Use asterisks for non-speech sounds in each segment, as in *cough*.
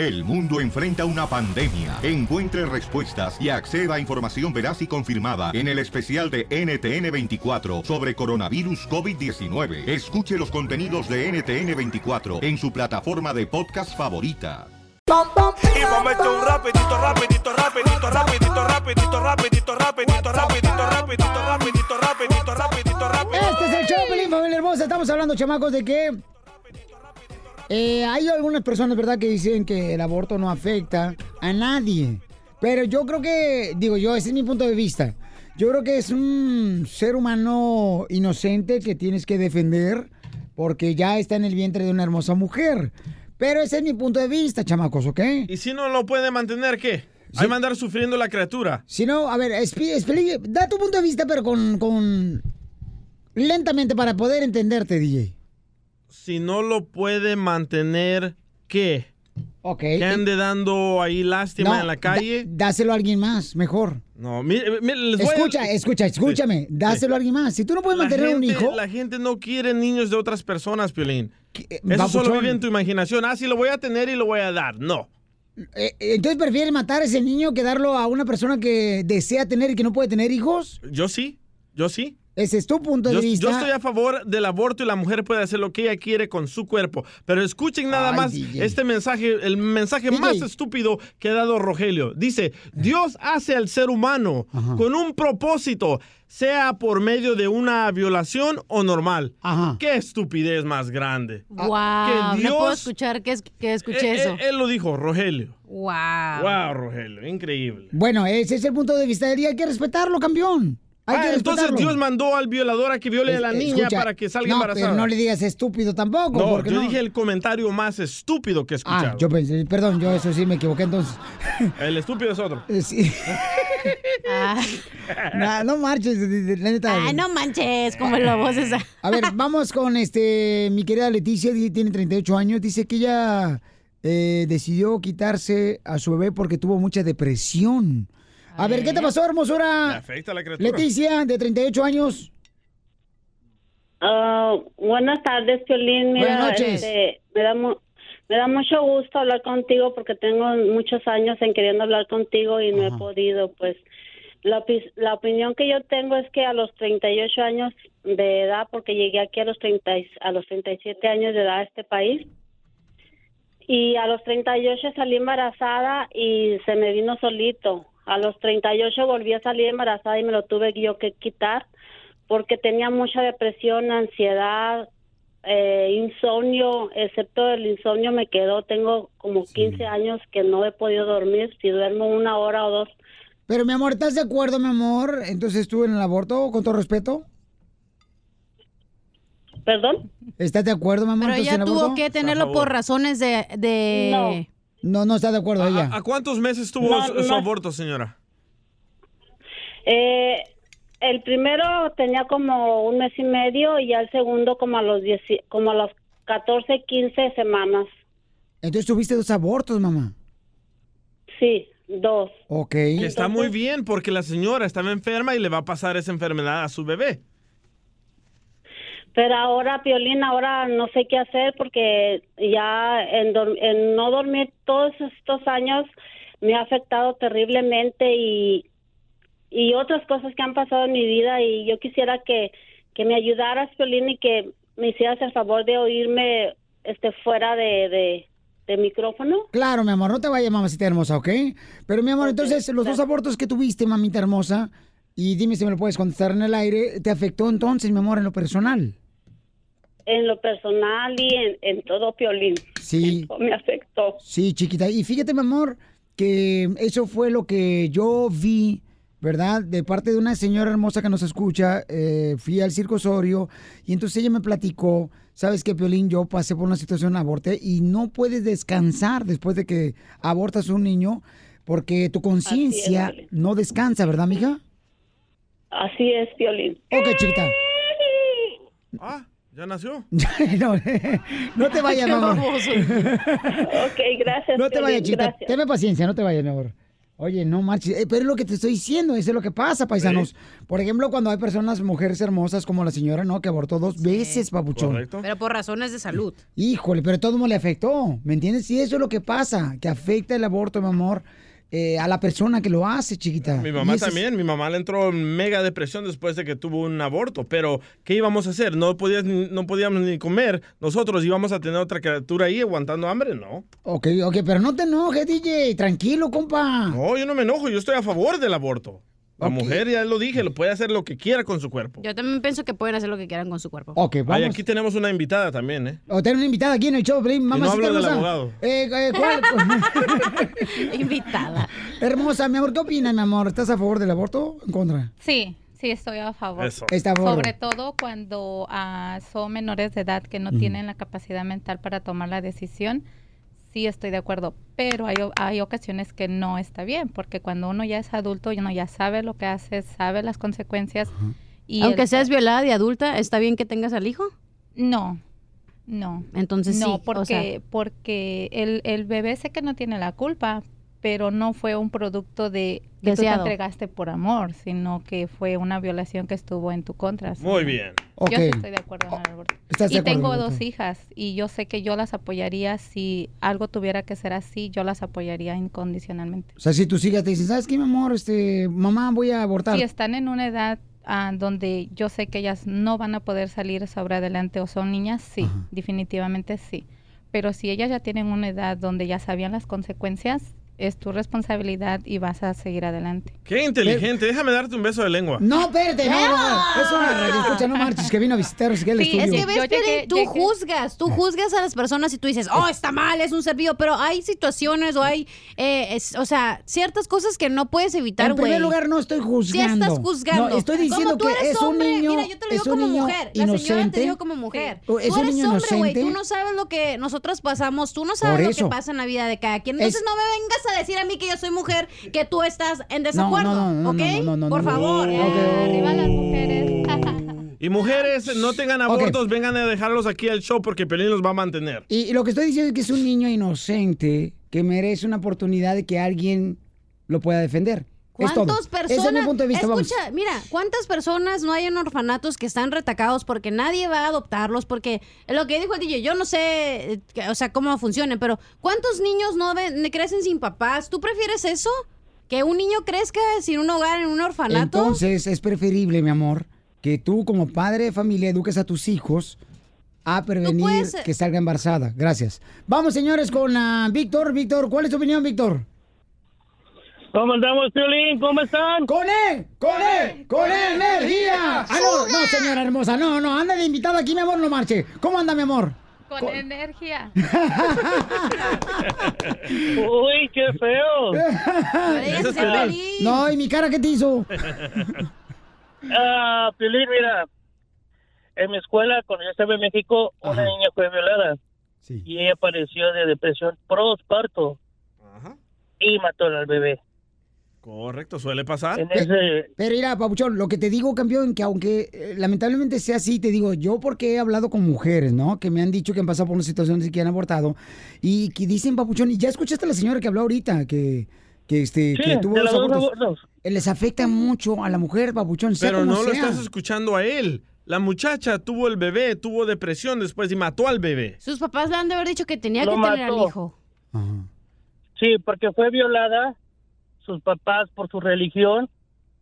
El mundo enfrenta una pandemia. Encuentre respuestas y acceda a información veraz y confirmada en el especial de NTN24 sobre coronavirus COVID-19. Escuche los contenidos de NTN24 en su plataforma de podcast favorita. Y echar un rapidito, rapidito, rapidito, rapidito, rapidito, rapidito, rapidito, rapidito, rapidito, rapidito, rapidito, rapidito, rapidito. Este es el show, familia hermosa. Estamos hablando, chamacos, de que eh, hay algunas personas, ¿verdad?, que dicen que el aborto no afecta a nadie. Pero yo creo que, digo yo, ese es mi punto de vista. Yo creo que es un ser humano inocente que tienes que defender porque ya está en el vientre de una hermosa mujer. Pero ese es mi punto de vista, chamacos, ¿ok? ¿Y si no lo puede mantener, qué? Hay que andar sufriendo la criatura. Si no, a ver, expli- expli- da tu punto de vista, pero con, con... Lentamente para poder entenderte, DJ. Si no lo puede mantener, ¿qué? Ok. Que ande dando ahí lástima No, en la calle. dáselo a alguien más, mejor. No, mire, mire, les voy a- Escucha, escucha, escúchame. Sí, Dáselo a alguien más. Si tú no puedes La mantener un gente- hijo, La gente no quiere niños de otras personas, Piolín. Eso babuchón. solo vive en tu imaginación. Ah, sí, lo voy a tener y lo voy a dar. No. eh, entonces prefieres matar a ese niño que darlo a una persona que desea tener y que no puede tener hijos. Yo sí, yo sí. Ese es tu punto de Yo, vista. yo estoy a favor del aborto y la mujer puede hacer lo que ella quiere con su cuerpo. Pero escuchen nada Ay, más DJ. este mensaje, el mensaje DJ. más estúpido que ha dado Rogelio. Dice, Dios hace al ser humano con un propósito, sea por medio de una violación o normal. ¿Qué estupidez más grande? Wow, Que no puedo Dios- escuchar que, es- que escuché Eh, eso. eh, él lo dijo, Rogelio. Wow. Wow, Rogelio, increíble. Bueno, ese es el punto de vista y hay que respetarlo, campeón. Hay Ah, que entonces. Dios mandó al violador a que viole a la niña escucha, para que salga no, embarazada. pero no le digas estúpido tampoco. No, porque yo no. dije el comentario más estúpido que he escuchado. Ah, yo pensé, perdón, yo eso sí me equivoqué entonces. El estúpido es otro. *laughs* Sí. Nah, no marches, la neta. Ay, no manches, como la voz esa. A ver, *laughs* vamos con este mi querida Leticia, tiene 38 años, dice que ella eh, decidió quitarse a su bebé porque tuvo mucha depresión. A, ver, ¿qué te pasó, hermosura? afecta a la criatura. Leticia, de 38 años. Ah, buenas tardes, Piolín. Mira, Buenas noches. este, me, da me da mucho gusto hablar contigo porque tengo muchos años en queriendo hablar contigo y no he podido. Pues la, opi- la opinión que yo tengo es que a los 38 años de edad, porque llegué aquí a los, 30, y- a los 37 años de edad a este país, y a los 38 salí embarazada y se me vino solito. A los 38 volví a salir embarazada y me lo tuve yo que quitar porque tenía mucha depresión, ansiedad, eh, insomnio, excepto el insomnio me quedó, tengo como 15 años que no he podido dormir, si duermo una hora o dos. Pero, mi amor, ¿estás de acuerdo, mi amor? Entonces estuvo en el aborto, con todo respeto. ¿Perdón? ¿Estás de acuerdo, mi amor? Pero ella tuvo que tenerlo por razones de... de... No, no está de acuerdo ella. ¿A, a cuántos meses tuvo No, su, no. aborto, señora? Eh, el primero tenía como un mes y medio y ya el segundo como a los 10, como a las 14, 15 semanas. Entonces tuviste dos abortos, mamá. Sí, dos. Ok. Está muy bien porque la señora estaba enferma y le va a pasar esa enfermedad a su bebé. Pero ahora, Piolín, ahora no sé qué hacer porque ya en, en no dormir todos estos años me ha afectado terriblemente y, y otras cosas que han pasado en mi vida y yo quisiera que, que me ayudaras, Piolín, y que me hicieras el favor de oírme este fuera de, de, de micrófono. Claro, mi amor, no te vayas, mamacita hermosa, ¿ok? Pero, mi amor, entonces, los dos abortos que tuviste, mamita hermosa, y dime si me lo puedes contestar en el aire, ¿te afectó entonces, mi amor, en lo personal? En lo personal y en, en todo, Piolín. Sí. Eso me afectó. Sí, chiquita. Y fíjate, mi amor, que eso fue lo que yo vi, ¿verdad? De parte de una señora hermosa que nos escucha. eh, fui al circo Osorio y entonces ella me platicó, ¿sabes qué, Piolín? Yo pasé por una situación, aborté y no puedes descansar después de que abortas un niño porque tu conciencia no descansa, ¿verdad, mija? Así es, Piolín. Ok, chiquita. Ah, ya nació. *laughs* no, *laughs* no te vayas, mi amor. *laughs* ok, gracias. No te vayas, chiquita. gracias. Tenme paciencia, no te vayas, mi amor. Oye, no marches. Eh, pero es lo que te estoy diciendo, eso es lo que pasa, paisanos. Por ejemplo, cuando hay personas, mujeres hermosas como la señora, ¿no? Que abortó dos veces, papuchón. Pero por razones de salud. Híjole, pero todo le afectó, ¿me entiendes? Y eso es lo que pasa, que afecta el aborto, mi amor, eh, a la persona que lo hace, chiquita. Mi mamá ese también, mi mamá le entró en mega depresión después de que tuvo un aborto, pero ¿qué íbamos a hacer? No, podías no podíamos ni comer, nosotros íbamos a tener otra criatura ahí aguantando hambre, ¿no? Ok, ok, pero no te enojes, DJ, tranquilo, compa. No, yo no me enojo, yo estoy a favor del aborto. La mujer, ya lo dije, lo puede hacer lo que quiera con su cuerpo. Yo también pienso que pueden hacer lo que quieran con su cuerpo. Ok, Ay, vamos. aquí tenemos una invitada también, ¿eh? O tener una invitada aquí en el show, Pelín, no hablo del hermosa. abogado. Eh, eh, ¿cuál? *laughs* *laughs* Invitada. Hermosa, mi amor, ¿qué opinas, mi amor? ¿Estás a favor del aborto o en contra? Sí, sí, estoy a favor. Eso. Está a favor. Sobre todo cuando ah, son menores de edad que no tienen la capacidad mental para tomar la decisión. Sí, estoy de acuerdo, pero hay, hay ocasiones que no está bien, porque cuando uno ya es adulto, uno ya sabe lo que hace, sabe las consecuencias. Y Aunque el- seas violada de adulta, ¿está bien que tengas al hijo? No, no. Entonces sí, no, o porque, sea- porque el, el bebé sé que no tiene la culpa, pero no fue un producto de que tú te Deseado. entregaste por amor, sino que fue una violación que estuvo en tu contra. ¿sí? Muy bien. Yo Ok. sí estoy de acuerdo en el aborto. ¿Estás de Y acuerdo, tengo dos hijas y yo sé que yo las apoyaría si algo tuviera que ser así, yo las apoyaría incondicionalmente. O sea, si tus hijas te dicen, ¿sabes qué, mi amor? Este, mamá, voy a abortar. Si están en una edad ah, donde yo sé que ellas no van a poder salir sobre adelante o son niñas, sí, definitivamente sí. Pero si ellas ya tienen una edad donde ya sabían las consecuencias, es tu responsabilidad y vas a seguir adelante. Qué inteligente, déjame darte un beso de lengua. No, espérate, no, no, es una radio, escucha, no marches, que vino a visitarnos aquí al Sí, estudio. es que ves, Piolín, tú llegué- juzgas, tú juzgas a las personas y tú dices, oh, está mal, es un ser vivo, pero hay situaciones o hay, eh, es- o sea, ciertas cosas que no puedes evitar, En güey. primer lugar, no estoy juzgando. Sí estás juzgando. No, estoy diciendo tú que eres es un hombre, niño, Mira, yo te lo es digo un como niño mujer. La señora te inocente. dijo como mujer. Es tú un eres niño hombre, güey. Tú no sabes lo que nosotros pasamos. Tú no sabes lo que pasa en la vida de cada quien. Entonces Es- no me vengas a decir a mí que yo soy mujer, que tú estás en desacuerdo. no, no, no, ¿Ok? no, no, no, Por favor. Arriba las mujeres. Y mujeres, no tengan abortos, vengan a dejarlos aquí al show porque Pelín los va a mantener. Y, y lo que estoy diciendo es que es un niño inocente que merece una oportunidad de que alguien lo pueda defender. ¿Cuántas personas? Es mi punto de vista, vamos. Escucha, mira, ¿cuántas personas no hay en orfanatos que están retacados porque nadie va a adoptarlos? Porque lo que dijo el DJ, yo no sé, eh, o sea, cómo funcionen, pero ¿cuántos niños no ven, crecen sin papás? ¿Tú prefieres eso? ¿Que un niño crezca sin un hogar en un orfanato? Entonces es preferible, mi amor, que tú como padre de familia eduques a tus hijos a prevenir puedes- que salga embarazada. Gracias. Vamos, señores, con ah, Víctor. Víctor, ¿cuál es tu opinión, Víctor? ¿Cómo andamos, Piolín? ¿Cómo están? ¡Con él! ¡Con él! ¡Con él, energía! Ah, no, no, señora hermosa, no, no, anda de invitada aquí, mi amor, no marche. ¿Cómo anda, mi amor? Con energía. *laughs* Uy, qué feo. Ese es Piolín. No, ¿y mi cara qué te hizo? *laughs* Ah, Piolín, mira. En mi escuela, cuando yo estaba en México, una niña fue violada. Y ella padeció de depresión postparto. Y mató al bebé. Correcto, suele pasar. Pero mira, Pabuchón, lo que te digo, campeón, que aunque eh, lamentablemente sea así, te digo, yo porque he hablado con mujeres, ¿no? Que me han dicho que han pasado por una situación así que han abortado y que dicen, Pabuchón, y ya escuchaste a la señora que habló ahorita, que, que, este, Sí, que tuvo los dos abortos. Eh, Les afecta mucho a la mujer, Pabuchón, sea Pero como no lo estás escuchando a él. La muchacha tuvo el bebé, tuvo depresión después y mató al bebé. Sus papás le han de haber dicho que tenía Lo que tener al hijo. Sí, porque fue violada sus papás por su religión,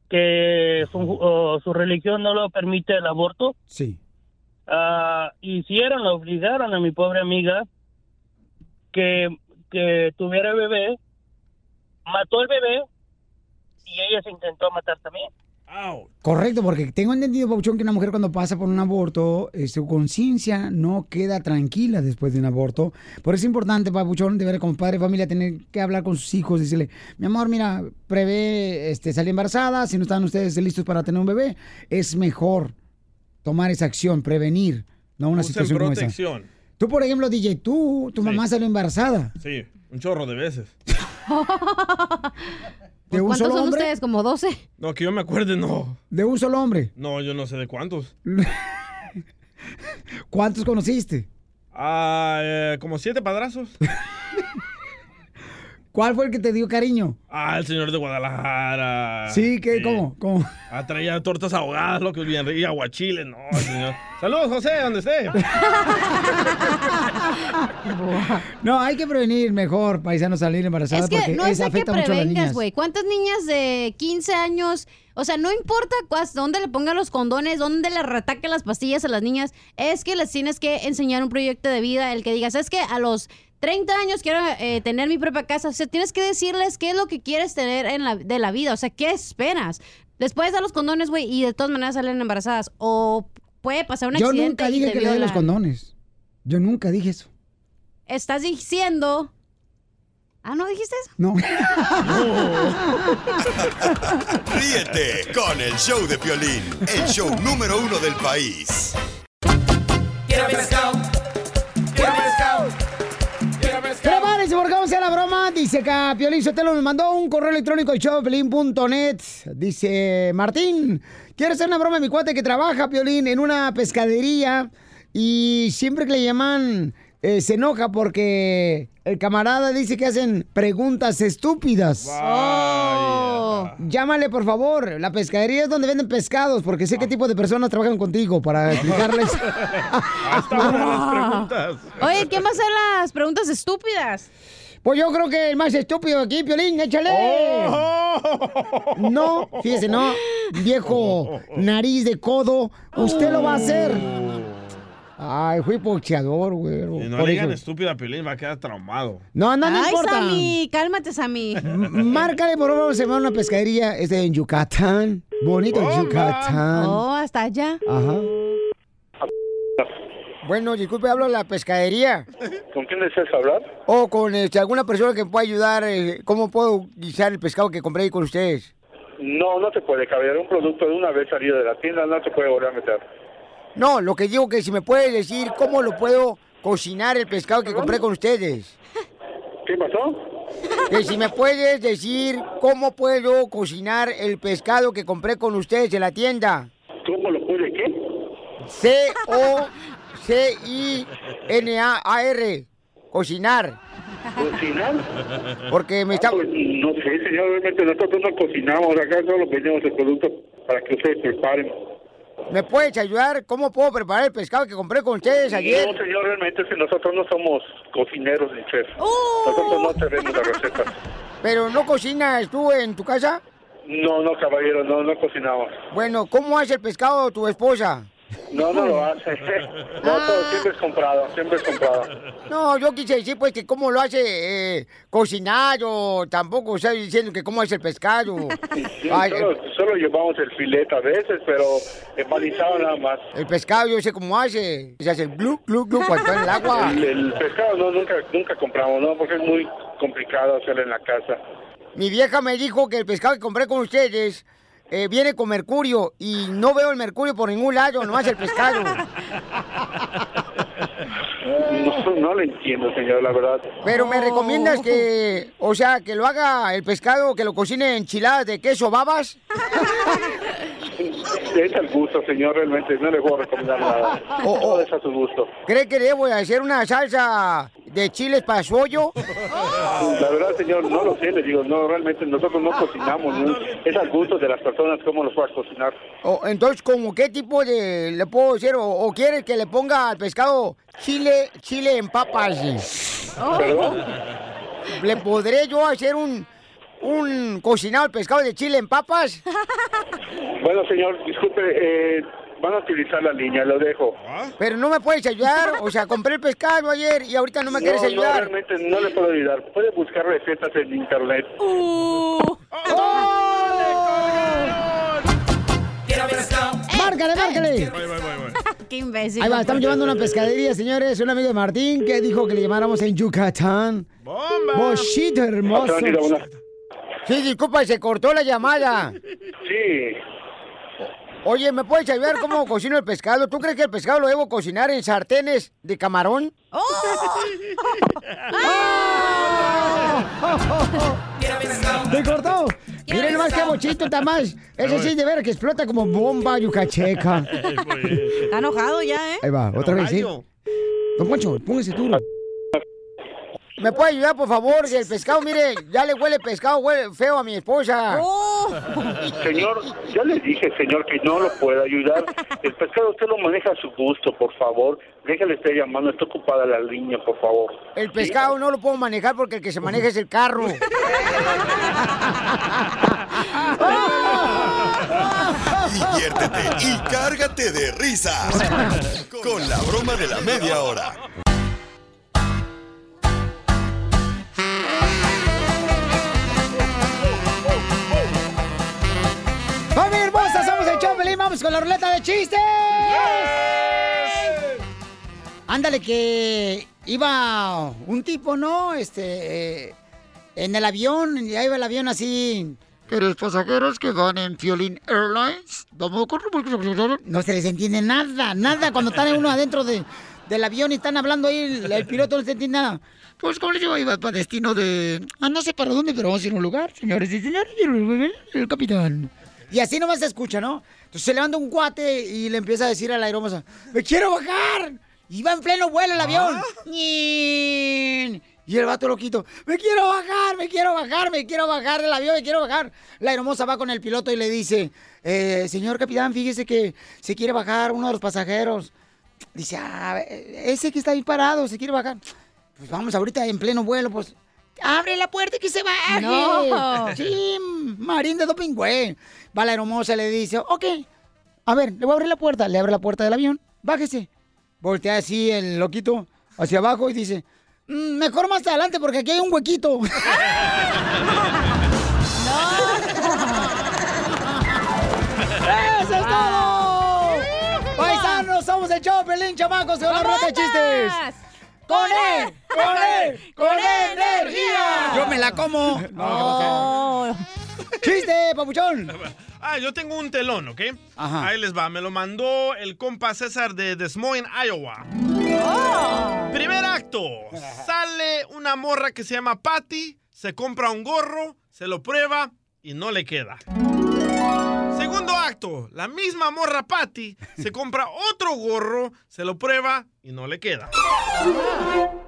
que su, su religión no lo permite el aborto. Sí. Ah, hicieron, obligaron a mi pobre amiga que, que tuviera bebé, mató al bebé y ella se intentó matar también. Correcto, porque tengo entendido, Pabuchón, que una mujer cuando pasa por un aborto, eh, su conciencia no queda tranquila después de un aborto. Por eso es importante, Pabuchón, de ver como padre de familia, tener que hablar con sus hijos, decirle, mi amor, mira, prevé este, salir embarazada, si no están ustedes listos para tener un bebé, es mejor tomar esa acción, prevenir, no una Usen situación como esa. protección. Tú, por ejemplo, DJ, tú, tu mamá salió embarazada. Sí, un chorro de veces. *laughs* *laughs* ¿De un ¿Cuántos solo son hombre? ustedes? ¿Como 12? No, que yo me acuerde, no. ¿De un solo hombre? No, yo no sé de cuántos. *laughs* ¿Cuántos conociste? Ah, eh, como siete padrazos. *laughs* ¿Cuál fue el que te dio cariño? Ah, el señor de Guadalajara. Sí, ¿qué? ¿Cómo? ¿Cómo? Ah, traía tortas ahogadas, lo que bien rico, y aguachile, no, señor. Saludos, José, donde esté. *laughs* No, hay que prevenir mejor, paisanos, salir embarazadas Es que porque no eso es de que afecta mucho a las prevengas, niñas. güey. ¿Cuántas niñas de 15 años? O sea, no importa cuás- dónde le pongan los condones, dónde le retaque las pastillas a las niñas, es que les tienes que enseñar un proyecto de vida, el que digas, es que a los 30 años quiero eh, tener mi propia casa. O sea, tienes que decirles qué es lo que quieres tener en la, de la vida. O sea, ¿qué esperas? Les puedes dar los condones, güey, y de todas maneras salen embarazadas. O puede pasar un Yo accidente nunca y dije te que le den los condones. Yo nunca dije eso. Estás diciendo... Ah, ¿no dijiste eso? No. *laughs* Ríete con el show de Piolín, el show número uno del país. Quiero pescado. A hacer la broma. Dice que Piolín Sotelo me mandó un correo electrónico de showpelín.net. Dice, Martín, quiero hacer una broma de mi cuate que trabaja, Piolín, en una pescadería. Y siempre que le llaman, eh, se enoja porque el camarada dice que hacen preguntas estúpidas. Oh. Llámale, por favor. La pescadería es donde venden pescados, porque sé qué tipo de personas trabajan contigo para *laughs* explicarles. Ahí están las preguntas. Oye, ¿quién va a hacer las preguntas estúpidas? Pues yo creo que el más estúpido aquí, Piolín, échale. No, fíjese, no, viejo *laughs* nariz de codo, usted lo va a hacer. Ay, fui boxeador, güey. Y no le digan eso. estúpida a Piolín, va a quedar traumado. No, no, no Ay, importa. Sammy, cálmate, Sammy. Márcale, por favor, se va a una pescadería, este en Yucatán. Bonito. Yucatán. Oh, hasta allá. Ajá. Bueno, disculpe, hablo de la pescadería. ¿Con quién deseas hablar? O con este, alguna persona que me pueda ayudar, eh, ¿cómo puedo guisar el pescado que compré ahí con ustedes? No, no se puede, caballero. Un producto de una vez salido de la tienda no se puede volver a meter. No, lo que digo que si me puede decir cómo lo puedo cocinar el pescado que compré con ustedes. ¿Qué pasó? Que si me puedes decir cómo puedo cocinar el pescado que compré con ustedes en la tienda. ¿Cómo lo puede qué? C-O-C-I-N-A-R. Cocinar. ¿Cocinar? Porque me está... Pues, no sé, señor. Realmente nosotros no cocinamos. Acá solo vendemos el producto para que ustedes preparen. ¿Me puedes ayudar? ¿Cómo puedo preparar el pescado que compré con ustedes ayer? No, señor. Realmente que nosotros no somos cocineros ni chefs. ¡Oh! Nosotros no tenemos las recetas. ¿Pero no cocinas tú en tu casa? No, no, caballero. No, no cocinamos. Bueno, ¿cómo hace el pescado tu esposa? No, no lo hace. *laughs* No, todo siempre es comprado. Siempre es comprado. No, yo quise decir pues que cómo lo hace eh, cocinar o tampoco estoy diciendo que cómo hace el pescado. Sí, *laughs* Ay, solo, solo llevamos el filete a veces, pero empalizado nada más. el pescado yo sé cómo hace. Se hace glu, glu, glu cuando está en el agua. El, el pescado no, nunca, nunca compramos, ¿no? Porque es muy complicado hacerlo en la casa. Mi vieja me dijo que el pescado que compré con ustedes eh, viene con mercurio y no veo el mercurio por ningún lado, nomás el pescado. *laughs* No, no lo entiendo, señor, la verdad. Pero me recomiendas que, o sea, que lo haga el pescado, que lo cocine enchiladas de queso babas. Es al gusto, señor, realmente. No le puedo recomendar nada. Oh, Todo es a su gusto. ¿Cree que debo de hacer una salsa de chiles para su hoyo? La verdad, señor, no lo sé, le digo, no, realmente nosotros no cocinamos, ¿no? es al gusto de las personas cómo los va a cocinar. O, entonces, ¿como qué tipo de le puedo hacer? ¿O, o quiere que le ponga al pescado chile, chile en papas? ¿Perdón? *laughs* ¿Le podré yo hacer un, un cocinado al pescado de chile en papas? *laughs* Bueno, señor, disculpe, eh, van a utilizar la línea, lo dejo. Pero no me puedes ayudar. O sea, compré el pescado ayer y ahorita no me quieres ayudar. No, realmente no le puedo ayudar. Puede buscar recetas en internet. ¡Márcale, márcale! Qué imbécil. Ahí va, estamos llevando una pescadería, señores. Un amigo de Martín que dijo que le llamáramos en Yucatán. ¡Bomba! Bochito hermoso. Sí, disculpa, se cortó la llamada. Sí, Oye, ¿me puedes ayudar cómo *laughs* cocino el pescado? ¿Tú crees que el pescado lo debo cocinar en sartenes de camarón? ¡Oh! *laughs* *laughs* ¡Me cortó! Miren nomás *laughs* qué bochito está más. Ese sí, de ver que explota como bomba yucacheca. *laughs* Está enojado ya, ¿eh? Ahí va, otra vez, ¿sí? Don Poncho, póngase duro. ¿Me puede ayudar, por favor? Si el pescado, mire, ya le huele pescado, huele feo a mi esposa. Oh. Señor, ya le dije, señor, que no lo puedo ayudar. El pescado usted lo maneja a su gusto, por favor. Déjale estar llamando, está ocupada la línea, por favor. El pescado no lo puedo manejar porque el que se maneja es el carro. *laughs* Diviértete y cárgate de risas con la broma de la media hora. Vamos con la ruleta de chistes. Ándale, que iba un tipo, ¿no? Este. eh, en el avión, y ahí iba el avión así. Queridos pasajeros que van en Fiolin Airlines, no se les entiende nada, nada. Cuando están uno adentro de, del avión y están hablando ahí, el, el piloto no se entiende nada. Pues como les digo, iba para destino de... Ah, no sé para dónde, pero vamos a ir a un lugar, señores y señores. El capitán. Y así nomás se escucha, ¿no? Entonces se levanta un cuate y le empieza a decir a la aeromoza, ¡me quiero bajar! Y va en pleno vuelo el avión. ¡Ñin! Y el vato loquito, me quiero bajar, me quiero bajar, me quiero bajar del avión, me quiero bajar. La hermosa va con el piloto y le dice, eh, señor capitán, fíjese que se quiere bajar uno de los pasajeros. Dice, ah, ese que está ahí parado, se quiere bajar. Pues vamos ahorita en pleno vuelo, pues. Abre la puerta y que se baje. No. Sí, marín de doping, güey. Va la hermosa y le dice, ok, a ver, le voy a abrir la puerta. Le abre la puerta del avión, bájese. Voltea así el loquito hacia abajo y dice, "Mm, mejor más adelante porque aquí hay un huequito. *laughs* ¡Eso es todo! ¡Paisanos, somos el show, Pelín, chamacos, con la rata de chistes! ¡Con él! ¡Con él! ¡Con energía! Yo me la como. No. ¡Chiste, papuchón! Ah, yo tengo un telón, ¿ok? Ahí les va. Me lo mandó el compa César de Des Moines, Iowa. Primer acto. Sale una morra que se llama Patty, se compra un gorro, se lo prueba y no le queda. Segundo acto. La misma morra Patty se compra otro gorro, se lo prueba y no le queda.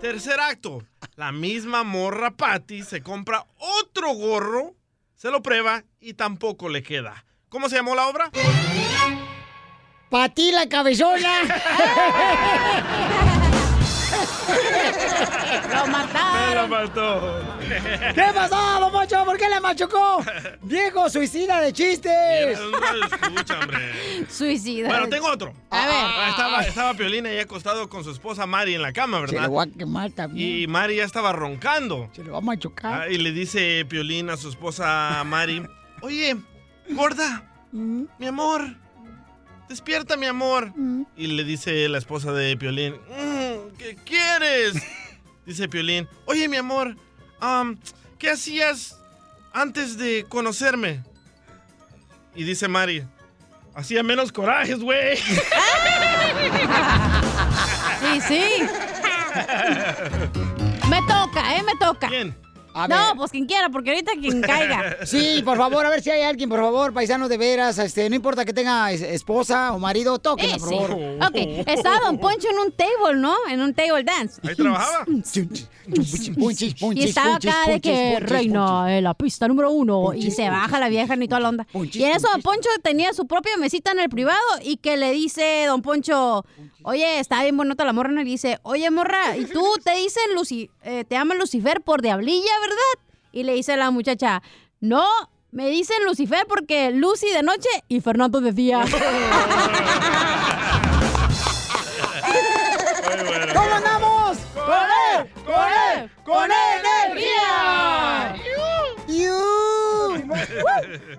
Tercer acto. La misma morra Patty se compra otro gorro, se lo prueba y tampoco le queda. ¿Cómo se llamó la obra? ¡Pati la cabezona! *laughs* ¡Lo mataron! Me lo mató. ¿Qué pasó, don Poncho? ¿Por qué le machucó? Viejo suicida de chistes. Suicida. Bueno, tengo otro. A ver. Ah, estaba, estaba Piolín ahí acostado con su esposa Mari en la cama, Se ¿verdad? lo voy a quemar también. Y Mari ya estaba roncando. Se lo va a machucar. Ah, y le dice Piolín a su esposa Mari, oye, gorda, mi amor, despierta mi amor. Y le dice la esposa de Piolín, "Mm, ¿qué quieres? Dice Piolín, oye mi amor, am, ¿qué hacías antes de conocerme? Y dice Mari, hacía menos corajes, güey. *laughs* Sí, sí. *laughs* Me toca, ¿eh? Me toca. ¿Quién? A No, ver. pues quien quiera, porque ahorita quien caiga. *laughs* Sí, por favor, a ver si hay alguien, por favor, paisano de veras, este, no importa que tenga es- esposa o marido, tóquenla, Eh, por sí. favor. Ok, estaba Don Poncho en un table, ¿no? En un table dance. Ahí trabajaba. *laughs* Punchis, punchis, Y estaba punchis, acá de que punchis, reina en la pista número uno y Punchis, se baja la vieja ni toda la onda. Punchis, y en eso Don. Poncho tenía su propia mesita en el privado y que le dice Don Poncho, oye, está bien bonita la morra, y le dice, oye morra, ¿y tú te dicen Lucy, eh, te llaman Lucifer por diablilla, verdad? Y le dice la muchacha, no, me dicen Lucifer porque Lucy de noche y Fernando de día. *laughs* ¿Cómo andamos? ¡Con él! ¡Con él! ¡Con energía! ¡Iu!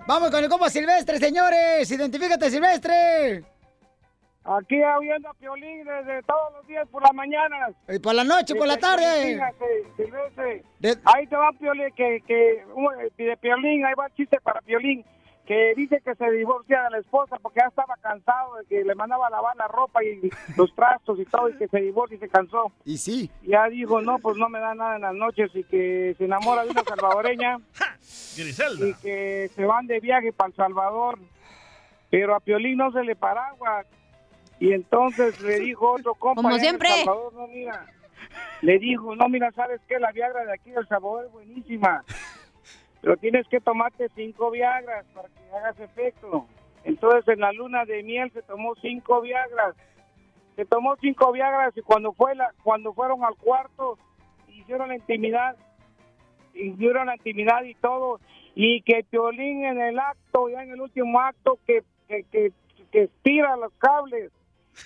Vamos con el compa Silvestre, señores. Identifícate, Silvestre. Aquí oyendo a Piolín desde todos los días por las mañanas. Y por la noche, por la tarde. Fíjate. De- Ahí te va Piolín, que, que uh, de Piolín, ahí va el chiste para Piolín, que dice que se divorcia de la esposa porque ya estaba cansado de que le mandaba a lavar la ropa y *laughs* los trastos y todo, y que se divorcia y se cansó. Y sí. Ya dijo, no, pues no me da nada en las noches y que se enamora de una salvadoreña *laughs* Griselda. y que se van de viaje para El Salvador. Pero a Piolín no se le paragua. Y entonces le dijo otro compa. Como allá en El siempre. Salvador, no, mira, le dijo, no, mira, ¿sabes qué? La Viagra de aquí del sabor es buenísima. Pero tienes que tomarte cinco Viagras para que hagas efecto. Entonces en la luna de miel se tomó cinco Viagras. Se tomó cinco Viagras y cuando fue la, cuando fueron al cuarto hicieron la intimidad, hicieron la intimidad y todo y que Piolín en el acto, ya en el último acto que que, que, que estira los cables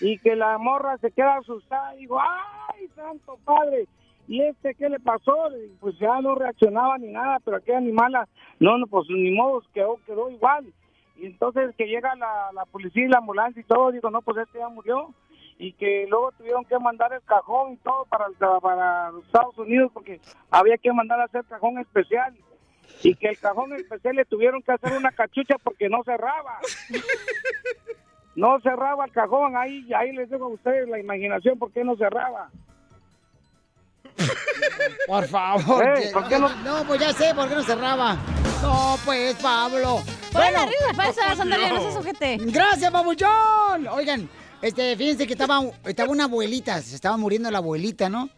y que la morra se queda asustada y digo, ¡ay, santo padre! ¿Y este qué le pasó? Pues ya no reaccionaba ni nada, pero aquella animala, no, no, pues ni modo, quedó, quedó igual. Y entonces que llega la, la policía y la ambulancia y todo, digo, no, pues este ya murió. Y que luego tuvieron que mandar el cajón y todo para, para los Estados Unidos porque había que mandar a hacer cajón especial. Y que el cajón especial le tuvieron que hacer una cachucha porque no cerraba. *laughs* No cerraba el cajón, ahí, ahí les dejo a ustedes la imaginación por qué no cerraba. *laughs* Por favor. Eh, ¿por qué no? No, pues ya sé por qué no cerraba. No, pues, Pablo. Ponle arriba, pasa, Sandalia, no se sujete. Gracias, babuchón. Oigan, este, fíjense que estaba, estaba una abuelita, se estaba muriendo la abuelita, ¿no?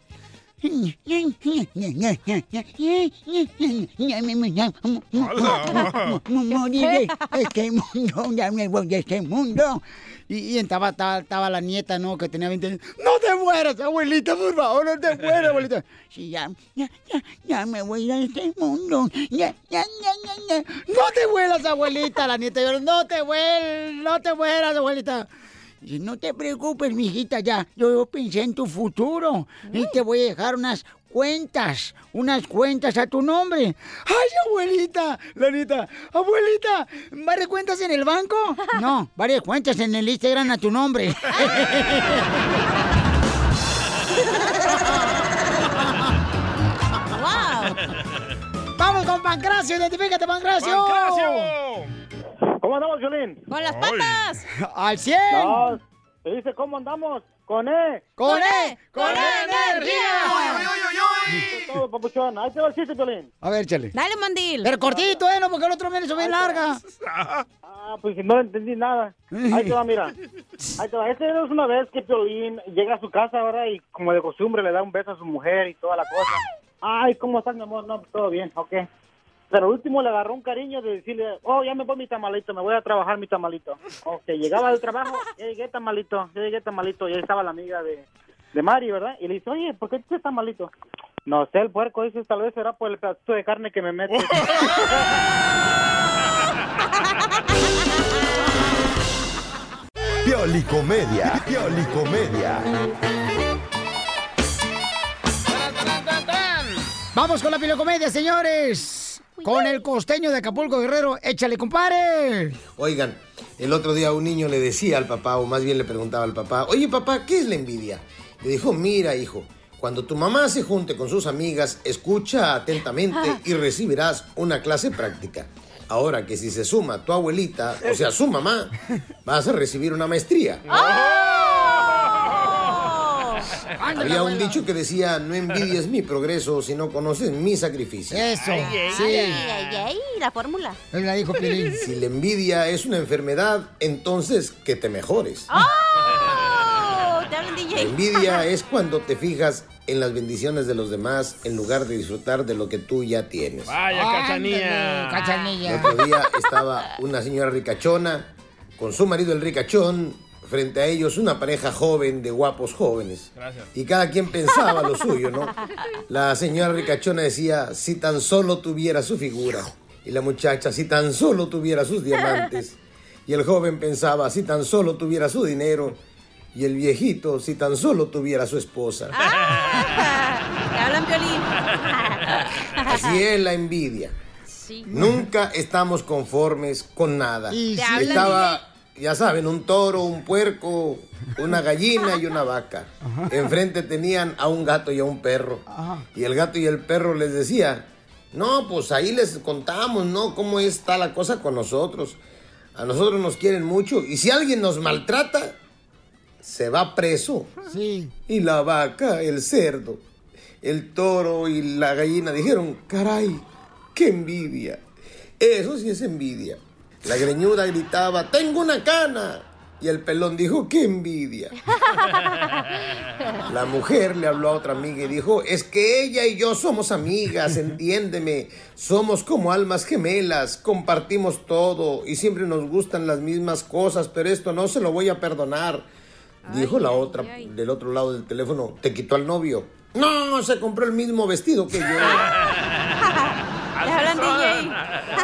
Moriré este mundo, ya me voy de este mundo. Y, estaba, estaba, la nieta, ¿no? Que tenía 20 años. ¡No te mueras, abuelita, por favor! ¡No te mueras, abuelita! Sí, ya, ya, ya, ya me voy de este mundo. Ya, ya, ya, ya. ¡No te vuelas, abuelita! La nieta lloró. ¡No te vuelas, no te mueras, abuelita! Dice, no te preocupes, mijita, ya. Yo, yo pensé en tu futuro y te voy a dejar unas cuentas, unas cuentas a tu nombre. ¡Ay, abuelita! La neta, abuelita, ¿varias cuentas en el banco? *laughs* No, varias cuentas en el Instagram a tu nombre. *laughs* *laughs* ¡Vamos con Pancracio! ¡Identifícate, Pancracio! ¿Cómo andamos, Violín? ¡Con las patas! *laughs* ¡Al 100! No, te dice cómo andamos. Con E. ¡Con E! ¡Con E energía! Eso es todo, papuchón. Ahí te va el chiste, Violín. A ver, chale. Dale, mandil. Pero cortito, ¿eh? No, porque el otro me hizo bien larga. Ah, pues no entendí nada. Ahí te va, mira. Ahí te va. Este es una vez que Piolín llega a su casa, ¿verdad? Y como de costumbre le da un beso a su mujer y toda la cosa. Ay, ¿cómo estás, mi amor? No, pues, todo bien, ok. Pero al último le agarró un cariño de decirle, oh, ya me voy mi tamalito, me voy a trabajar mi tamalito. Ok, llegaba del trabajo, ya llegué tamalito, ya llegué tamalito, y ahí estaba la amiga de, de Mari, ¿verdad? Y le dice, oye, ¿por qué tú estás malito? No sé, el puerco dice, tal vez será por el pedacito de carne que me mete. *laughs* Piolicomedia. Piolicomedia. Vamos con la pilocomedia, señores. Con el costeño de Acapulco Guerrero. Échale, compadre. Oigan, el otro día un niño le decía al papá, o más bien le preguntaba al papá, oye papá, ¿qué es la envidia? Le dijo, mira hijo, cuando tu mamá se junte con sus amigas, escucha atentamente y recibirás una clase práctica. Ahora que si se suma tu abuelita, o sea, su mamá, vas a recibir una maestría. Había un dicho que decía, no envidies mi progreso si no conoces mi sacrificio. Eso, sí. Ay, ay, ay, la fórmula. Él la dijo Piolín. *laughs* Si la envidia es una enfermedad, entonces que te mejores. ¡Oh! Te hablan, La DJ. envidia es cuando te fijas en las bendiciones de los demás en lugar de disfrutar de lo que tú ya tienes. Vaya, cachanilla. Cachanilla. El otro día estaba una señora ricachona con su marido el ricachón, frente a ellos una pareja joven de guapos jóvenes. Gracias. Y cada quien pensaba lo suyo, ¿no? La señora ricachona decía, si tan solo tuviera su figura. Y la muchacha, si tan solo tuviera sus diamantes. Y el joven pensaba, si tan solo tuviera su dinero. Y el viejito, si tan solo tuviera su esposa. Te hablan, Piolín. Así es la envidia. Sí. Nunca estamos conformes con nada. Sí. hablan, Estaba, ya saben, un toro, un puerco, una gallina y una vaca. Enfrente tenían a un gato y a un perro. Y el gato y el perro les decía, no, pues ahí les contamos, ¿no? ¿Cómo está la cosa con nosotros? A nosotros nos quieren mucho. Y si alguien nos maltrata, se va preso. Sí. Y la vaca, el cerdo, el toro y la gallina dijeron, caray, qué envidia. Eso sí es envidia. La greñuda gritaba, tengo una cana. Y el pelón dijo, qué envidia. La mujer le habló a otra amiga y dijo, es que ella y yo somos amigas, entiéndeme. Somos como almas gemelas, compartimos todo y siempre nos gustan las mismas cosas, pero esto no se lo voy a perdonar. Dijo la otra del otro lado del teléfono, ¿te quitó al novio? No, se compró el mismo vestido que yo. *laughs*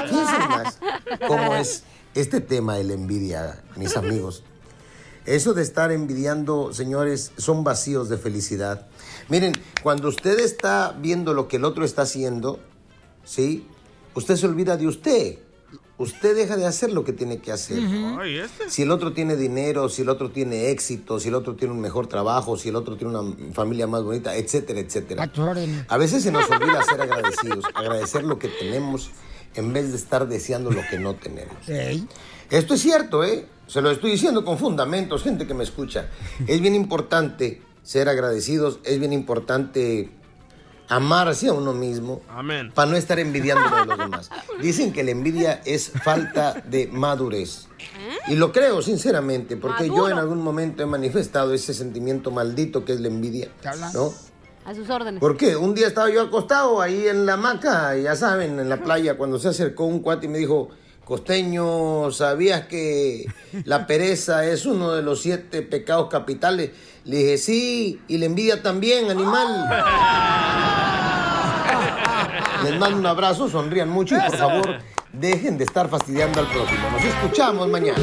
Fíjense *laughs* más cómo es este tema de la envidia, mis *laughs* amigos. Eso de estar envidiando, señores, son vacíos de felicidad. Miren, cuando usted está viendo lo que el otro está haciendo, ¿sí? Usted se olvida de usted. Usted deja de hacer lo que tiene que hacer. Este. Si el otro tiene dinero, si el otro tiene éxito, si el otro tiene un mejor trabajo, si el otro tiene una familia más bonita, etcétera, etcétera. A veces se nos olvida ser agradecidos, agradecer lo que tenemos en vez de estar deseando lo que no tenemos. Esto es cierto, ¿eh? Se lo estoy diciendo con fundamentos, gente que me escucha. Es bien importante ser agradecidos, es bien importante amarse a uno mismo Amén. para no estar envidiando a los *laughs* demás. Dicen que la envidia es falta de madurez. Y lo creo sinceramente, porque yo en algún momento he manifestado ese sentimiento maldito que es la envidia. ¿No? A sus órdenes. Porque un día estaba yo acostado ahí en la hamaca, ya saben, en la playa, cuando se acercó un cuate y me dijo, Costeño, ¿sabías que la pereza es uno de los siete pecados capitales? Le dije, sí, y la envidia también, animal. Les mando un abrazo, sonrían mucho y por favor dejen de estar fastidiando al próximo. Nos escuchamos mañana.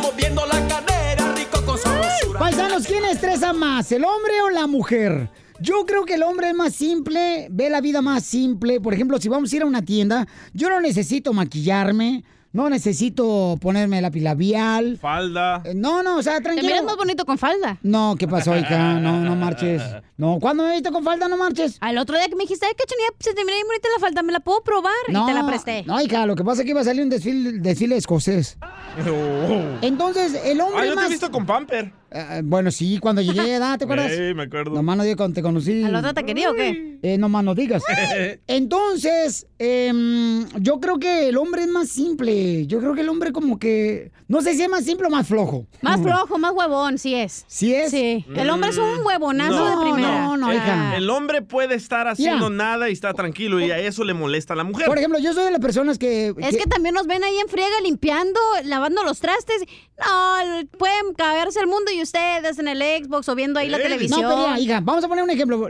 Moviendo la cadera, rico con sabrosura. Paisanos, ¿quién estresa más, el hombre o la mujer? Yo creo que el hombre es más simple, ve la vida más simple. Por ejemplo, si vamos a ir a una tienda, yo no necesito maquillarme, no necesito ponerme lápiz labial. Falda. Eh, No, no, o sea, tranquilo. Te miras más bonito con falda. No, ¿qué pasó, hija? No, no *laughs* marches. No, ¿cuándo me viste con falda? No marches. Al otro día que me dijiste, ay, cachanilla, se te mira bien bonita la falda, ¿me la puedo probar? y te la presté. No, hija, lo que pasa es que iba a salir un desfile, desfile escocés. *laughs* Entonces, el hombre Ah, yo te más... he visto con pamper. Eh, bueno, sí, cuando llegué a edad, ¿te acuerdas? Sí, me acuerdo. Nomás no digas cuando te conocí. ¿Al otro te quería o qué? Eh, nomás no digas. *laughs* Entonces, em, yo creo que el hombre es más simple. Yo creo que el hombre como que... No sé si es más simple o más flojo. Más flojo, más huevón, sí es. ¿Sí es? Sí. El hombre es un huevonazo de primera. No, no, el, hija. el hombre puede estar haciendo nada y está tranquilo y a eso le molesta a la mujer. Por ejemplo, yo soy de las personas que... Es que también nos ven ahí en friega limpiando, lavando los trastes. No, pueden cagarse el mundo y ustedes en el Xbox o viendo ahí la televisión. No, pero hija, vamos a poner un ejemplo.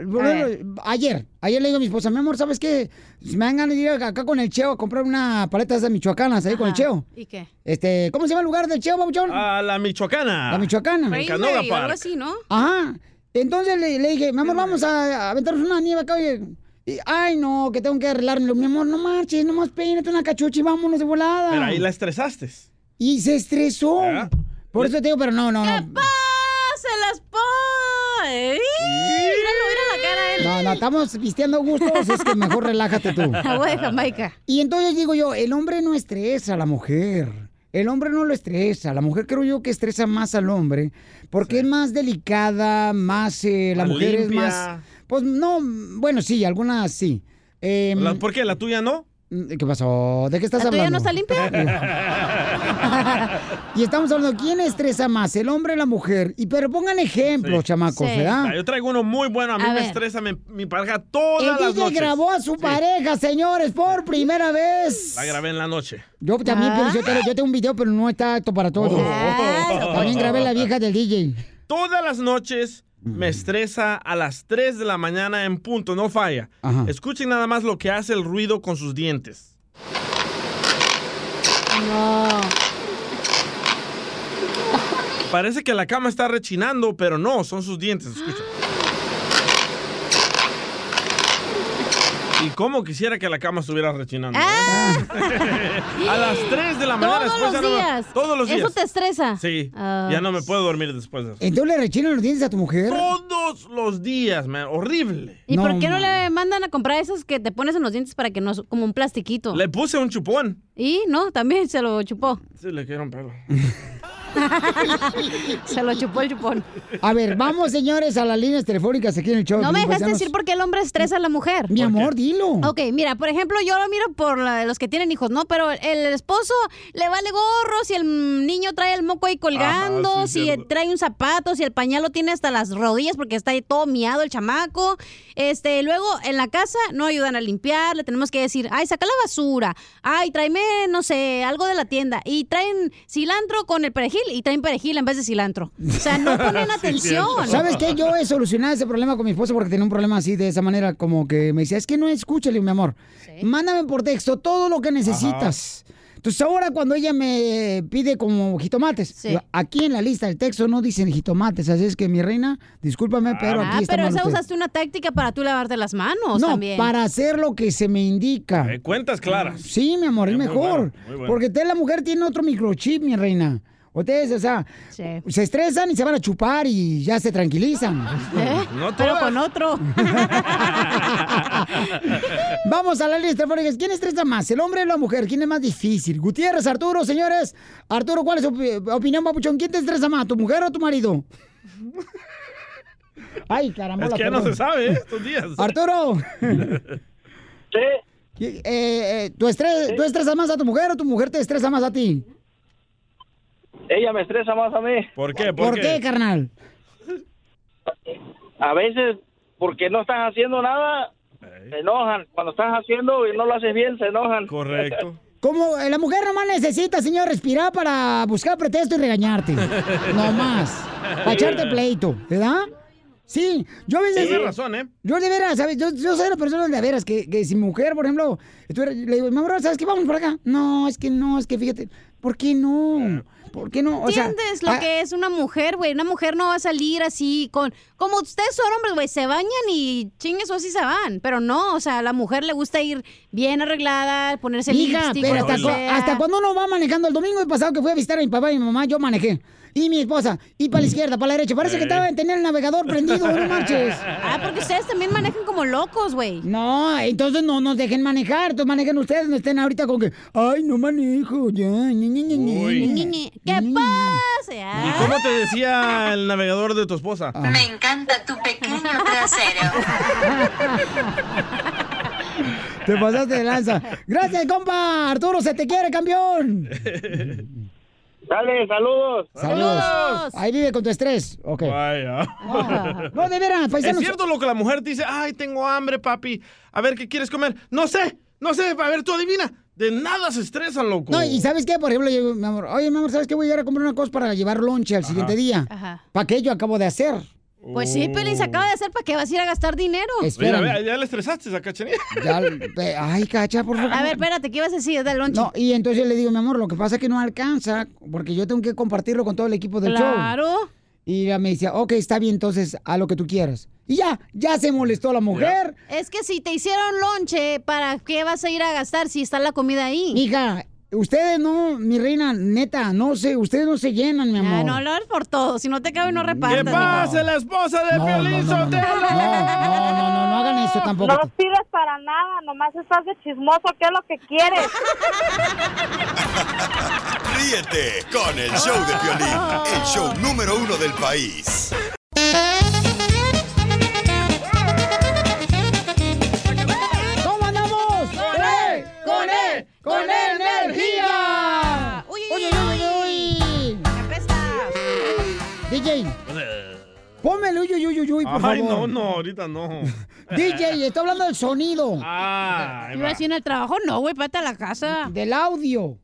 Ayer, ayer le digo a mi esposa, mi amor, ¿sabes qué? Si me dan ganas de ir acá con el Cheo a comprar una paleta de michoacanas ahí con el. Cheo. ¿Y qué? Este, ¿cómo se llama el lugar del Cheo, babuchón? A la Michoacana. La Michoacana. En Canoga o algo Park. así, ¿no? Ajá. Entonces le, le dije, mi amor, vamos a, a aventarnos una nieve acá. oye. Ay, no, que tengo que arreglármelo. Mi amor, no marches, nomás peínate una cachucha y vámonos de volada. Pero ahí la estresaste. Y se estresó. Por eso te digo, pero no, no, no. ¡Ah, se las pone! Míralo, mira la cara de él. No, no, estamos vistiendo gustos, es que mejor relájate tú. *laughs* Agua de Jamaica. Y entonces digo yo, el hombre no estresa a la mujer. El hombre no lo estresa. La mujer creo yo que estresa más al hombre porque es más delicada, más... eh, la mujer es más... Pues no, bueno, sí, algunas sí. Em, ¿Por qué? ¿La tuya no? ¿Qué pasó? ¿De qué estás ¿La tuya hablando? no está limpia? *laughs* y estamos hablando, ¿quién estresa más, el hombre o la mujer? Y pero pongan ejemplos, chamacos, ¿verdad? Ah, Yo traigo uno muy bueno. A mí A me ver. estresa mi, mi pareja todas El las DJ noches. grabó a su Sí. pareja, señores, por primera vez. La grabé en la noche. Yo también, pero yo, te- yo tengo un video, pero no está apto para todos. Oh. También grabé la vieja del DJ. Todas las noches me estresa a las 3 de la mañana en punto, no falla. Ajá. Escuchen nada más lo que hace el ruido con sus dientes. No. Parece que la cama está rechinando, pero no, son sus dientes, escucha. Y cómo quisiera que la cama estuviera rechinando. ¿eh? *laughs* a las 3 de la mañana Ah. Todos después ya los no me- días. Todos los días. ¿Eso te estresa? Sí, Ah. ya no me puedo dormir después de eso. Entonces le rechinan los dientes a tu mujer. Todos los días, man, horrible. ¿Y por qué no le mandan a comprar esos que te pones en los dientes para que no, como un plastiquito? Le puse un chupón. Y no, también se lo chupó. Sí, le quiero un pelo. *laughs* Se lo chupó el chupón. A ver, vamos, señores, a las líneas telefónicas aquí en el show. No me dejaste decir por qué el hombre estresa a la mujer. Mi amor, dilo. Ok, mira, por ejemplo, yo lo miro por la- los que tienen hijos, ¿no? Pero el esposo le vale gorro si el niño trae el moco ahí colgando, Ajá, sí, si cierto. trae un zapato, si el pañal lo tiene hasta las rodillas porque está ahí todo miado el chamaco. Este, luego en la casa no ayudan a limpiar, le tenemos que decir, ay, saca la basura, ay, tráeme, no sé, algo de la tienda. Y traen cilantro con el perejil y traen perejil en vez de cilantro. O sea, no *laughs* ponen atención. ¿Sabes qué? Yo he solucionado ese problema con mi esposa porque tenía un problema así, de esa manera, como que me decía, es que no escúchale, mi amor. Mándame por texto todo lo que necesitas. Entonces ahora cuando ella me pide como jitomates, aquí en la lista del texto no dicen jitomates, así es que mi reina, discúlpame, pero Ah, aquí está pero mal esa usted. usaste una táctica para tú lavarte las manos No, también. para hacer lo que se me indica. Eh, cuentas claras. Sí, mi amor, es mejor. bueno, bueno. Porque usted, la mujer, tiene otro microchip, mi reina. Ustedes, o sea, se estresan y se van a chupar y ya se tranquilizan. No Pero con otro. *laughs* Vamos a la lista telefónicas. ¿Quién estresa más, el hombre o la mujer? ¿Quién es más difícil? Gutiérrez, Arturo, señores. Arturo, ¿cuál es su opi- opinión, papuchón? ¿Quién te estresa más, tu mujer o tu marido? *laughs* Ay, caramba. Es que ya no se sabe ¿eh? estos días. Arturo. *laughs* Sí. Eh, eh, ¿tú, estres- ¿Tú estresas más a tu mujer o tu mujer te estresa más a ti? Ella me estresa más a mí. ¿Por qué? ¿Por, qué, carnal? A veces, porque no estás haciendo nada, se enojan. Cuando estás haciendo y no lo haces bien, se enojan. Correcto. *laughs* Como eh, la mujer nomás necesita, señor, respirar para buscar pretexto y regañarte. *laughs* no más. Para echarte pleito, ¿verdad? Sí, yo a veces... Tienes razón, ¿eh? Yo de veras, ¿sabes? Yo, yo soy la persona de veras que, que si mi mujer, por ejemplo, estuviera- le digo, mi amor, ¿sabes qué? Vamos por acá. No, es que no, es que fíjate. ¿Por qué no? ¿Por qué no? O sea, ¿Entiendes lo ah, que es una mujer, güey? Una mujer no va a salir así con... Como ustedes son hombres, güey, se bañan y chingues o así se van. Pero no, o sea, a la mujer le gusta ir bien arreglada, ponerse Hija, lipstick. pero hasta, cu- hasta cuando uno va manejando, el domingo pasado que fui a visitar a mi papá y mi mamá, yo manejé. Y mi esposa, y para la izquierda, para la derecha. Parece que estaba en tener el navegador prendido, no marches. *laughs* Ah, porque ustedes también manejan como locos, güey. No, entonces no nos dejen manejar. Entonces manejen ustedes, no estén ahorita con que, ay, no manejo, ya. Uy. ñe, ñe". ¿Qué pasa? ¿Y cómo te decía el navegador de tu esposa? Me encanta tu pequeño trasero. *laughs* Te pasaste de lanza. Gracias, compa. Arturo, se te quiere, campeón. *laughs* Dale, saludos. Saludos. Ahí vive con tu estrés. Ok. Vaya. *laughs* No, de veras, Es cierto lo que la mujer dice, ay, tengo hambre, papi. A ver, ¿qué quieres comer? No sé, no sé, a ver, tú adivina. De nada se estresan, loco. No, y ¿sabes qué? Por ejemplo, yo, mi amor, oye, mi amor, ¿sabes qué? Voy a ir a comprar una cosa para llevar lonche al siguiente día. Ajá. ¿Para qué yo acabo de hacer? Pues sí, Pelín se acaba de hacer para que vas a ir a gastar dinero. Mira, Espérame. vea, ya le estresaste a Cachanilla. Ya, ve- ay, cacha, por favor. A ver, espérate, ¿qué ibas a decir del lonche? No, y entonces le digo, mi amor, lo que pasa es que no alcanza, porque yo tengo que compartirlo con todo el equipo del show. Claro. Y ella me decía, ok, está bien, entonces, a lo que tú quieras. Y ya, ya se molestó la mujer. Es que si te hicieron lonche, ¿para qué vas a ir a gastar si está la comida ahí? Hija, ustedes no, mi reina, neta, no sé, ustedes no se llenan, mi amor. Ah, no, lo es por todo. Si no te cabe, no repartas. ¿Qué pasa, la esposa de No, Piolín no, no, no? No, no, no, no, no hagan eso tampoco. No pides para nada, nomás estás de chismoso, ¿qué es lo que quieres? *laughs* Ríete con el show de Piolín, el show número uno del país. ¿Cómo andamos? ¡Con él! ¡Con él! ¡Con energía! El uy, uy, uy, uy, uy, por Ay, favor. no, no, ahorita no. *laughs* DJ, estoy hablando del sonido. Ah, Iba a va. decir en el trabajo, no, güey, pate a la casa. Del audio.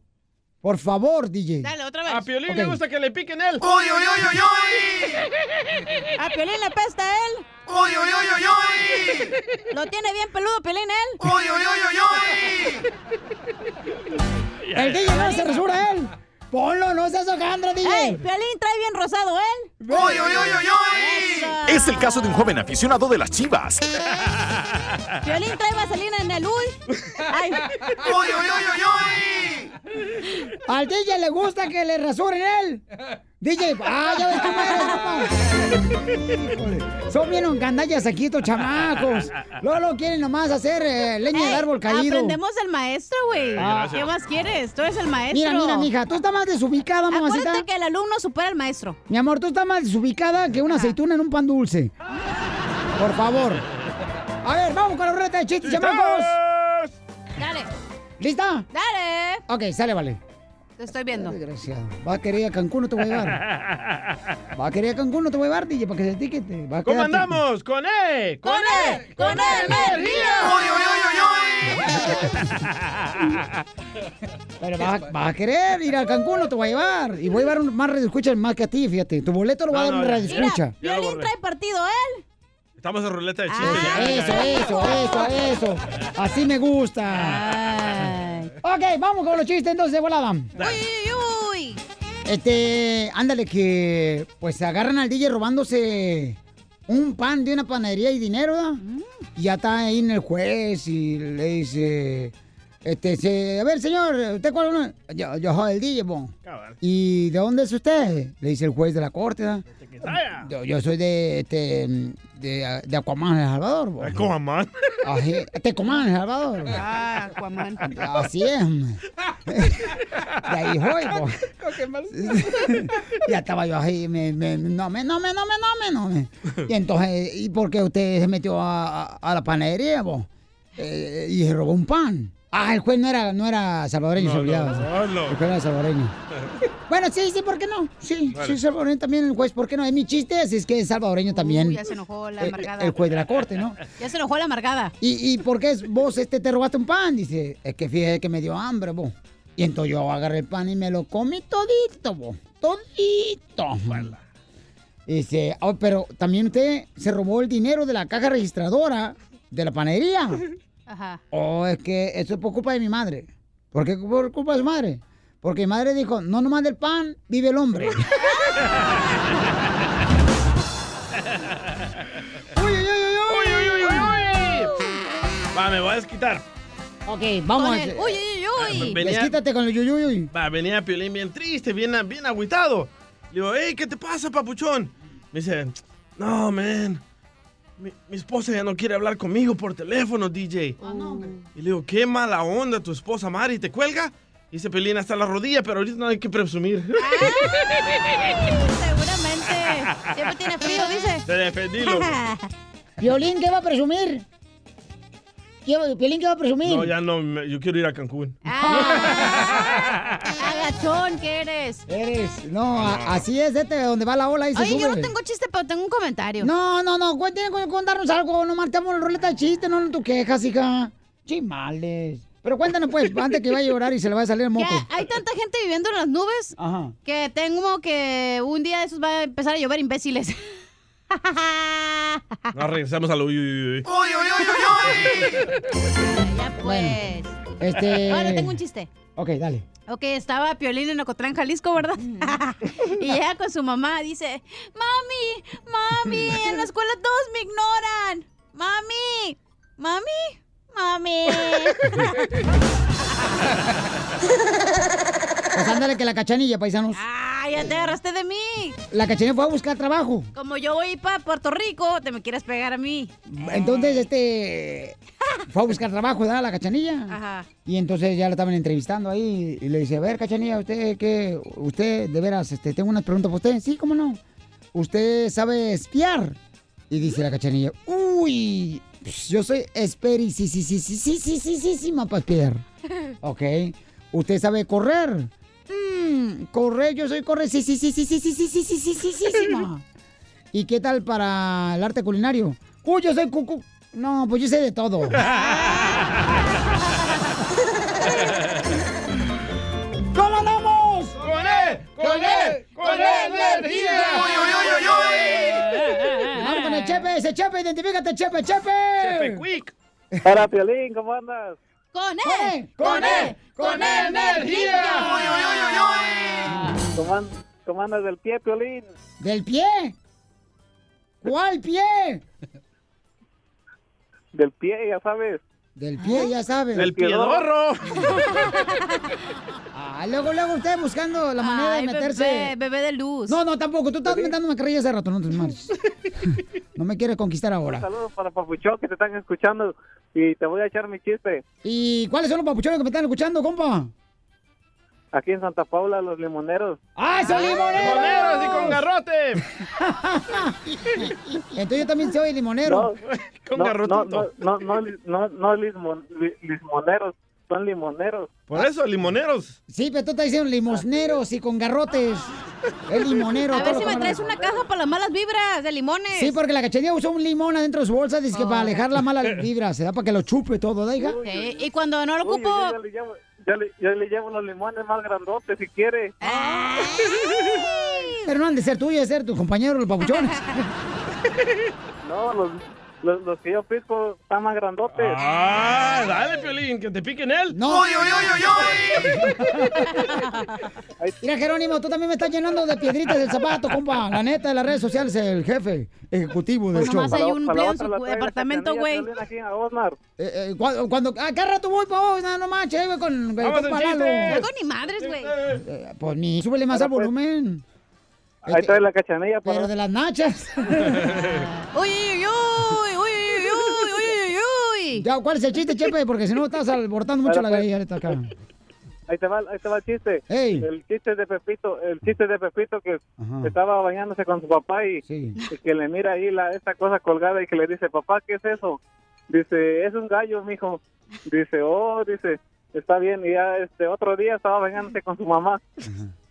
Por favor, DJ. Dale, otra vez. A Piolín le gusta que le piquen él. ¡Uy, uy, uy, uy, uy! *laughs* A Piolín le pesta a él. ¡Uy, uy, uy, uy, uy! Lo tiene bien peludo, Piolín, él. ¡Uy, uy, uy, uy, uy! El DJ no se resura él. Ponlo, no seas hojandra, DJ. Ey, Piolín trae bien rosado él. ¡Uy, uy, uy, uy, uy! Es el caso de un joven aficionado de las chivas. *laughs* Piolín trae vaselina en el uy. Ay. ¡Uy, uy, uy, uy, uy! Al DJ le gusta que le rasuren él. DJ, ah, ya ves cómo eres. Híjole, Son bien gandallas aquí estos chamacos. Luego lo quieren nomás hacer eh, leña del Ey, árbol caído. Aprendemos del maestro, güey. Ah. ¿Qué más quieres? Tú eres el maestro. Mira, mira, mija, tú estás más desubicada, mamacita. Acuérdate que el alumno supera al maestro. Mi amor, tú estás más desubicada que una aceituna en un pan dulce. Por favor. A ver, vamos con la ruleta de chistes, chamacos. Dale, ¿Lista? dale. Ok, sale, vale. Te estoy viendo. Desgraciado. Va a querer ir a Cancún, no te voy a llevar. *laughs* Va a querer ir a Cancún, no te voy a llevar, DJ, para que se etiquete. Va a ¿Cómo andamos? ¡Con E! ¡Con E! ¡Con energía! *laughs* Pero vas, a- vas a querer ir a Cancún, no te voy a llevar. Y voy a llevar un, más radio escucha más que a ti, fíjate. Tu boleto lo va a No, dar un no, radio ya. escucha. Ya lo Violín trae partido él. Estamos en ruleta de chistes. eso, eso, eso, eso. Así me gusta. Ok, vamos con los chistes entonces de volada. Uy, uy, uy. Este, ándale que pues agarran al DJ robándose un pan de una panadería y dinero, ¿verdad? Y ya está ahí en el juez y le dice, este, se- a ver señor, ¿usted cuál es? uno?" Yo, yo soy el DJ, bon. ¿Y de dónde es usted? Le dice el juez de la corte, ¿verdad? Yo, yo soy de, este, de, de Aquaman, El Salvador. bo. Aquaman. Ají, Tecomán, El Salvador. Ah, Aquaman. Así es. De ahí voy, *laughs* ya estaba yo ahí, me, me, no me, no me, no me, no me, no me. Y entonces, ¿y por qué usted se metió a, a- a la panadería, bo? Eh, y se robó un pan. Ah, el juez no era, no era salvadoreño, No, se olvidaba. no, no. El juez era salvadoreño. *laughs* Bueno, sí, sí, ¿por qué no? Sí, Vale. sí, salvadoreño también el juez, ¿por qué no? Es mi chiste, así es que es salvadoreño también. Uy, ya se enojó la eh, amargada. El juez de la corte, ¿no? Ya se enojó la amargada. ¿Y, y por qué es- vos este, te robaste un pan? Dice, es que fíjate que me dio hambre, vos. Y entonces yo agarré el pan y me lo comí todito, vos. Todito. Dice, "Oh, pero también usted se robó el dinero de la caja registradora de la panadería. *laughs* Ajá. Oh, es que eso es por culpa de mi madre. ¿Por qué por culpa de su madre? Porque mi madre dijo, no nomás del pan vive el hombre. *laughs* ¡Uy, uy, uy, uy, uy, uy! Va, me voy a desquitar. ok, vamos Con a... el uy, uy, uy. Venía- Desquítate con el yuyuyuy. Va, venía Piolín bien triste, bien, bien agüitado. Le digo, hey, ¿qué te pasa, papuchón? Me dice, no, man. Mi, mi esposa ya no quiere hablar conmigo por teléfono, DJ. Y le digo, qué mala onda tu esposa Mari, ¿te cuelga? Y dice Piolín hasta la rodilla, pero ahorita no hay que presumir. *laughs* Seguramente. Siempre tiene frío, dice. Te defendí, loco. *laughs* Violín, ¿qué va a presumir? ¿Qué, va- Piolín, ¿qué va a presumir? No, ya no, me- yo quiero ir a Cancún. Agachón que eres. Eres, no, a- así es, este, donde va la ola y se Oye, sube. yo no tengo chiste, pero tengo un comentario. No, no, no, tienen que contarnos algo, no marcamos la ruleta de chiste, no tu quejas, hija. Chimales. Pero cuéntanos, pues, *laughs* antes que vaya a llorar y se le vaya a salir el moco. Que hay tanta gente viviendo en las nubes Ajá. que tengo que un día de esos va a empezar a llover imbéciles. No, regresamos a lo uy, uy, uy. ya pues. Este... Ahora tengo un chiste. Ok, dale. Ok, estaba Piolín en Ocotlán, Jalisco, ¿verdad? *laughs* y llega con su mamá, dice, mami, mami, en la escuela todos me ignoran. Mami, mami, mami. *laughs* Pues ándale que la cachanilla, paisanos. Ay, ya te agarraste de mí. La cachanilla fue a buscar trabajo. Como yo voy para Puerto Rico, te me quieres pegar a mí. Entonces, este... Fue a buscar trabajo, ¿verdad? La cachanilla. Ajá. Y entonces ya la estaban entrevistando ahí y le dice, a ver, Cachanilla, ¿usted qué? ¿Usted, de veras, este, tengo unas preguntas para usted? Sí, ¿cómo no? ¿Usted sabe espiar? Y dice la Cachanilla, uy, pues, yo soy esperi, sí, sí, sí, sí, sí, sí, sí, sí, sí, espiar. Ok. ¿Usted sabe correr? Mmm, correr, yo soy correr, sí, sí, sí, sí, sí, sí, sí, sí, sí, sí, sí, sí, sí. ¿Y qué tal para el arte culinario? Uy, yo soy cucu... No, pues yo sé de todo. ¿Cómo andamos? ¡Con él! ¡Con él! ¡Con energía! Vamos con el Chepe, ese Chepe, identifícate, Chepe, Chepe. Chepe Quick. Para Piolín, ¿cómo andas? ¡Con él! ¡Con él! ¡Con energía! ¿Cómo, an- cómo andas del pie, Piolín? ¿Del pie? ¿Cuál pie? Del pie, ya sabes. Del pie, ya sabes. Del piedorro. *laughs* Ah, luego, luego ustedes buscando la manera Ay, de meterse. bebé, bebé de luz. No, no, tampoco. Tú estás inventando una carrilla hace rato, no te *laughs* marches. No me quieres conquistar ahora. Saludos para Papuchón que te están escuchando y te voy a echar mi chiste. ¿Y cuáles son los papuchones que me están escuchando, compa? Aquí en Santa Paula, los limoneros. ¡Ah, son limoneros! ¡Limoneros y con garrote! Entonces yo también soy limonero. Con no, garrotito. no, no, no, no, no, no li- limoneros, son limoneros. Por eso, limoneros. Sí, pero tú estás diciendo limosneros y con garrotes. Es limonero. A ver si me traes una caja para las malas vibras de limones. Sí, porque la cachanilla usó un limón adentro de su bolsa, dice que para alejar la mala *laughs* vibra, se da para que lo chupe todo, ¿da, hija? Sí, y cuando no lo Uy, ocupo... yo ya le llevo, ya le, ya le llevo los limones más grandotes si quiere. Pero no han de ser tuyos, de ser tus compañeros, los papuchones. *laughs* No, los, los, los que yo pisco están más grandotes. Ah, dale, Piolín, que te piquen él. No. ¡Uy, uy, *laughs* Mira, Jerónimo, tú también me estás llenando de piedritas del zapato, compa. La neta, de las redes sociales, el jefe ejecutivo del Pues show. nomás hay un empleado en su departamento, güey. Eh, eh, cuando, cuando acá rato voy pa' vos, no, no manches, voy con el Vamos. No hago ni madres, güey. Eh, Pues ni, súbele más al volumen. Ahí trae este, la cachanilla. Para... Pero de las nachas. *laughs* uy, uy, uy, uy, uy, uy, uy. Ya, ¿cuál es el chiste, Chepe? Porque si no estás alborotando mucho la gallina pues. acá. Ahí te va, ahí te va el chiste. El chiste de Pepito, el chiste de Pepito que estaba bañándose con su papá y, que le mira ahí la, esta cosa colgada y que le dice, papá, ¿qué es eso? Dice, es un gallo, mijo. Dice, oh, dice, está bien. Y ya este otro día estaba bañándose con su mamá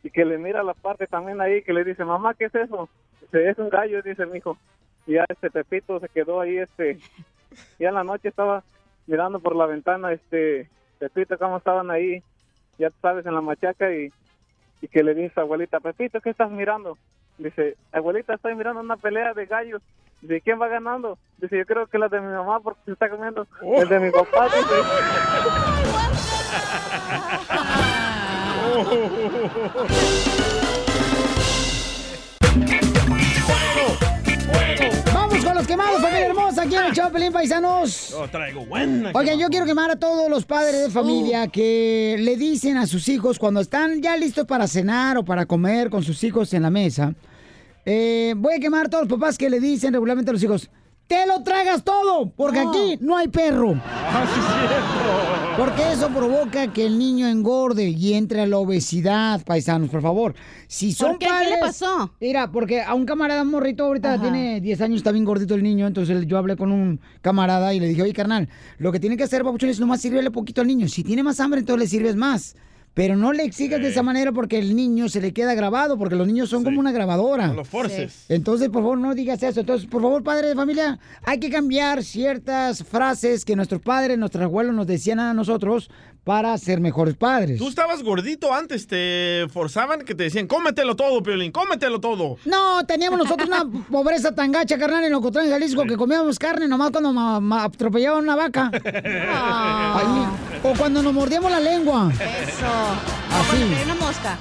y que le mira la parte también ahí que le dice, mamá, ¿qué es eso? Dice, es un gallo, dice mi hijo. Y ya este Pepito se quedó ahí, este, ya en la noche estaba mirando por la ventana, este, Pepito, cómo estaban ahí, ya sabes, en la machaca y, y que le dice abuelita, Pepito, ¿qué estás mirando? Dice, abuelita, estoy mirando una pelea de gallos. Dice, ¿quién va ganando? Dice, yo creo que la de mi mamá porque se está comiendo el de mi papá. *laughs* Vamos con los quemados, familia hermosa, aquí en el show, Pelín Paisanos. Yo traigo buena. Oigan, yo quiero quemar a todos los padres de familia que le dicen a sus hijos cuando están ya listos para cenar o para comer con sus hijos en la mesa. eh, voy a quemar a todos los papás que le dicen regularmente a los hijos, te lo tragas todo, porque aquí no hay perro. Porque eso provoca que el niño engorde y entre a la obesidad, paisanos, por favor. Si son ¿Por qué? ¿Qué le padres- pasó? Mira, porque a un camarada morrito ahorita tiene 10 años, está bien gordito el niño, entonces yo hablé con un camarada y le dije, oye, carnal, lo que tiene que hacer, papuchón, es nomás sirve poquito al niño. Si tiene más hambre, entonces le sirves más. Pero no le exigas de esa manera porque el niño se le queda grabado, porque los niños son como una grabadora. No lo forces. Entonces, por favor, no digas eso. Entonces, por favor, padre de familia, hay que cambiar ciertas frases que nuestros padres, nuestros abuelos nos decían a nosotros para ser mejores padres. Tú estabas gordito antes, te forzaban que te decían, cómetelo todo, Piolín, cómetelo todo. No, teníamos nosotros una *laughs* pobreza tan gacha, carnal, en Ocotlán, Jalisco, que comíamos carne nomás cuando ma- ma- atropellaban una vaca. *laughs* Ay, o cuando nos mordíamos la lengua. Eso. Así. Cuando cae una mosca.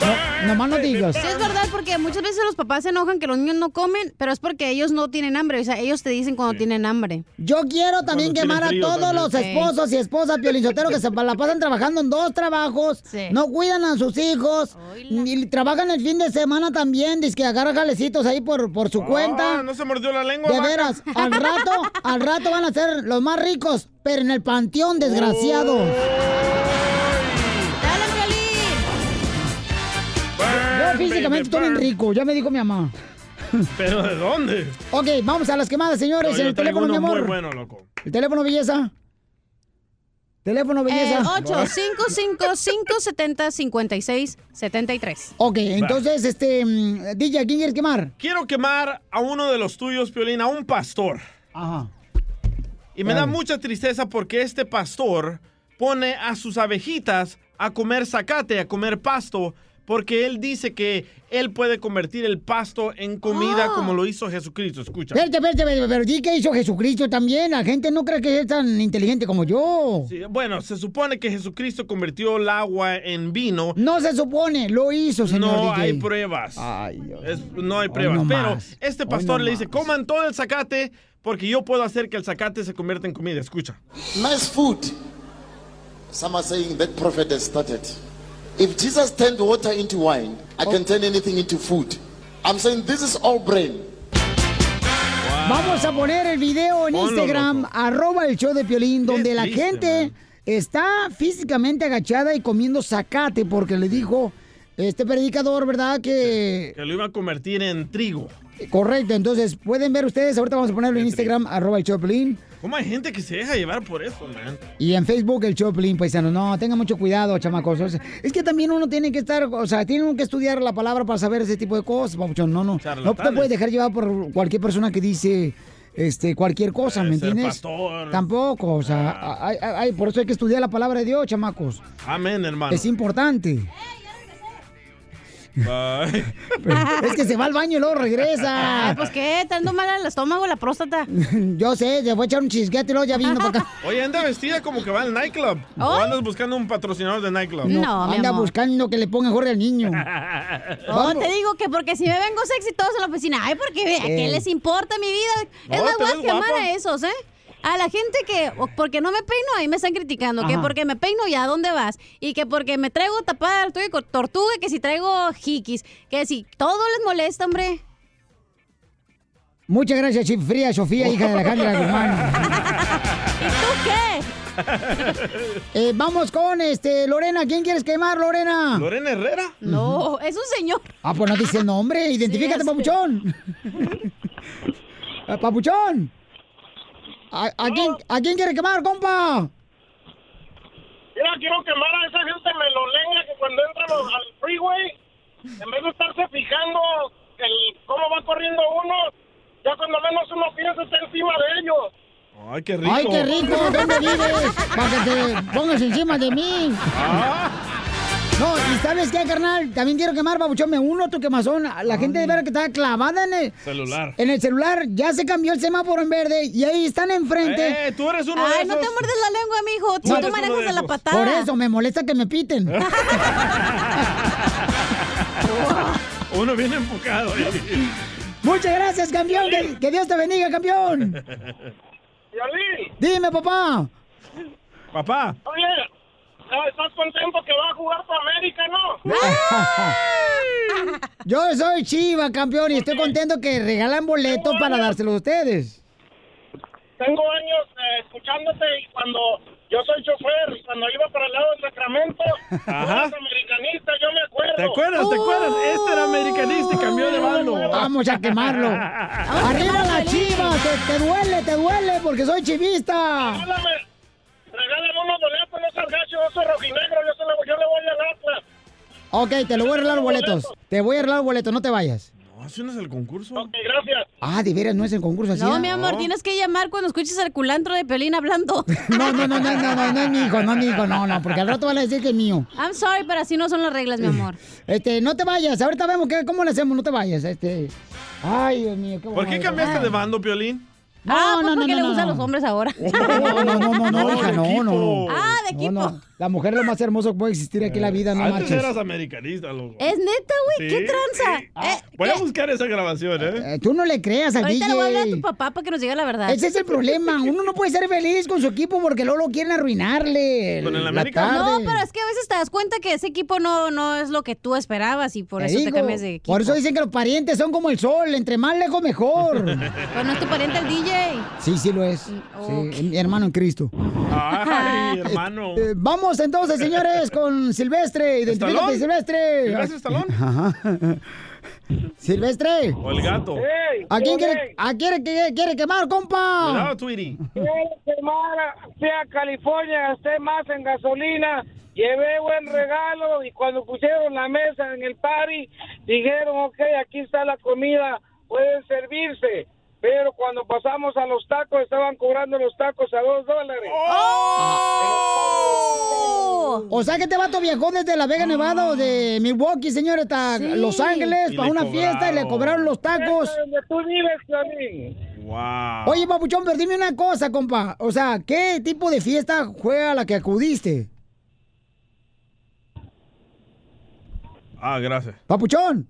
No, nomás no digas. Sí, es verdad, porque muchas veces los papás se enojan que los niños no comen, pero es porque ellos no tienen hambre. O sea, ellos te dicen cuando tienen hambre. Yo quiero también Cuando quemar a todos también. los Sí. esposos y esposas piolinzoteros que se la pasan trabajando en dos trabajos, no cuidan a sus hijos, y trabajan el fin de semana también, dice que agarran jalecitos ahí por, por su cuenta. Ah, no se mordió la lengua. De vaca? veras, al rato, al rato van a ser los más ricos, pero en el panteón, desgraciados. Yo físicamente estoy bien rico, ya me dijo mi mamá. ¿Pero de dónde? Ok, vamos a las quemadas, señores. No, el teléfono, mi amor. muy bueno, loco. El teléfono, belleza. Teléfono, belleza. Eh, 855-570-5673. Ok, entonces, este, mm, DJ, ¿quién quieres quemar? Quiero quemar a uno de los tuyos, Piolín, a un pastor. Ajá. Y me da mucha tristeza porque este pastor pone a sus abejitas a comer zacate, a comer pasto, porque él dice que él puede convertir el pasto en comida Ah. como lo hizo Jesucristo. Escucha. Espérate, espérate, espérate, pero di que hizo Jesucristo también. La gente no cree que es tan inteligente como yo. Sí, bueno, se supone que Jesucristo convirtió el agua en vino. No se supone, lo hizo, señor No DJ. hay pruebas. Ay, Dios. Es- no hay pruebas. no Pero más. este pastor no le dice, más. coman todo el zacate porque yo puedo hacer que el zacate se convierta en comida. Escucha. Nice food. Some are saying that prophet has started. If Jesus turned water into wine, I can turn anything into food. I'm saying this is all brain. Vamos a poner el video en Ponlo, Instagram, arroba el show de Piolín, donde la triste, gente está físicamente agachada y comiendo zacate porque le dijo este predicador, ¿verdad? Que... Que lo iba a convertir en trigo. Correcto, entonces pueden ver ustedes, ahorita vamos a ponerlo en Instagram, arroba el show de Piolín. ¿Cómo hay gente que se deja llevar por eso, man? Y en Facebook el Choplin, paisano. No, tengan mucho cuidado, chamacos. O sea, es que también uno tiene que estar, o sea, tiene uno que estudiar la palabra para saber ese tipo de cosas, papuchón. No, no. No te puedes dejar llevar por cualquier persona que dice este cualquier cosa, ¿me entiendes? pastor. Tampoco, o sea, hay- hay- hay- por eso hay que estudiar la palabra de Dios, chamacos. Amén, hermano. Es importante. Bye. *laughs* es que se va al baño y luego regresa. Ay, pues qué, ¿te ando mal el estómago, la próstata? *laughs* Yo sé, se fue a echar un chisguete y luego ya vino para acá. *laughs* Oye, anda vestida como que va al nightclub. ¿O andas buscando un patrocinador de nightclub? No, anda buscando que le ponga Jorge al niño. No, te digo que porque si me vengo sexy todos en la oficina, ay, porque ¿a qué Eh. les importa mi vida? Es No, más, te voy a ves quemar guapa. a esos, ¿eh? A la gente que, o porque no me peino, ahí me están criticando. Que porque me peino, ¿ya a dónde vas? Y que porque me traigo tapada tortuga, con tortuga, que si traigo jiquis. Que si todo les molesta, hombre. Muchas gracias, Chifría Sofía, hija de Alejandra Guzmán. *laughs* ¿Y tú qué? *laughs* Eh, vamos con este Lorena. ¿Quién quieres quemar, Lorena? ¿Lorena Herrera? No, es un señor. Ah, pues no dice el nombre. Identifícate, Sí, papuchón. *laughs* Papuchón. ¿A, a quién, ¿A quién quiere quemar, compa? Mira, quiero quemar a esa gente melolenga que cuando entra los- al freeway, en vez de estarse fijando el cómo va corriendo uno, ya cuando menos uno piensa está encima de ellos. Ay, qué rico. Ay, qué rico. ¿Dónde vives? Para que te pongas encima de mí. Ah. No, y ¿sabes qué, carnal? También quiero quemar, papuchón. Me uno tu quemazón. La gente de ver que está clavada en el, Celular. en el celular. Ya se cambió el semáforo en verde y ahí están enfrente. Eh, tú eres uno Ay, de no te muerdes la lengua, mijo. Si tú manejas de de la patada. Por eso me molesta que me piten. *laughs* *laughs* Uno viene enfocado. eh. Muchas gracias, campeón. Que, que Dios te bendiga, campeón. Dime, papá. Papá. oye, ah, ¿estás contento que va a jugar para América, no? *laughs* Yo soy Chiva, campeón, y estoy contento que regalan boletos para dárselos a ustedes. Tengo años eh, escuchándote y cuando yo soy chofer y cuando iba para el lado de Sacramento, Ajá. eras americanista, yo me acuerdo. ¿Te acuerdas? ¿Te acuerdas? Este era americanista y cambió de bando. Vamos a quemarlo. *laughs* Arriba la chiva, te, te duele, te duele, porque soy chivista. Regálame, regálame unos boletos, no seas gacho, yo soy rojinegro, yo, se lo- yo le voy al Atlas. Ok, te lo voy a arreglar boletos. Te voy a arreglar boletos, no te vayas. No, así no es el concurso. Ok, gracias. Ah, de veras, no es el concurso así. No, ¿ah? mi amor, tienes que llamar cuando escuches el culantro de Pelín hablando. *laughs* No, no, no, no, no, no, no es mi hijo, no es mi hijo, no, no, porque al rato van a decir que es mío. I'm sorry, pero así no son las reglas, mi amor. Este, no te vayas, ahorita vemos qué, cómo le hacemos, no te vayas, este. Ay, Dios mío, qué ¿Por qué cambiaste de bando, Piolín? Ah, no, pues no, porque no, le no, gustan no. los hombres ahora. No, no, no, no, no, hija, no, no, no. Ah, de equipo. no. La mujer es lo más hermoso que puede existir aquí en la vida, no Antes marches. eras americanista, loco. Es neta, güey, qué tranza. sí. Eh, Voy a buscar esa grabación, ¿eh? Eh, tú no le creas al Ahorita le voy a hablar a tu DJ. papá para que nos diga la verdad. Ese es el problema. Uno no puede ser feliz con su equipo porque luego lo quieren arruinarle. ¿Con el la América? tarde. No, pero es que a veces te das cuenta que ese equipo no, no es lo que tú esperabas y por Te eso te cambias de equipo. Por eso dicen que los parientes son como el sol, entre más lejos mejor. *laughs* Pues no es tu pariente el DJ. Sí, sí lo es. Sí, mi hermano en Cristo. Ay, *laughs* hermano. Eh, vamos entonces, señores, con Silvestre. Identifícate, ¿Estalón? Silvestre. ¿Silvestre Estalón? *laughs* Ajá. Silvestre. O el gato. ¿A quién quiere, a quiere, quiere, quiere quemar, compa? Cuidado, Tweety. Quiero quemar, fui a California, gasté más en gasolina, llevé buen regalo y cuando pusieron la mesa en el party, dijeron, ok, aquí está la comida, pueden servirse. Pero cuando pasamos a los tacos, estaban cobrando los tacos a dos dólares. O sea que este vato viajó desde La Vega, Nevada o de Milwaukee, señor, hasta Los Ángeles Y para una fiesta y le cobraron. los tacos. Donde tú vives, Piolín. Wow. Oye, papuchón, pero dime una cosa, compa. O sea, ¿qué tipo de fiesta fue a la que acudiste? Ah, gracias. Papuchón.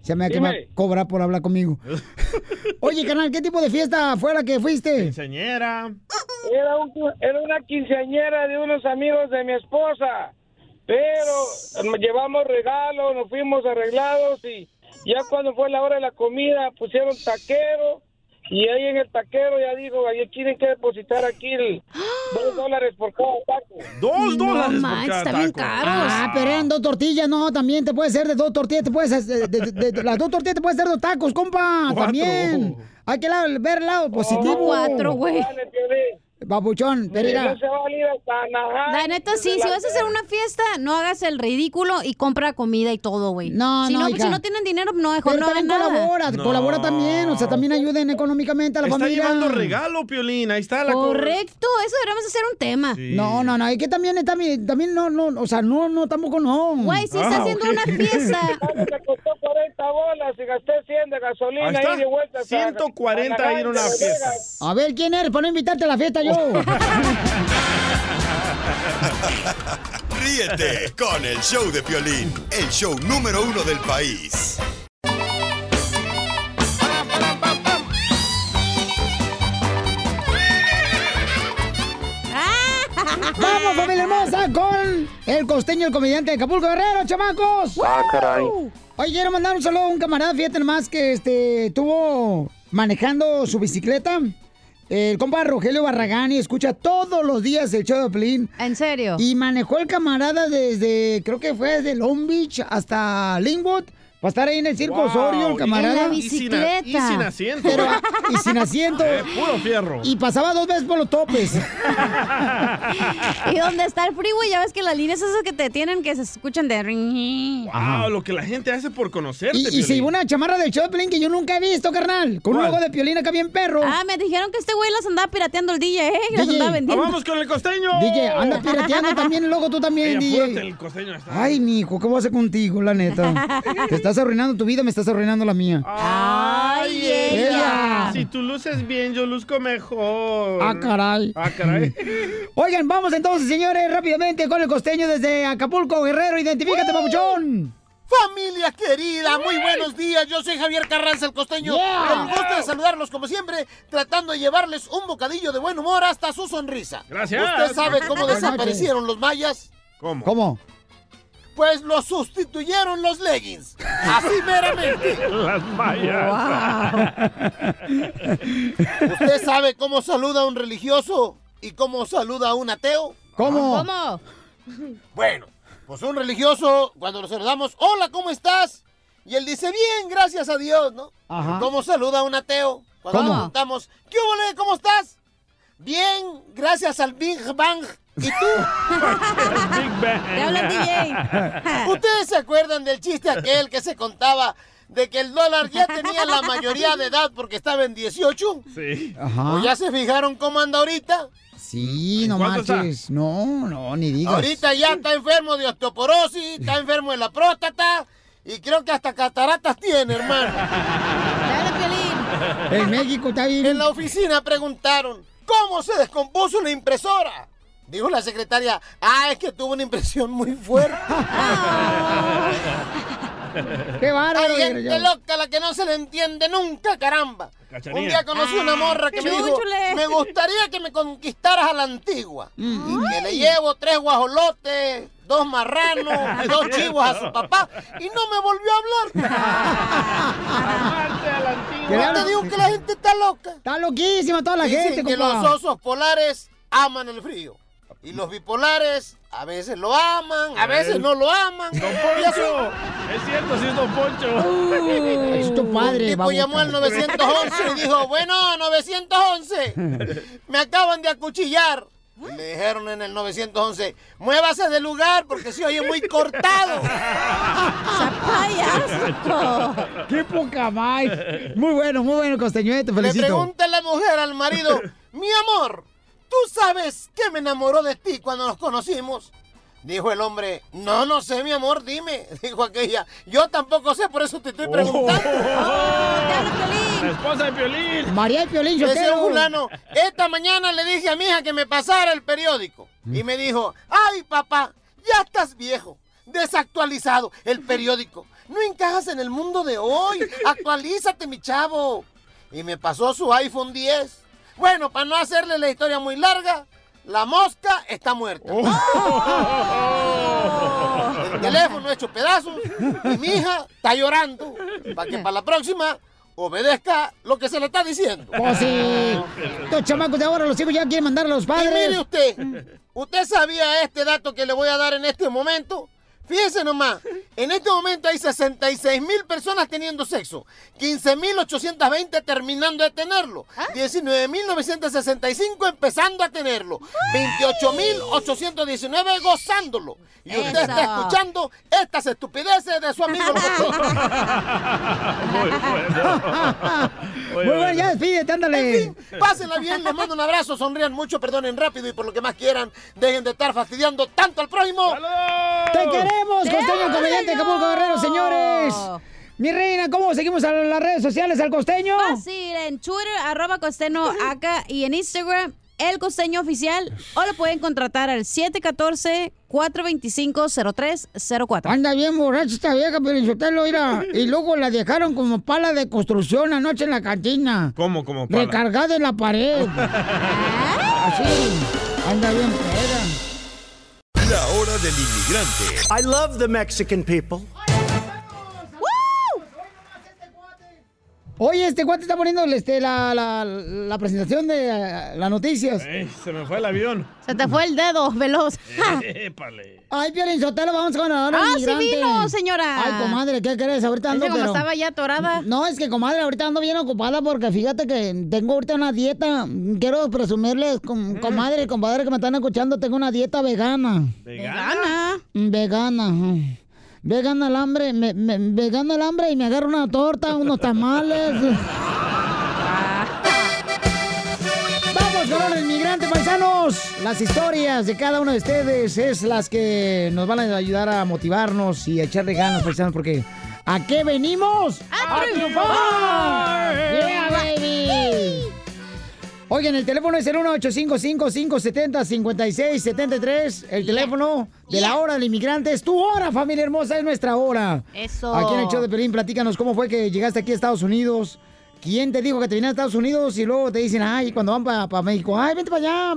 Se me va a cobrar por hablar conmigo. *laughs* Oye, canal, ¿qué tipo de fiesta fue la que fuiste? Quinceañera. Era, un- era una quinceañera de unos amigos de mi esposa, pero llevamos regalos, nos fuimos arreglados y ya cuando fue la hora de la comida pusieron taquero y ahí en el taquero ya dijo, ahí tienen que depositar aquí el dos dólares por cada taco. Dos dólares por cada está bien caros. Ah, pero eran dos tortillas, no, también te puede ser de dos tortillas, te puedes hacer- de, de- de- las dos tortillas te puedes hacer dos tacos, compa, Cuatro. también. Hay que ver el lado positivo. cuatro, güey. Babuchón, pero mira. No se va a ir hasta Anaheim. La neta, sí, si vas a hacer una fiesta, no hagas el ridículo y compra comida y todo, güey. No, si no, no, hija. si no tienen dinero, no, mejor Pero no hagan también nada. colabora, No. colabora también, o sea, también ayuden económicamente a la Está familia. llevando regalo, Piolín. Ahí está la co- Correcto, eso deberíamos hacer un tema. No, no, no, es que también, también, también no, no, o sea, no, no, tampoco no. Güey, si está haciendo una fiesta. *laughs* Me costó 40 bolas y gasté 100 de gasolina Ahí está. y de vuelta. hasta 140 ir a una fiesta. A ver, ¿quién eres? Para no invitarte a la fiesta yo. *laughs* Ríete con el show de Piolín, el show número uno del país. Vamos, familia hermosa, con el costeño, el comediante de Acapulco Guerrero, chamacos. Ah, caray. Oye, quiero mandar un saludo a un camarada, fíjate nomás, que este, estuvo manejando su bicicleta. El compa Rogelio Barragán y escucha todos los días el show de Pelín. ¿En serio? Y manejó el camarada desde, creo que fue desde Long Beach hasta Linwood. Para estar ahí en el circo Wow, Osorio, el camarada. en la Y sin a- y sin asiento. Pero, y sin asiento. *laughs* Eh, puro fierro. Y pasaba dos veces por los topes. *laughs* Y donde está el freeway, ya ves que las líneas esas que te tienen que se escuchan de ring. Wow, lo que la gente hace por conocerte, Y, y se llevó una chamarra del show de Pelín que yo nunca he visto, carnal. Con un ¿Cuál? logo de piolín acá bien perro. Ah, me dijeron que este güey las andaba pirateando el DJ, ¿eh? Las andaba vendiendo. ¡Ah, vamos con el costeño! DJ, anda pirateando también el logo tú también, Ey, DJ. el costeño está. Ay, mijo, ¿qué voy a hacer contigo, la neta? *laughs* Estás arruinando tu vida, me estás arruinando la mía. ¡Ay, ella! Si tú luces bien, yo luzco mejor. Ah, caray. Ah, caray. *laughs* Oigan, vamos entonces, señores, rápidamente con el costeño desde Acapulco, Guerrero. Identifícate, papuchón. Familia querida, muy buenos días. Yo soy Javier Carranza, el costeño. Yeah. Con gusto de saludarlos como siempre, tratando de llevarles un bocadillo de buen humor hasta su sonrisa. Gracias. ¿Usted sabe cómo desaparecieron los mayas? ¿Cómo? ¿Cómo? Pues los sustituyeron los leggings. Así meramente. Las mayas. ¿Usted sabe cómo saluda a un religioso y cómo saluda a un ateo? ¿Cómo? ¿Cómo? Bueno, pues un religioso, cuando lo saludamos, hola, ¿cómo estás? Y él dice, bien, gracias a Dios, ¿no? Ajá. ¿Cómo saluda a un ateo? Cuando ¿Cómo? le preguntamos, ¿qué hubo, cómo estás? Bien, gracias al Big Bang. ¿Y tú? Big Bang. Te habla el DJ. *laughs* ¿Ustedes se acuerdan del chiste aquel que se contaba de que el dólar ya tenía la mayoría de edad porque estaba en 18? Sí. Ajá. ¿O ya se fijaron cómo anda ahorita? Sí, no cuánto está? No, no, ni digas. Ahorita ya está enfermo de osteoporosis, está enfermo de la próstata y creo que hasta cataratas tiene, hermano. Piolín. En México está bien. En la oficina preguntaron, ¿cómo se descompuso la impresora? Dijo la secretaria, ah, es que tuvo una impresión muy fuerte. *laughs* Qué bárbaro. Hay gente loca la que no se le entiende nunca, caramba. Cachanilla. Un día conocí una morra que me dijo, me gustaría que me conquistaras a la antigua. Y que le llevo tres guajolotes, dos marranos y *laughs* dos chivos a su papá. Y no me volvió a hablar. Amarte a la antigua. Yo te digo que la gente está loca. Está loquísima toda la Dicen gente, que compa. los osos polares aman el frío. Y los bipolares a veces lo aman, a veces no lo aman. Don Poncho. Es cierto, sí es Don Poncho. Es tu padre, Un tipo llamó al 911 y dijo, bueno, 911, me acaban de acuchillar. Y le dijeron en el 911, muévase del lugar porque se oye muy cortado. ¡Payaso! ¡Qué poca más! Muy bueno, muy bueno, costeño, eh, te Le felicito. pregunta la mujer al marido, mi amor, ¿tú sabes qué me enamoró de ti cuando nos conocimos? Dijo el hombre, no, no sé, mi amor, dime. *laughs* Dijo aquella, yo tampoco sé, por eso te estoy preguntando. La esposa de Piolín. María y Piolín, yo Decía un fulano, esta mañana le dije a mi hija que me pasara el periódico. Y me dijo, ay papá, ya estás viejo, desactualizado, el periódico. no encajas en el mundo de hoy. Actualízate, mi chavo. Y me pasó su iPhone 10. Bueno, para no hacerle la historia muy larga, la mosca está muerta. El teléfono hecho pedazos y mi hija está llorando. Para que para la próxima obedezca lo que se le está diciendo. Pues sí. Estos chamacos de ahora, los hijos ya quieren mandar a los Y padres. mire usted, ¿usted sabía este dato que le voy a dar en este momento? Fíjese nomás, en este momento hay 66 mil personas teniendo sexo, 15 mil 820 terminando de tenerlo, 19 mil 965 empezando a tenerlo, 28 mil 819 gozándolo. Y usted Eso. está escuchando estas estupideces de su amigo el doctor. Muy bueno, ya despídete, ándale. En fin, pásenla bien, les mando un abrazo, sonrían mucho, perdonen rápido y por lo que más quieran, dejen de estar fastidiando tanto al prójimo. ¡Te queremos, costeño comediante de Acapulco Guerrero, señores! Mi reina, ¿cómo seguimos a las redes sociales al costeño? Fácil, en Twitter, arroba costeño acá y en Instagram, el costeño oficial. O lo pueden contratar al 714-425-0304. Anda bien borracha esta vieja, pero Sotelo, mira. Y luego la dejaron como pala de construcción anoche en la cantina. ¿Cómo, cómo? pala? Recargada en la pared. *laughs* Así. Anda bien peda. La hora del inmigrante. I love the Mexican people. Oye, este cuate está poniendo este, la, la, la presentación de eh, las noticias. Ey, se me fue el avión. Se te fue el dedo, *laughs* veloz. *laughs* Épale. Ay, Piolín Sotelo, vamos con ahora Ah, sí vino, señora. Ay, comadre, ¿qué crees? Ahorita ando, Es que como pero- estaba ya atorada. No, es que, comadre, ahorita ando bien ocupada porque fíjate que tengo ahorita una dieta. Quiero presumirles, com- comadre y compadre que me están escuchando, tengo una dieta vegana. ¿Vegana? Mm, Vegana. Ajá. Vegana el hambre, me, me- vegana el hambre y me agarro una torta, unos tamales. Vamos con el inmigrante paisanos. Las historias de cada uno de ustedes es las que nos van a ayudar a motivarnos y a echarle ganas, paisanos, porque ¿a qué venimos? ¡A, triunfar! ¡Yeah, baby! Oigan, el teléfono es el 1-855-570-5673. El teléfono de la hora del inmigrante es tu hora, familia hermosa, es nuestra hora. Eso. Aquí en el show de Pelín, platícanos cómo fue que llegaste aquí a Estados Unidos. ¿Quién te dijo que te vienes a Estados Unidos y luego te dicen, ay, cuando van para México, ay, vente para allá,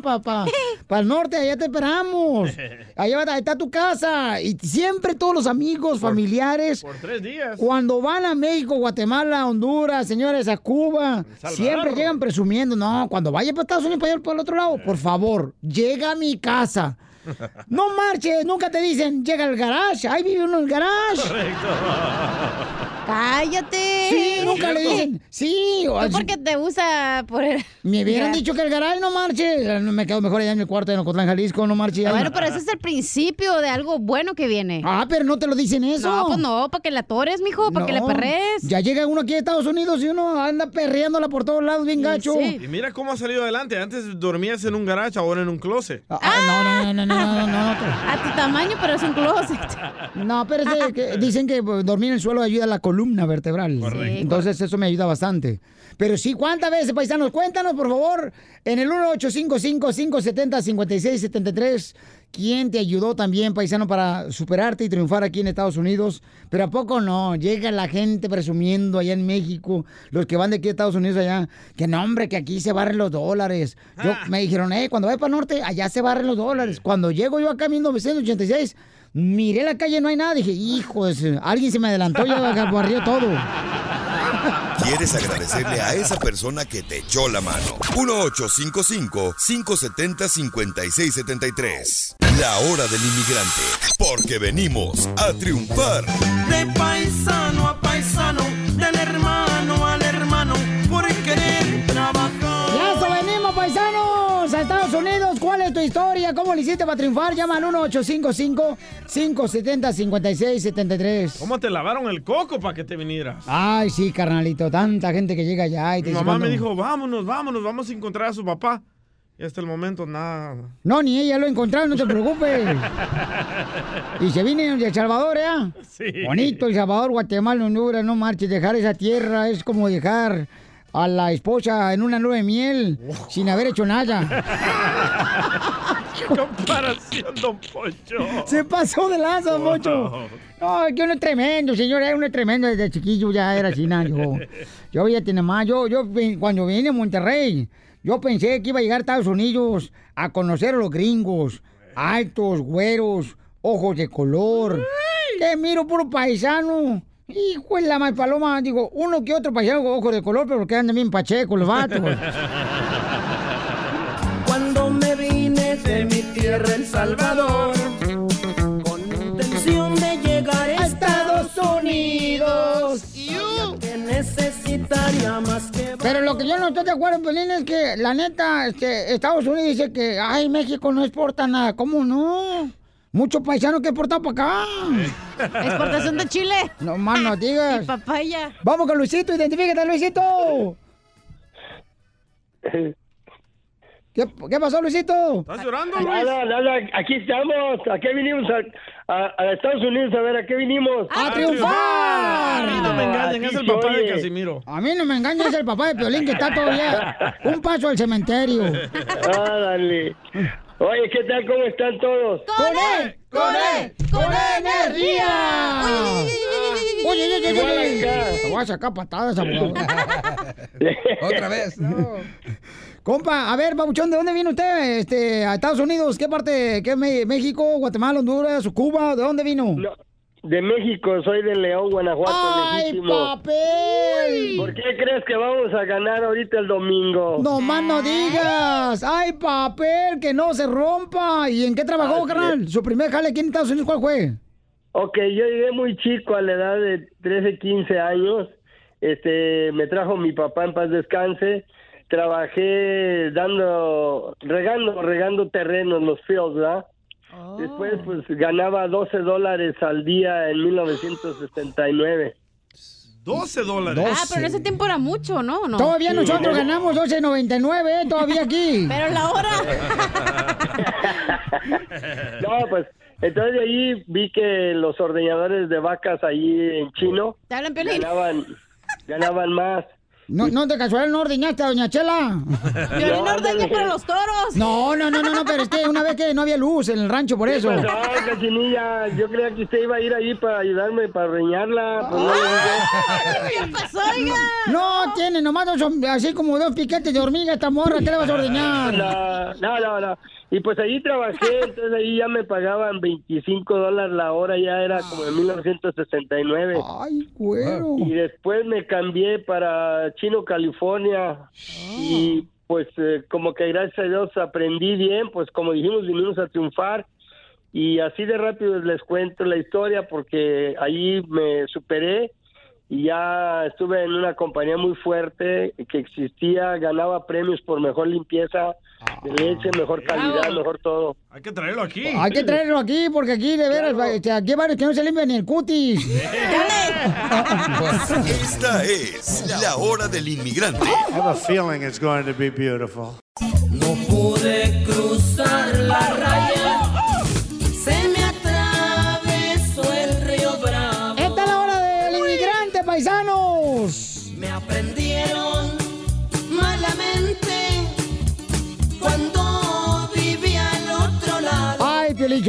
para *laughs* el norte, allá te esperamos. *laughs* Allá está tu casa. Y siempre todos los amigos, familiares, Por tres días. cuando van a México, Guatemala, Honduras, señores, a Cuba, siempre llegan presumiendo, no, cuando vaya para Estados Unidos, para allá, para el otro lado, por favor, llega a mi casa. *laughs* No marches, nunca te dicen, llega al garage, ahí vive uno en el garage. ¡Cállate! Sí, nunca le dicen, sí. o Tú así- porque te gusta por el... Me hubieran dicho que el garage no marche. No me quedo mejor allá en mi cuarto en Ocotlán, Jalisco, no marche. ahí. Bueno, pero ese es el principio de algo bueno que viene. Ah, pero no te lo dicen eso. No, pues no, para que la atores, mijo, para que le No. perres. Ya llega uno aquí a Estados Unidos y uno anda perreándola por todos lados bien gacho. Y mira cómo ha salido adelante. Antes dormías en un garage, ahora en un closet. Ah, no, no, no, no, no, no, no. A tu tamaño, pero es un closet. No, pero es de que dicen que dormir en el suelo ayuda a la columna vertebral. Correcto. Entonces eso me ayuda bastante. Pero sí, ¿cuántas veces, paisanos? Cuéntanos, por favor, en el 1855-570-5673. ¿Quién te ayudó también, paisano, para superarte y triunfar aquí en Estados Unidos? Pero ¿a poco no? Llega la gente presumiendo allá en México, los que van de aquí a Estados Unidos allá, que no, hombre, que aquí se barren los dólares. Yo, Me dijeron, eh, cuando vaya para el norte, allá se barren los dólares. Cuando llego yo acá en 1986, miré la calle, no hay nada. Dije, hijo, de su- alguien se me adelantó, ya barrió todo. ¿Quieres agradecerle a esa persona que te echó la mano? 1-855-570-5673. La hora del inmigrante. Porque venimos a triunfar. De paisano a paisano, del hermano tu historia? ¿Cómo le hiciste para triunfar? Llama al 1855-570-5673. ¿Cómo te lavaron el coco para que te vinieras? Ay, sí, carnalito, tanta gente que llega allá y te Mi dice mamá me dijo, vámonos, vámonos, vamos a encontrar a su papá. Y hasta el momento nada. No, ni ella lo encontraron, no te *laughs* preocupes. y se viene de El Salvador, ¿eh? Sí. Bonito El Salvador, Guatemala, Honduras, no marches. Dejar esa tierra es como dejar a la esposa en una luna de miel sin haber hecho nada. ¿Qué *laughs* comparación, don Poncho? Se pasó de lazo, don Poncho. No, que uno es tremendo, señor, uno es tremendo desde chiquillo, ya era así, yo. Yo fíjate nomás, yo, yo vi- cuando vine a Monterrey, yo pensé que iba a llegar a Estados Unidos a conocer a los gringos, altos, güeros, ojos de color. Que miro puro paisano. Hijo de la mal paloma, digo, uno que otro paisano con ojos de color, pero que andan bien pacheco los vatos. *laughs* Cuando me vine de mi tierra El Salvador con intención de llegar a Estados Unidos necesitaría más que Pero lo que yo no estoy de acuerdo, Pelín, es que la neta, este, Estados Unidos dice que, ay, México no exporta nada. ¿Cómo no? Muchos paisanos que exportan para acá. *laughs* Exportación de Chile. No más no digas. *laughs* Y papaya. Vamos con Luisito, identifícate, Luisito. *laughs* ¿Qué, qué pasó, Luisito? ¿Estás llorando, Nada, nada, aquí estamos. ¿A qué vinimos? A, a- a Estados Unidos, a ver, ¿a qué vinimos? ¡A triunfar! A mí no me engañen, es el papá de. Casimiro. A mí no me engañes, es el papá de Piolín que está todavía un paso al cementerio. Árale. Oye, ¿qué tal? ¿Cómo están todos? ¡Con él! ¡Con él! ¡Con energía! Oye, oye, oye, oye. Te voy a sacar patadas, abogado. *laughs* Otra vez. *laughs* Compa, a ver, Babuchón, ¿de dónde viene usted? Este, a Estados Unidos, ¿qué parte? ¿Qué México, Guatemala, Honduras, Cuba? ¿De dónde vino? De México, soy de León, Guanajuato, ¡Ay, legítimo. papel! ¿Por qué crees que vamos a ganar ahorita el domingo? No más no digas. ¡Ay, papel! Que no se rompa. ¿Y en qué trabajó, carnal? Su primer jale aquí en Estados Unidos, ¿cuál fue? Ok, yo llegué muy chico a la edad de 13, 15 años. Este, me trajo mi papá en paz descanse. Trabajé dando, regando, regando terrenos en los fields, ¿verdad? Después, pues, ganaba 12 dólares al día en 1969. 12 dólares. Ah, pero en ese tiempo era mucho, ¿no? ¿No? Todavía nosotros ganamos 12.99, ¿eh? Todavía aquí. *laughs* Pero la hora. *laughs* No, pues, entonces de ahí vi que los ordeñadores de vacas ahí en Chino ganaban, ganaban más. No, no, de casualidad no ordeñaste a Doña Chela. *laughs* Piolín no ordeña para los toros. No, no, no, no, no, pero es que una vez que no había luz en el rancho, por eso. ¿Qué pasó, cachinilla? Yo creía que usted iba a ir ahí para ayudarme, para reñarla. Pues no, ¿Qué pasó, oiga? No, tiene nomás dos, así como dos piquetes de hormiga esta morra, ¿qué le vas a ordeñar? No, no, no, no. Y pues ahí trabajé, *laughs* entonces ahí ya me pagaban 25 dólares la hora, ya era como en 1969. Ay, güero. Y después me cambié para Chino, California. Y pues eh, como que gracias a Dios aprendí bien, pues como dijimos, vinimos a triunfar. Y así de rápido les cuento la historia porque ahí me superé y ya estuve en una compañía muy fuerte que existía, ganaba premios por mejor limpieza de leche, mejor calidad, mejor todo. Hay que traerlo aquí. Hay que traerlo aquí, porque aquí, de veras, este, aquí hay varios que no se limpian ni el cutis. *laughs* Esta es la hora del inmigrante. I have a feeling it's going to be beautiful. No pude cruzar la raya,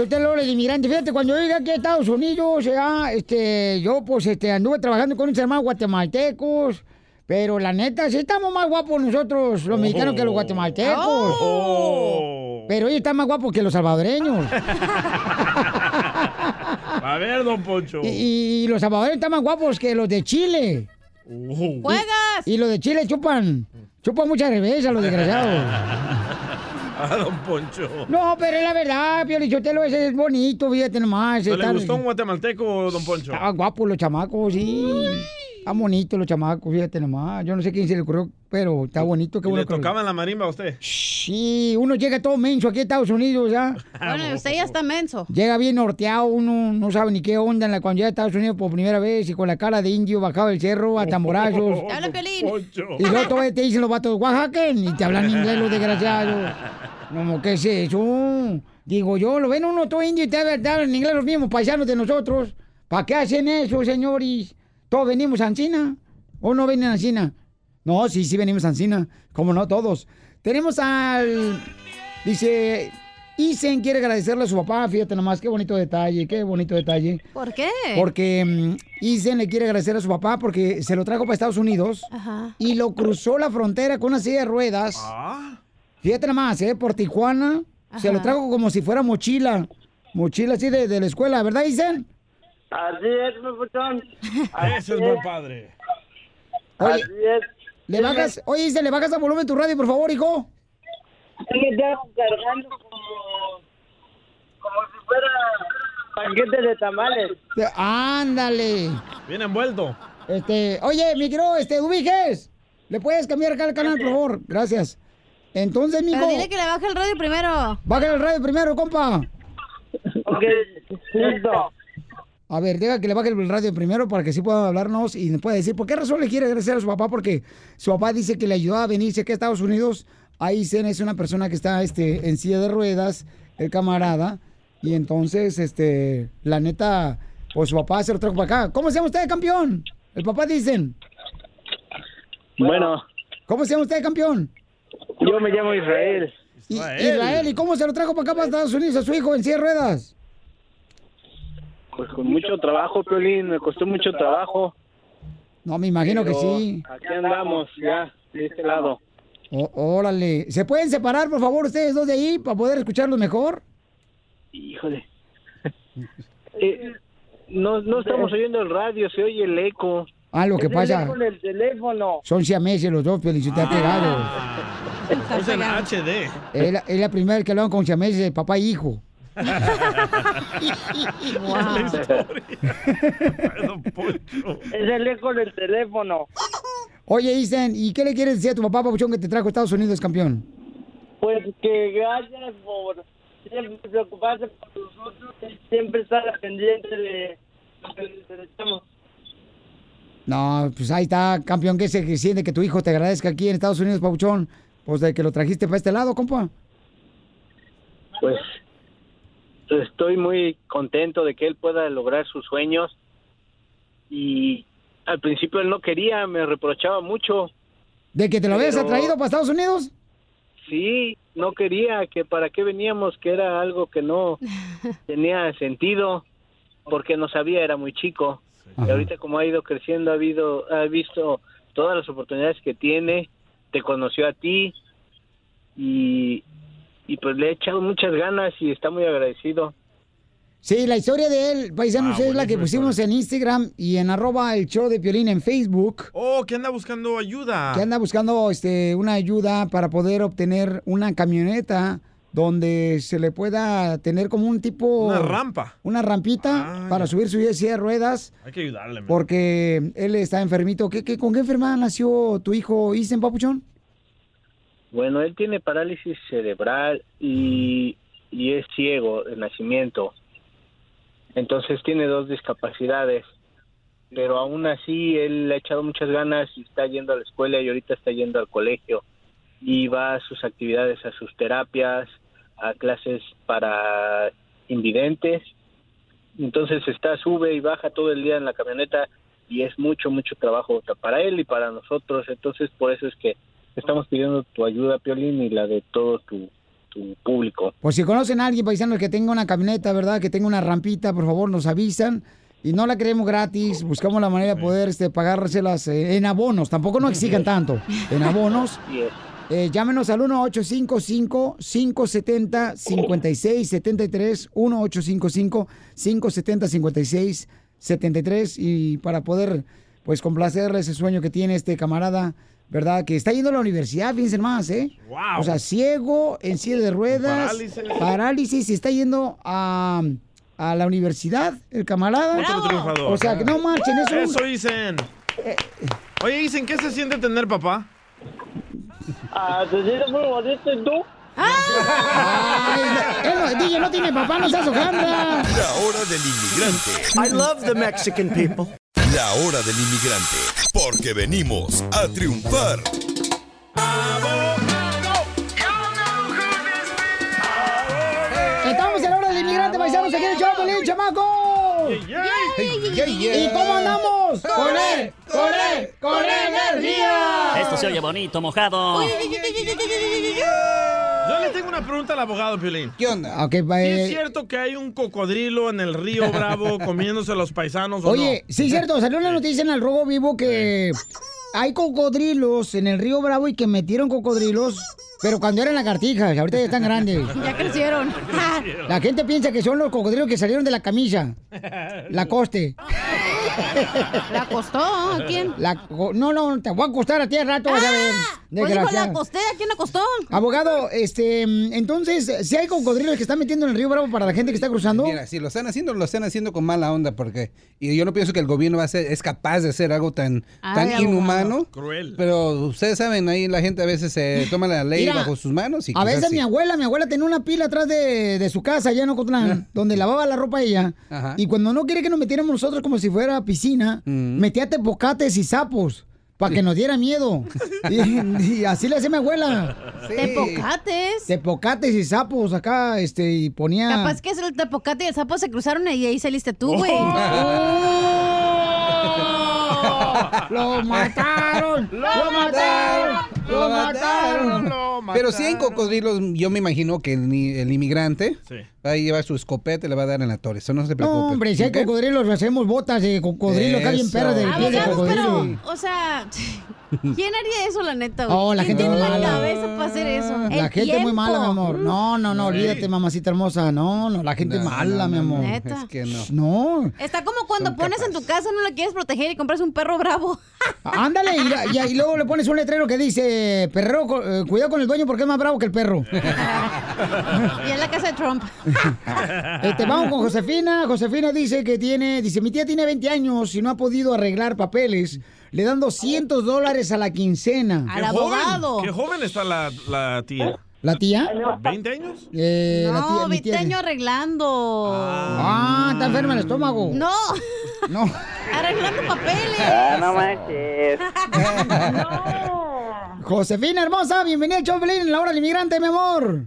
yo te lo de inmigrante. Fíjate, cuando yo llegué aquí a Estados Unidos, ya, este, yo pues este, anduve trabajando con unos hermanos guatemaltecos. Pero la neta, sí estamos más guapos nosotros, los mexicanos, que los guatemaltecos. Oh. Pero ellos están más guapos que los salvadoreños. *laughs* A ver, don Poncho. y, y los salvadoreños están más guapos que los de Chile. ¡Juegas! Y los de Chile chupan, chupan mucha cerveza, los desgraciados. *laughs* Ah, *laughs* don Poncho. No, pero es la verdad, Piolichotelo, ese es bonito, fíjate nomás. ¿No le gustó un guatemalteco, don Poncho? Estaban guapos los chamacos, sí. Están bonitos los chamacos, fíjate nomás. Yo no sé quién se le ocurrió, pero está bonito. Qué ¿Y bueno ¿Le que- tocaban la marimba a usted? Sí, uno llega todo menso aquí a Estados Unidos, ¿ya? *laughs* Bueno, y usted ya está menso. Llega bien norteado, uno no sabe ni qué onda en la, cuando llega a Estados Unidos por primera vez y con la cara de indio bajado del cerro a tamborazos. *laughs* ¡Te habla, Piolín! Y luego todavía te dicen los vatos Oaxaca y te hablan inglés los desgraciados. *laughs* No, ¿qué es eso? Digo yo, lo ven uno todo indio y te hablan en inglés los mismos paisanos de nosotros. ¿Para qué hacen eso, señores? Todos venimos a Ancina. ¿O no vienen a Ancina? No, sí, sí venimos a Ancina. Como no, todos. Tenemos al... Dice... Isen quiere agradecerle a su papá, fíjate nomás, qué bonito detalle, qué bonito detalle. ¿Por qué? Porque mm, Isen le quiere agradecer a su papá porque se lo trajo para Estados Unidos Ajá. y lo cruzó la frontera con una silla de ruedas. Fíjate nomás, ¿eh? Por Tijuana. Se lo trajo como si fuera mochila. Mochila así de, de la escuela, ¿verdad, Isen? Así es, papuchón. Ese es buen padre. Oye, Así es. ¿le bajas, oye, Isen, ¿le bajas a volumen tu radio, por favor, hijo? Me cargando como, como si fuera paquete de tamales. Ándale. Bien envuelto. Este, oye, mi querido, este, Ubiges, ¿le puedes cambiar acá el canal, por favor? Gracias. Entonces, mijo. Pero dile que le baje el radio primero. Baja el radio primero, compa. Ok, listo. A ver, deja que le baje el radio primero para que sí pueda hablarnos y nos pueda decir por qué razón le quiere agradecer a su papá, porque su papá dice que le ayudó a venirse aquí a Estados Unidos. Ahí Zen es una persona que está este, en silla de ruedas, el camarada, y entonces, este, la neta, pues su papá se lo trajo para acá. ¿Cómo se llama usted, campeón? El papá dicen. Bueno, ¿Cómo se llama usted, campeón? yo me llamo Israel. I- Israel, ¿y cómo se lo trajo para acá, para Estados Unidos, a su hijo en silla de ruedas? Pues con mucho trabajo, Piolín, me costó mucho trabajo. No, me imagino que sí. Aquí andamos, ya, de este lado. Órale. ¿Se pueden separar, por favor, ustedes dos de ahí para poder escucharlos mejor? Híjole. Eh, no, no estamos oyendo el radio, se oye el eco. Ah, lo que pasa, Con el teléfono. son siameses los dos, felicitados pegados. Es en HD. Es la, es la primera vez que hablan con siameses papá e hijo. Es el eco del teléfono. Oye, Isen, ¿y qué le quieres decir a tu papá, papuchón, que te trajo a Estados Unidos, campeón? Pues que gracias por siempre preocuparse por nosotros y siempre estar pendiente de lo que necesitamos. No, pues ahí está, campeón, que se siente que tu hijo te agradezca aquí en Estados Unidos, papuchón, pues de que lo trajiste para este lado, compa. Pues estoy muy contento de que él pueda lograr sus sueños y al principio él no quería, me reprochaba mucho. ¿De que te lo habías Pero- traído para Estados Unidos? Sí, no quería, que para qué veníamos, que era algo que no *laughs* tenía sentido, porque no sabía, era muy chico. Y ahorita como ha ido creciendo, ha, habido, ha visto todas las oportunidades que tiene, te conoció a ti y, y pues le he echado muchas ganas y está muy agradecido. Sí, la historia de él, paisanos, Ah, es la que pusimos en Instagram y en arroba el show de Piolín en Facebook. Oh, que anda buscando ayuda. que anda buscando este, una ayuda para poder obtener una camioneta donde se le pueda tener como un tipo... Una rampa. Una rampita para subir su silla de ruedas, Hay que ayudarle. man. porque él está enfermito. ¿Qué, qué, con qué enfermedad nació tu hijo Isen, papuchón? Bueno, él tiene parálisis cerebral y, y es ciego de nacimiento. Entonces tiene dos discapacidades. Pero aún así él le ha echado muchas ganas y está yendo a la escuela y ahorita está yendo al colegio. Y va a sus actividades, a sus terapias, a clases para invidentes. Entonces está, sube y baja todo el día en la camioneta y es mucho, mucho trabajo para él y para nosotros. Entonces por eso es que estamos pidiendo tu ayuda, Piolín, y la de todo tu, tu público. Pues si conocen a alguien, paisano, que tenga una camioneta, ¿verdad? Que tenga una rampita, por favor, nos avisan. Y no la queremos gratis, buscamos la manera de poder este, pagárselas eh, en abonos. Tampoco no exigan tanto. *laughs* En abonos. Eh, llámenos al 1-855-570-5673, 1-855-570-5673 y para poder, pues, complacerle ese sueño que tiene este camarada, ¿verdad? Que está yendo a la universidad, fíjense más, ¿eh? Wow. O sea, ciego, en silla de ruedas, parálisis. parálisis, y está yendo a, a la universidad, el camarada. Otro triunfador. O sea, que no marchen, eso. Eso dicen. Oye, dicen, ¿qué se siente tener papá? Ah, ¿te sientes muy bonito y tú? *laughs* Ay, él no- DJ no tiene papá, no seas hojandra. La hora del inmigrante. I love the Mexican people. La hora del inmigrante. Porque venimos a triunfar. Estamos en la hora del inmigrante paisanos aquí en el chamaco. ¿Y cómo andamos? Con él, con ¡Con él! ¡Con energía! Esto se oye bonito, mojado. Yo le tengo una pregunta al abogado, Piolín. ¿Qué onda? Ok, va, ¿Sí eh, es cierto que hay un cocodrilo en el río Bravo *laughs* comiéndose a los paisanos o Oye, no? sí es cierto, salió una noticia en el Robo Vivo que hay cocodrilos en el río Bravo y que metieron cocodrilos, pero cuando eran lagartijas, ahorita ya están grandes. *laughs* Ya crecieron. La gente piensa que son los cocodrilos que salieron de la camisa. La coste. *laughs* *laughs* ¿La acostó? ¿A quién? La no, no, te voy a acostar a ti al rato, vas a ver. Pues dijo, la acosté. ¿A quién acostó? Abogado, este, entonces, si hay cocodrilos que están metiendo en el río Bravo para la gente que está cruzando. Mira, si lo están haciendo, lo están haciendo con mala onda, porque y yo no pienso que el gobierno va a ser, es capaz de hacer algo tan, Ay, tan abogado. inhumano. Cruel. Pero ustedes saben, ahí la gente a veces se *laughs* toma la ley Mira, bajo sus manos y A veces sí. mi abuela, mi abuela tenía una pila atrás de, de su casa allá en Ocotlán, donde lavaba la ropa ella. Ajá. Y cuando no quiere que nos metiéramos nosotros como si fuera piscina, metía tepocates y sapos para que nos diera miedo. *laughs* y, y así le hacía mi abuela. ¿Tepocates? Tepocates y sapos acá, este, y ponía... Capaz que es el tepocate y el sapo se cruzaron y ahí saliste tú, güey. *laughs* ¡Lo mataron! ¡Lo mataron! ¡Lo mataron! Pero si hay cocodrilos, yo me imagino que el, inmigrante va a llevar su escopeta y le va a dar en la torre. Eso no se preocupe. No, hombre, si hay cocodrilos, hacemos botas de cocodrilo, perras del pie de cocodrilo. pero, o sea, *laughs* ¿quién haría eso, la neta? güey? Oh, la ¿Quién gente tiene muy la mala. cabeza para hacer eso? La El gente muy mala, mi amor. No, no, no, olvídate, mamacita hermosa. No, no, la gente No, mala, no, mi amor. no, Neta. Es que no. No. Está como cuando pones en tu casa, no la quieres proteger y compras un perro bravo. Ándale, y, y- y luego le pones un letrero que dice, perro, eh, cuidado con el dueño porque es más bravo que el perro. *laughs* y en la casa de Trump. *laughs* Este, vamos con Josefina. Josefina dice que tiene, dice, mi tía tiene 20 años y no ha podido arreglar papeles. Le dan 200 dólares a la quincena. Qué joven, Qué joven está la, la tía. ¿La tía? ¿20 años? Eh, la no, tía, mi 20 tía- años arreglando. Ah, está enferma el estómago. No. No. *laughs* Arreglando papeles. Ah, no manches. Josefina hermosa, bienvenida al Pelín en la hora del inmigrante, mi amor.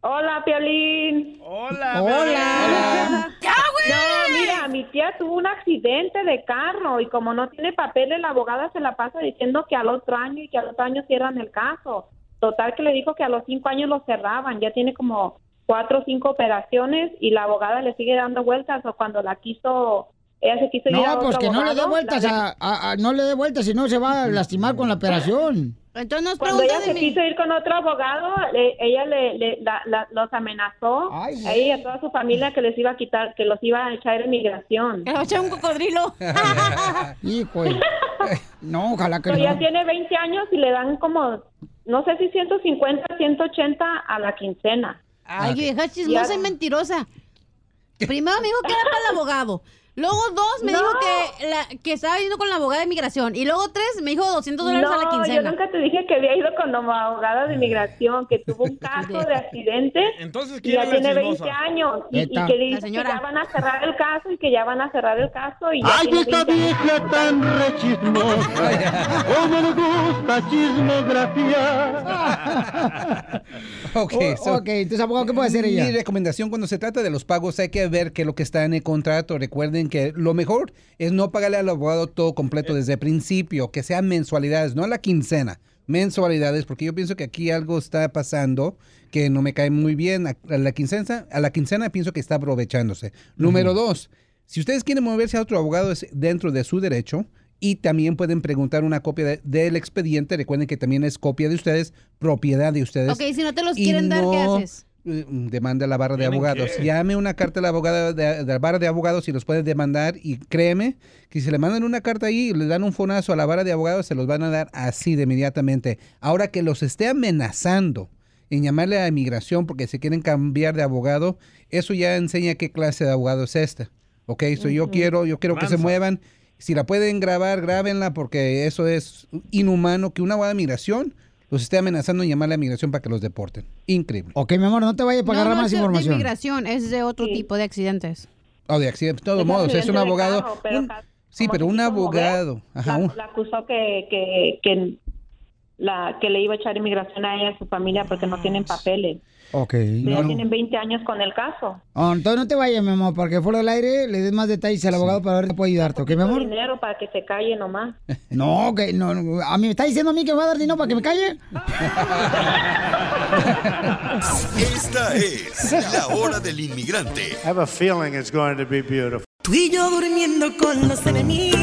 Hola, Piolín. Hola. Hola. No, mira, mi tía tuvo un accidente de carro y como no tiene papeles, la abogada se la pasa diciendo que al otro año y que al otro año cierran el caso. Total que le dijo que a los cinco años lo cerraban. Ya tiene como cuatro o cinco operaciones y la abogada le sigue dando vueltas o cuando la quiso, ella se quiso ir a No, otro pues que no le dé vueltas, la- a, a- a- no le dé vueltas, si no se va a lastimar con la operación. Entonces nos Cuando ella se quiso ir con otro abogado, le- ella le, le- la- la- los amenazó a ella y a toda su familia que les iba a quitar, que los iba a echar en migración. Que a echar un cocodrilo. *laughs* Hijo. *laughs* No, ojalá que Pero ya no. tiene 20 años y le dan como, no sé si 150, 180 a la quincena. Ay, vieja chismosa y mentirosa. *laughs* Primero me dijo que era para el abogado. Luego dos me No. dijo que, la- que estaba yendo con la abogada de inmigración. Y luego tres me dijo 200 dólares a la No, quincena. yo nunca te dije que había ido con la abogada de inmigración, que tuvo un *laughs* caso de accidente Entonces, y ¿quién ya es la tiene chismosa? 20 años y, y que dice que ya van a cerrar el caso y que ya van a cerrar el caso y Ay, esta 20 años. vieja tan rechismosa, cómo le gusta chismografía. *laughs* Ok, Oh, so- ok, entonces, abogado, ¿qué puede hacer ella? Mi recomendación cuando se trata de los pagos hay que ver qué es lo que está en el contrato. Recuerden que lo mejor es no pagarle al abogado todo completo desde el principio, que sean mensualidades, no la quincena, mensualidades, porque yo pienso que aquí algo está pasando que no me cae muy bien. A a la quincena, a la quincena pienso que está aprovechándose. Número dos, si ustedes quieren moverse a otro abogado es dentro de su derecho. Y también pueden preguntar una copia de- del expediente. Recuerden que también es copia de ustedes, propiedad de ustedes. Ok, si no te los quieren dar, ¿qué no, haces? Eh, Demanda a la barra de ¿Tienen abogados. qué? Llame una carta a la abogada de, de la barra de abogados y los puede demandar. Y créeme que si le mandan una carta ahí y le dan un fonazo a la barra de abogados, se los van a dar así de inmediatamente. Ahora que los esté amenazando en llamarle a inmigración porque se quieren cambiar de abogado, eso ya enseña qué clase de abogado es este. Ok, so yo quiero, yo quiero que se muevan. Si la pueden grabar, grábenla porque eso es inhumano que una abogada de migración los esté amenazando en llamarle a migración para que los deporten. Increíble. Ok, mi amor, no te vayas para No, agarrar no más es información. inmigración, es de otro tipo de accidentes. O de accidente, de todos modos, es un abogado. carro, pero un- sí, pero un abogado. Ajá, la, la acusó que, que, que, la que le iba a echar inmigración a ella y a su familia porque no tienen papeles. Ok. Ya No, tienen 20 años con el caso. Oh, entonces no te vayas, mi amor, porque fuera del aire le des más detalles al abogado para ver si puede ayudarte, ¿ok, mi amor? Dinero para que se calle nomás. *laughs* No, que no, no, a mí me está diciendo a mí que me va a dar dinero para que me calle. *laughs* Esta es la hora del inmigrante. I have a feeling it's going to be beautiful. Tú y yo durmiendo con los enemigos.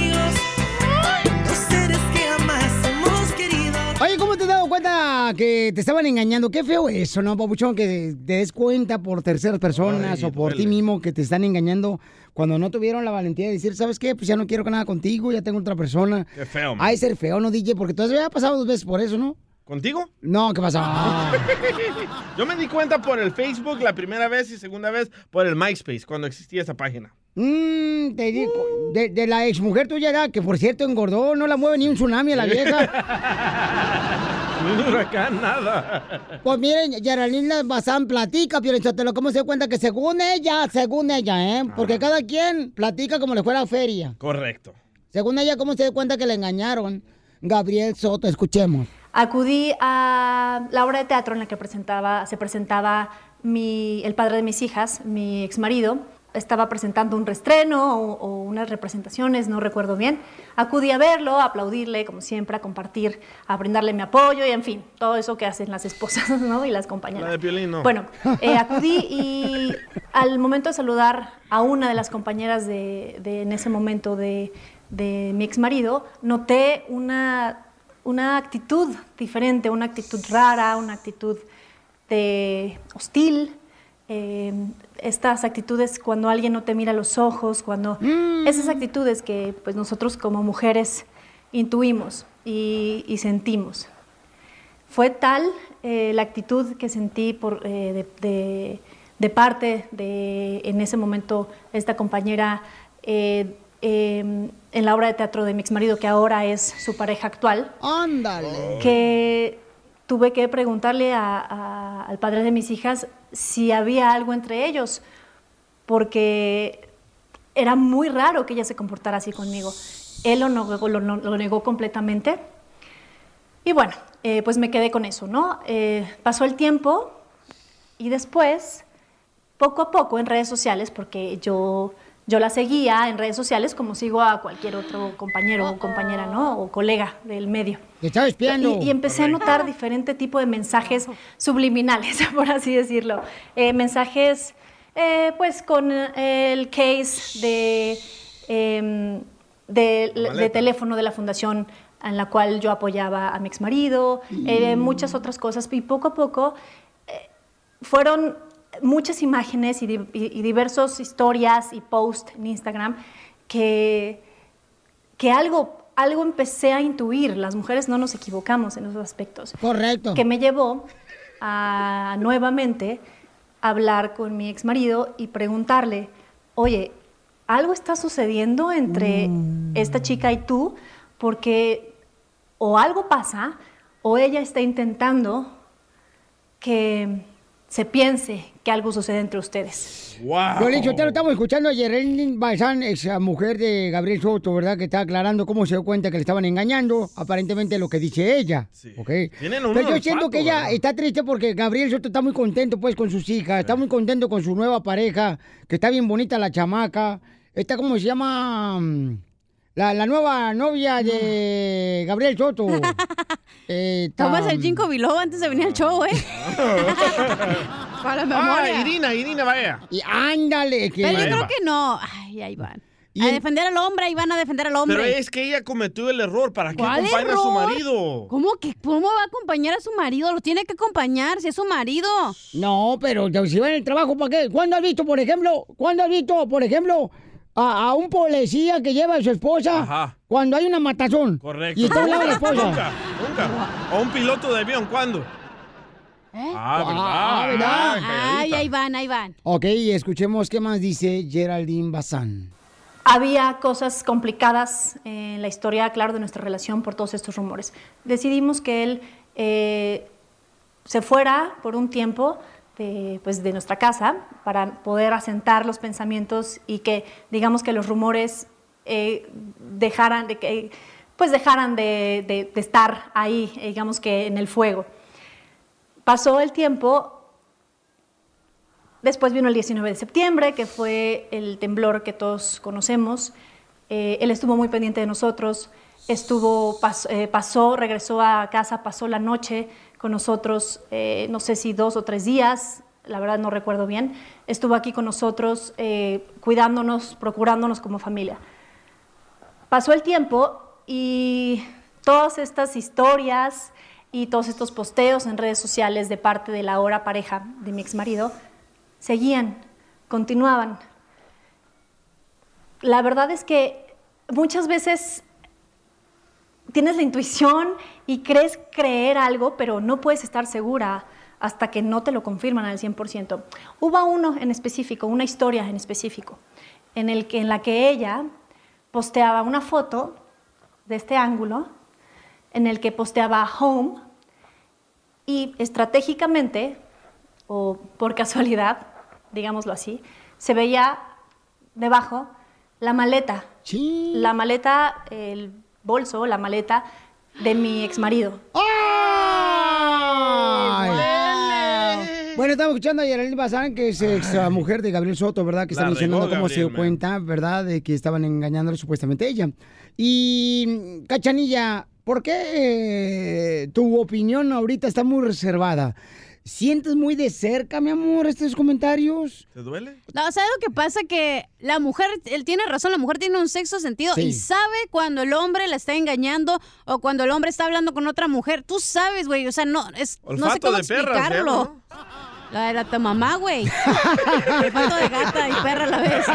Oye, ¿cómo te has dado cuenta que te estaban engañando? Qué feo eso, ¿no, papuchón? Que te des cuenta por terceras personas Ay, o por ti mismo que te están engañando cuando no tuvieron la valentía de decir, ¿sabes qué? Pues ya no quiero nada contigo, ya tengo otra persona. Qué feo, man. Ay, ser feo, ¿no, DJ? Porque tú has pasado dos veces por eso, ¿no? ¿Contigo? No, ¿qué pasa? *laughs* Yo me di cuenta por el Facebook la primera vez y segunda vez por el MySpace, cuando existía esa página. Mmm, te digo, de, de la exmujer tuya era, que por cierto engordó, no la mueve ni un tsunami a la vieja. *laughs* Ni un huracán, nada. Pues miren, Geraldine Bazán platica, Piorinchotelo, ¿cómo se da cuenta que según ella, según ella, ¿eh? Porque cada quien platica como le fuera feria. Correcto. Según ella, ¿cómo se da cuenta que le engañaron? Gabriel Soto, escuchemos. Acudí a la obra de teatro en la que presentaba, se presentaba mi, el padre de mis hijas, mi exmarido. Estaba presentando un restreno o, o unas representaciones, no recuerdo bien. Acudí a verlo, a aplaudirle, como siempre, a compartir, a brindarle mi apoyo y, en fin, todo eso que hacen las esposas *laughs* ¿no? y las compañeras. La de Piolín, no. Bueno, eh, *laughs* acudí y al momento de saludar a una de las compañeras de, de- en ese momento de, de mi ex marido, noté una, una actitud diferente, una actitud rara, una actitud de hostil. Eh, estas actitudes cuando alguien no te mira a los ojos, cuando esas actitudes que pues nosotros como mujeres intuimos y, y sentimos. Fue tal eh, la actitud que sentí por, eh, de, de- de parte de, en ese momento, esta compañera eh, eh, en la obra de teatro de mi exmarido, que ahora es su pareja actual. ¡Ándale! Que tuve que preguntarle a- al padre de mis hijas si había algo entre ellos, porque era muy raro que ella se comportara así conmigo. Él lo negó, lo negó completamente. Y bueno, eh, pues me quedé con eso, ¿no? Eh, pasó el tiempo y después, poco a poco en redes sociales, porque yo, yo la seguía en redes sociales como sigo a cualquier otro compañero o compañera, ¿no? O colega del medio. Estaba espiando. Y, y empecé a notar diferente tipo de mensajes subliminales, *laughs* por así decirlo. Eh, mensajes, eh, pues, con eh, el case de, em, de, teléfono de la fundación en la cual yo apoyaba a mi exmarido, eh, muchas otras cosas. Y poco a poco eh, fueron muchas imágenes y, di- y- y diversas historias y posts en Instagram que que algo, algo empecé a intuir. Las mujeres no nos equivocamos en esos aspectos. Correcto. Que me llevó a nuevamente hablar con mi ex marido y preguntarle, oye, algo está sucediendo entre esta chica y tú, porque o algo pasa o ella está intentando que se piense que algo sucede entre ustedes. Yo le dicho, te lo estamos escuchando a Yerelin Bazán, esa mujer de Gabriel Soto, ¿verdad? Que está aclarando cómo se dio cuenta que le estaban engañando, aparentemente lo que dice ella. ¿ok? Tienen un Pero yo siento que ella ¿verdad? está triste porque Gabriel Soto está muy contento pues con sus hijas, está muy contento con su nueva pareja, que está bien bonita la chamaca. Está como se llama la, la nueva novia de Gabriel Soto. *laughs* Eh, está- Tomas el ginkgo biloba antes de venir al show, ¿eh? *laughs* Para la Ah, memoria. Irina, Irina, vaya. Y ándale, que... Pero yo creo que no. Ay, ahí van. A defender al hombre, ahí van a defender al hombre. Pero es que ella cometió el error. ¿Para qué ¿Cuál acompaña a su marido? ¿Cómo que cómo va a acompañar a su marido? Lo tiene que acompañar si es su marido. No, pero ya si va en el trabajo, ¿para qué? ¿Cuándo has visto, por ejemplo, cuándo has visto, por ejemplo, a, a un policía que lleva a su esposa Ajá. cuando hay una matazón? Correcto. Y está a un lado de la esposa. Nunca, nunca. O un piloto de avión, ¿cuándo? Ah, ¿verdad? Ah, ¿verdad? Ah, Ay, ahí van, ahí van. Ok, escuchemos qué más dice Geraldine Bazán. Había cosas complicadas en la historia, claro, de nuestra relación por todos estos rumores. Decidimos que él eh, se fuera por un tiempo de, pues, de nuestra casa para poder asentar los pensamientos y que, digamos, que los rumores eh, dejaran de que pues dejaran de, estar ahí, eh, digamos que en el fuego. Pasó el tiempo, después vino el 19 de septiembre, que fue el temblor que todos conocemos. Eh, él estuvo muy pendiente de nosotros, estuvo, pas- pasó, regresó a casa, pasó la noche con nosotros, eh, no sé si dos o tres días, la verdad no recuerdo bien. Estuvo aquí con nosotros, eh, cuidándonos, procurándonos como familia. Pasó el tiempo y todas estas historias y todos estos posteos en redes sociales de parte de la ahora pareja de mi exmarido seguían, continuaban. La verdad es que muchas veces tienes la intuición y crees creer algo, pero no puedes estar segura hasta que no te lo confirman al 100%. Hubo uno en específico, una historia en específico, en, el que, en la que ella posteaba una foto de este ángulo, en el que posteaba home y estratégicamente, o por casualidad, digámoslo así, se veía debajo la maleta. La maleta, el bolso, la maleta de mi exmarido. Ay. Bueno, estamos escuchando a Yareli Bazán, que es ex uh, mujer de Gabriel Soto, ¿verdad? Que está mencionando cómo se dio man. cuenta, ¿verdad? De que estaban engañándole supuestamente a ella. Y, Cachanilla, ¿por qué eh, tu opinión ahorita está muy reservada? ¿Sientes muy de cerca, mi amor, estos comentarios? ¿Te duele? No, ¿sabes lo que pasa? Que la mujer, él tiene razón, la mujer tiene un sexto sentido Sí. y sabe cuando el hombre la está engañando o cuando el hombre está hablando con otra mujer. Tú sabes, güey, o sea, no, es, no sé Olfato cómo de perra, explicarlo. La de la tu mamá, güey. Olfato de gata y perra a la vez.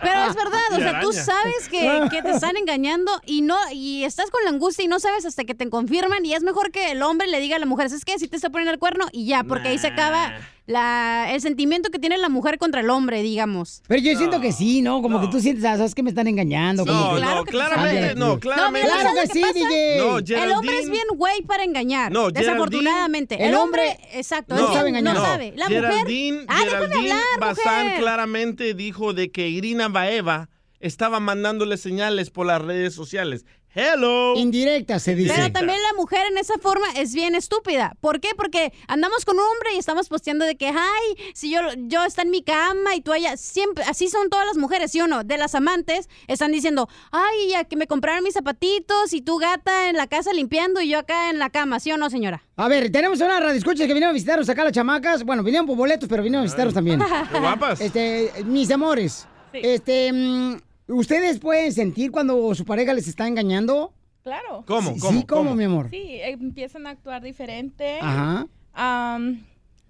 Pero es verdad, o sea, tú sabes que, que te están engañando y no y estás con la angustia y no sabes hasta que te confirman y es mejor que el hombre le diga a la mujer, es que si te está poniendo el cuerno y ya, porque ahí se acaba la, el sentimiento que tiene la mujer contra el hombre, digamos. Pero yo siento que sí, ¿no? Como que tú sientes, ah, ¿sabes que me están engañando? Sí, Como que- claro que tú claramente, no, claramente. Claro ¿sabes que sí? DJ. No, el hombre es bien güey para engañar. No, desafortunadamente. El hombre, exacto, es bien- no sabe. La mujer. Geraldine, Ah, déjame Geraldine hablar, Bazán mujer. claramente dijo de que Irina Baeva estaba mandándole señales por las redes sociales. Hello. Indirecta se dice. Pero también la mujer en esa forma es bien estúpida. ¿Por qué? Porque andamos con un hombre y estamos posteando de que, ay, si yo, yo está en mi cama y tú allá, siempre, así son todas las mujeres, ¿sí o no? De las amantes, están diciendo, ay, ya que me compraron mis zapatitos y tú gata en la casa limpiando y yo acá en la cama, ¿sí o no, señora? A ver, tenemos una radio escuchas que vinieron a visitarnos acá las chamacas. Bueno, vinieron por boletos, pero vinieron a visitarnos también. Qué guapas. Este, mis amores. Este, mm, ¿ustedes pueden sentir cuando su pareja les está engañando? Claro. ¿Cómo? Sí, ¿Cómo? sí, ¿cómo, mi amor? Sí, empiezan a actuar diferente. Ajá.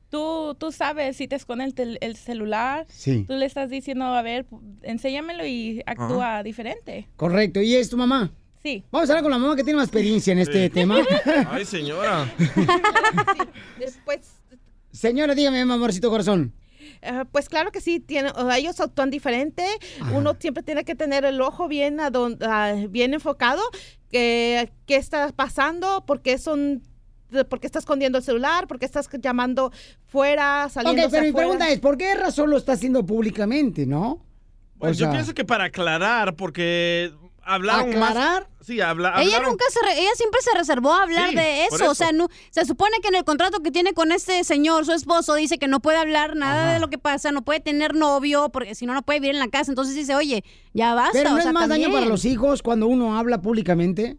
Tú, tú sabes si te esconde el, tel- el celular. Sí. Tú le estás diciendo, a ver, enséñamelo y actúa diferente. Correcto. ¿Y es tu mamá? Sí. Vamos a hablar con la mamá que tiene más experiencia en este Sí. tema. *laughs* *laughs* Ay, señora. *laughs* Después, Señora, dígame, mi amorcito corazón. Eh, pues claro que sí, tiene, ellos actúan diferente. Uno siempre tiene que tener el ojo bien, a don- ah, bien enfocado. que ¿Qué está pasando? ¿Por qué son... ¿Por qué está escondiendo el celular? ¿Por qué estás llamando fuera, saliendo Ok, pero mi pregunta es, ¿por qué razón lo está haciendo públicamente, no? Pues O yo pienso que para aclarar, porque hablaron ¿Aclarar? más. Sí, habla, Ella nunca se re- ella siempre se reservó a hablar Sí, de eso. O sea, no, se supone que en el contrato que tiene con este señor, su esposo, dice que no puede hablar nada de lo que pasa, no puede tener novio, porque si no, no puede vivir en la casa. Entonces dice, oye, ya basta. Pero no o es más daño para los hijos cuando uno habla públicamente.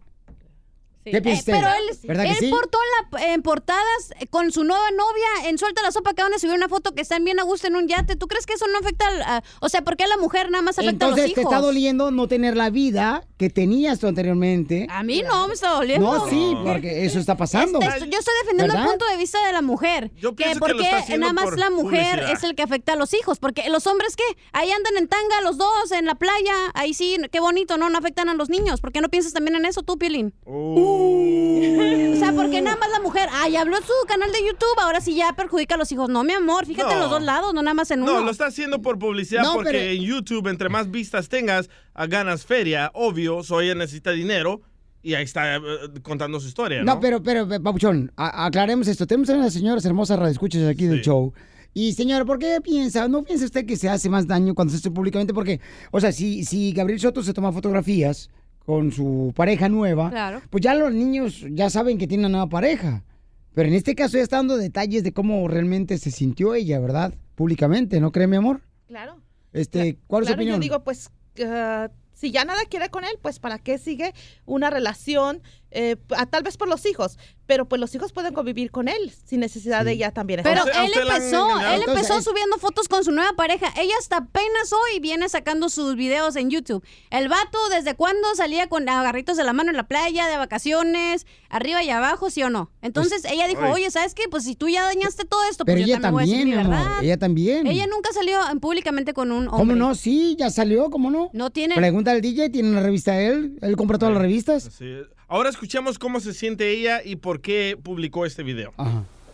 ¿Qué Eh, piensa usted? pero él, ¿Verdad que él sí? portó en, la- en portadas eh, con su nueva novia en Suelta la Sopa, cada uno subió una foto que están bien a gusto en un yate. ¿Tú crees que eso no afecta al, a- O sea, ¿por qué a la mujer nada más afecta a Entonces los te hijos? está doliendo no tener la vida que tenías tú anteriormente. A mí no me está doliendo. No, sí, porque eso está pasando. Este, yo estoy defendiendo ¿Verdad? el punto de vista de la mujer. Yo que pienso que porque lo está haciendo nada más por la mujer publicidad. es el que afecta a los hijos. Porque los hombres, ¿qué? Ahí andan en tanga los dos, en la playa. Ahí sí, qué bonito, ¿no? No afectan a los niños. ¿Por qué no piensas también en eso tú, Piolín? Uh. *laughs* O sea, porque nada más la mujer, ay, habló en su canal de YouTube, ahora sí ya perjudica a los hijos. No, mi amor, fíjate en los dos lados, no nada más en uno. No, lo está haciendo por publicidad No, porque pero- en YouTube, entre más vistas tengas, ah, ganas feria. Obvio, so ella necesita dinero y ahí está eh, contando su historia, ¿no? No, pero, pero, Papuchón, a- aclaremos esto. Tenemos a unas señoras hermosas radioescuchas aquí del show. Y señora, ¿por qué piensa, no piensa usted que se hace más daño cuando se hace públicamente? Porque, o sea, si, si Gabriel Soto se toma fotografías con su pareja nueva, Claro. pues ya los niños ya saben que tiene una nueva pareja. Pero en este caso ya está dando detalles de cómo realmente se sintió ella, ¿verdad? Públicamente, ¿no cree, mi amor? Claro. Este, ¿cuál es su opinión? yo digo, pues, ah, si ya nada quiere con él, pues, ¿para qué sigue una relación? Eh, a- tal vez por los hijos, pero pues los hijos pueden convivir con él sin necesidad de ella también. Pero él empezó, él empezó subiendo fotos con su nueva pareja. Ella hasta apenas hoy viene sacando sus videos en YouTube. El vato, ¿desde cuándo salía con agarritos de la mano en la playa, de vacaciones, arriba y abajo, sí o no? Entonces ella dijo, ay. oye, ¿sabes qué? Pues si tú ya dañaste todo esto, Pero pues yo ella también voy a decir también, mi verdad. ella también. Ella nunca salió en- públicamente con un hombre. ¿Cómo no? Sí, ya salió, ¿cómo no? No tiene... Pregunta al DJ, ¿tiene una revista él? ¿Él compra todas las revistas? Sí. Ahora escuchemos cómo se siente ella y por qué publicó este video.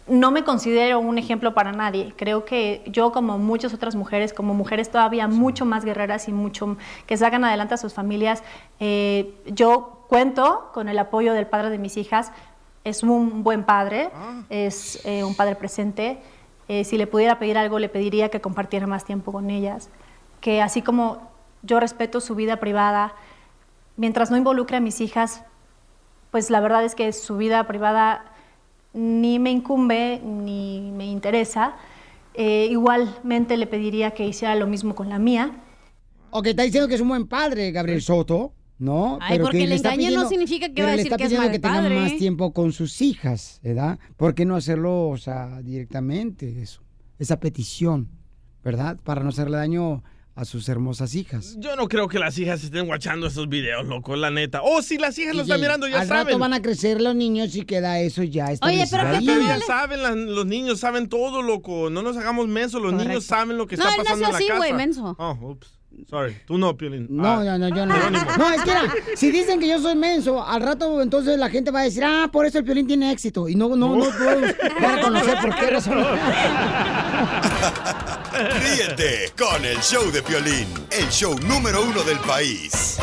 No me considero un ejemplo para nadie. Creo que yo, como muchas otras mujeres, como mujeres todavía mucho más guerreras y mucho que sacan adelante a sus familias, eh, yo cuento con el apoyo del padre de mis hijas. Es un buen padre, es eh, un padre presente. Eh, si le pudiera pedir algo, le pediría que compartiera más tiempo con ellas. Que así como yo respeto su vida privada, mientras no involucre a mis hijas, pues la verdad es que su vida privada ni me incumbe ni me interesa. Eh, igualmente le pediría que hiciera lo mismo con la mía. Ok, está diciendo que es un buen padre, Gabriel Soto, ¿no? Ay, porque que le está engañe no significa que pero va a le decir está que es pidiendo mal que tenga padre. más tiempo con sus hijas, ¿verdad? ¿Por qué no hacerlo, o sea, directamente eso? Esa petición, ¿verdad? Para no hacerle daño a sus hermosas hijas. Yo no creo que las hijas estén guachando esos videos, loco, la neta. Oh, si las hijas lo DJ, están mirando, ya al saben. rato van a crecer los niños y queda eso ya ahí. Pero ya saben, las- los niños saben todo, loco. No nos hagamos menso, los Correcto. niños saben lo que No, está él pasando nació en la así, güey, menso. Oh, ups. Sorry. Tú no, Piolín. No, Ah, no, no, yo no. Jerónimo. No, es que era, si dicen que yo soy menso, al rato entonces la gente va a decir, ah, por eso el violín tiene éxito. Y no, no, no podemos dar a conocer por qué razón. *laughs* Ríete con el show de Piolín, el show número uno del país.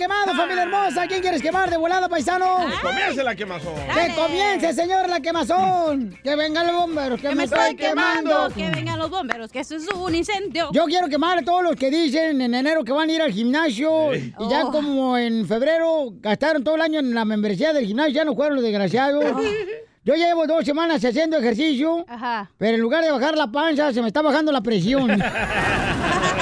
Quemados, familia hermosa. ¿Quién quieres quemar de volada, paisano? Comience la quemazón. Que comience, señor, la quemazón. Que vengan los bomberos, que, Que me estoy quemando, que vengan los bomberos, que eso es un incendio. Yo quiero quemar a todos los que dicen en enero que van a ir al gimnasio y ya Oh. como en febrero gastaron todo el año en la membresía del gimnasio, ya no fueron los desgraciados. Yo llevo dos semanas haciendo ejercicio, Ajá. pero en lugar de bajar la panza, se me está bajando la presión. *laughs*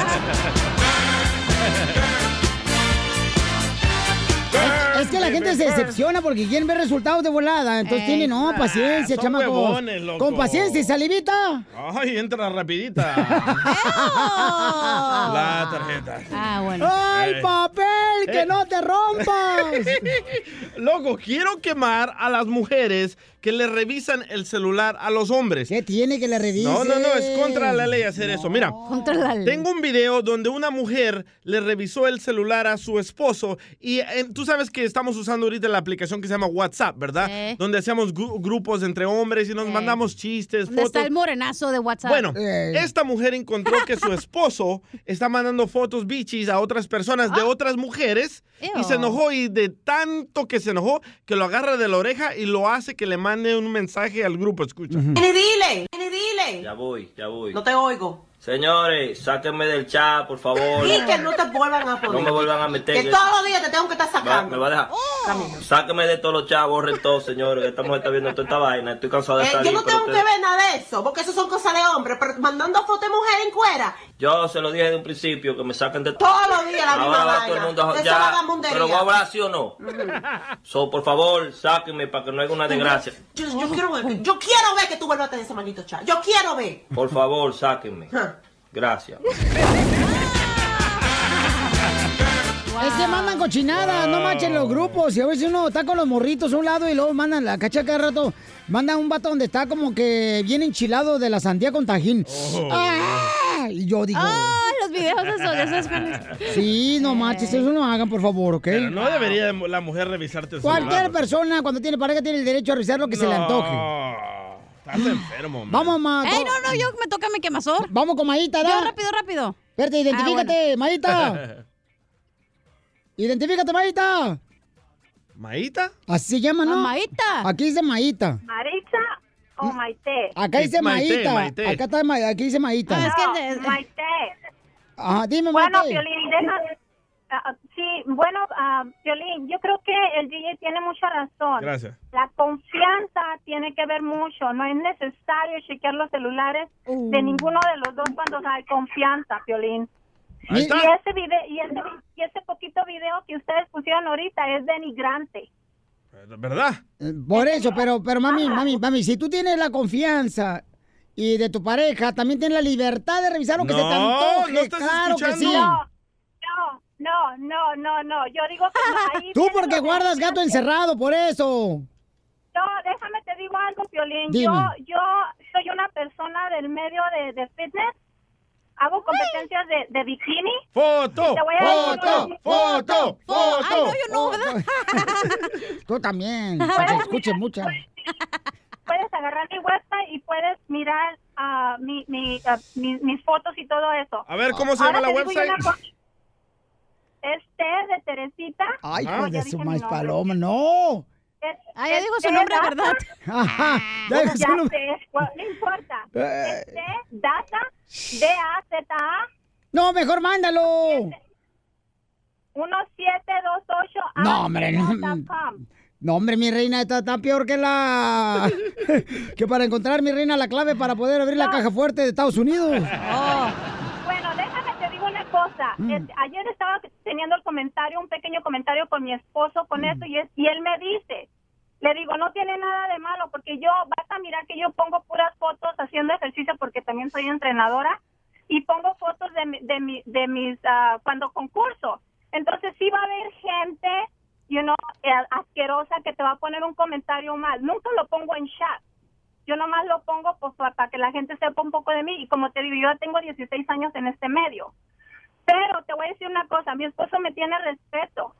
la gente se decepciona porque quieren ver resultados de volada. Entonces Ey. tienen, no, paciencia, son chamacos. huevones, loco. Con paciencia y salivita. Ay, entra rapidita. *laughs* la tarjeta. Ah, bueno. ¡Ay, papel! ¡Que Eh. no te rompas! *laughs* Loco, quiero quemar a las mujeres que le revisan el celular a los hombres. ¿Qué tiene que le revisen? No, no, no, es contra la ley hacer eso. Mira, Contra la ley. tengo un video donde una mujer le revisó el celular a su esposo y eh, tú sabes que estamos usando ahorita la aplicación que se llama WhatsApp, ¿verdad? Sí. Donde hacemos gru- grupos entre hombres y nos mandamos chistes, ¿Dónde fotos. está el morenazo de WhatsApp? Bueno, esta mujer encontró que su esposo está mandando fotos bichis a otras personas de otras mujeres y se Ew. enojó y de tanto que se enojó que lo agarra de la oreja y lo hace que le mande un mensaje al grupo, escucha. Ni dile, ni dile. Ya voy, ya voy. No te oigo. Señores, sáquenme del chat, por favor. Y que no te vuelvan a poner. No me vuelvan a meter. Que que- todos los días te tengo que estar Va- sacando. me va a dejar. Camina. Sáquenme de todos los chats, borren todo, señores. Esta mujer está viendo toda esta vaina. Estoy cansado de Eh, estar yo no tengo que ver nada de eso, porque eso son cosas de hombres, pero mandando fotos de mujer en cuera, Yo se lo dije de un principio que me saquen de todos los *laughs* días la misma Ahora va vaina. todo el mundo esa ya. vagabundería. Pero va a hablar sí o no. So, por favor, sáquenme para que no haya una desgracia. Yo, yo quiero ver, yo quiero ver que tú vuelvas a tener ese maldito chat. Yo quiero ver. Por favor, sáquenme. Gracias. Es que mandan cochinadas, no machen los grupos. Y a veces uno está con los morritos a un lado y luego mandan la cacha cada rato. Mandan un vato donde está como que bien enchilado de la sandía con tajín. ¡Ah! Y yo digo. Ah, los videos esos, de esos cuales- *laughs* Sí, no manches, eso no hagan, por favor, ¿ok? Pero no debería la mujer revisarte el Cualquier celular. persona cuando tiene pareja tiene el derecho a revisar lo que se le antoje. Estás enfermo, hombre. Vamos, ma. Ey, no, no, yo me toca mi quemazón. Vamos con Maíta, ¿da? Yo, rápido, rápido. Espérate, identifícate, Ah, Maíta. *laughs* Identifícate, Maíta. ¿Maíta? Así se llama, ¿no? Maíta. Aquí dice Maíta. ¿Maritza o Maite? Acá dice Maite, Maíta. Maite. Acá está, Ma- aquí dice Maíta. No, Maite. Ajá, dime, Bueno, Maite. Piolín, deja... ah, ah, sí, bueno, ah, Piolín, yo creo que el DJ tiene mucha razón. Gracias. La confianza tiene que ver mucho. No es necesario chequear los celulares Uh. de ninguno de los dos cuando hay confianza, Piolín. Ahí Y está. ese, video, y, ese, y ese poquito video que ustedes pusieron ahorita es denigrante. ¿Verdad? Por eso, pero, pero mami, mami, mami, si tú tienes la confianza y de tu pareja, también tienes la libertad de revisar lo que se te No, antoje. no estás claro que sí. No, no, no, no, no. Yo digo que no, ahí Tú porque guardas gato encerrado, por eso. No, déjame te digo algo, Piolín. Dime. Yo, yo soy una persona del medio de, de fitness. Hago competencias de, de bikini. ¡Foto! Te voy a decir ¡Foto! una- ¡Foto! ¡Foto! Ay, no, yo no, ¿verdad? *laughs* Tú también, para que escuches mucho. Puedes agarrar mi website y puedes mirar ah, mi, mi, ah, mi- mis fotos y todo eso. A ver, ¿cómo se Ahora llama la digo yo website? cosa. Es de Teresita. Ay, hijo ya de su nombre. paloma, no. Ah, ya es dijo su nombre, data. ¿verdad? Ajá, ya dijo su nombre. sé, no importa. Eh. Es T, data, D-A-Z-A, No, mejor mándalo. 1728 No, hombre, no. No, hombre, mi reina está, está peor que la... *laughs* que para encontrar, mi reina, la clave para poder abrir la caja fuerte de Estados Unidos. Bueno, déjame te digo una cosa. Mm. Este, ayer estaba teniendo el comentario, un pequeño comentario con mi esposo con Mm. esto y, es- y él me dice, le digo, no tiene nada de malo porque yo, vas a mirar que yo pongo puras fotos haciendo ejercicio porque también soy entrenadora y pongo fotos de, de, mi- de mis, ah, cuando concurso. Entonces sí va a haber gente, you know, eh, asquerosa que te va a poner un comentario mal. Nunca lo pongo en chat. Yo nomás lo pongo pues, pa- para que la gente sepa un poco de mí. Y como te digo, yo ya tengo 16 años en este medio. Pero te voy a decir una cosa, mi esposo me tiene respeto.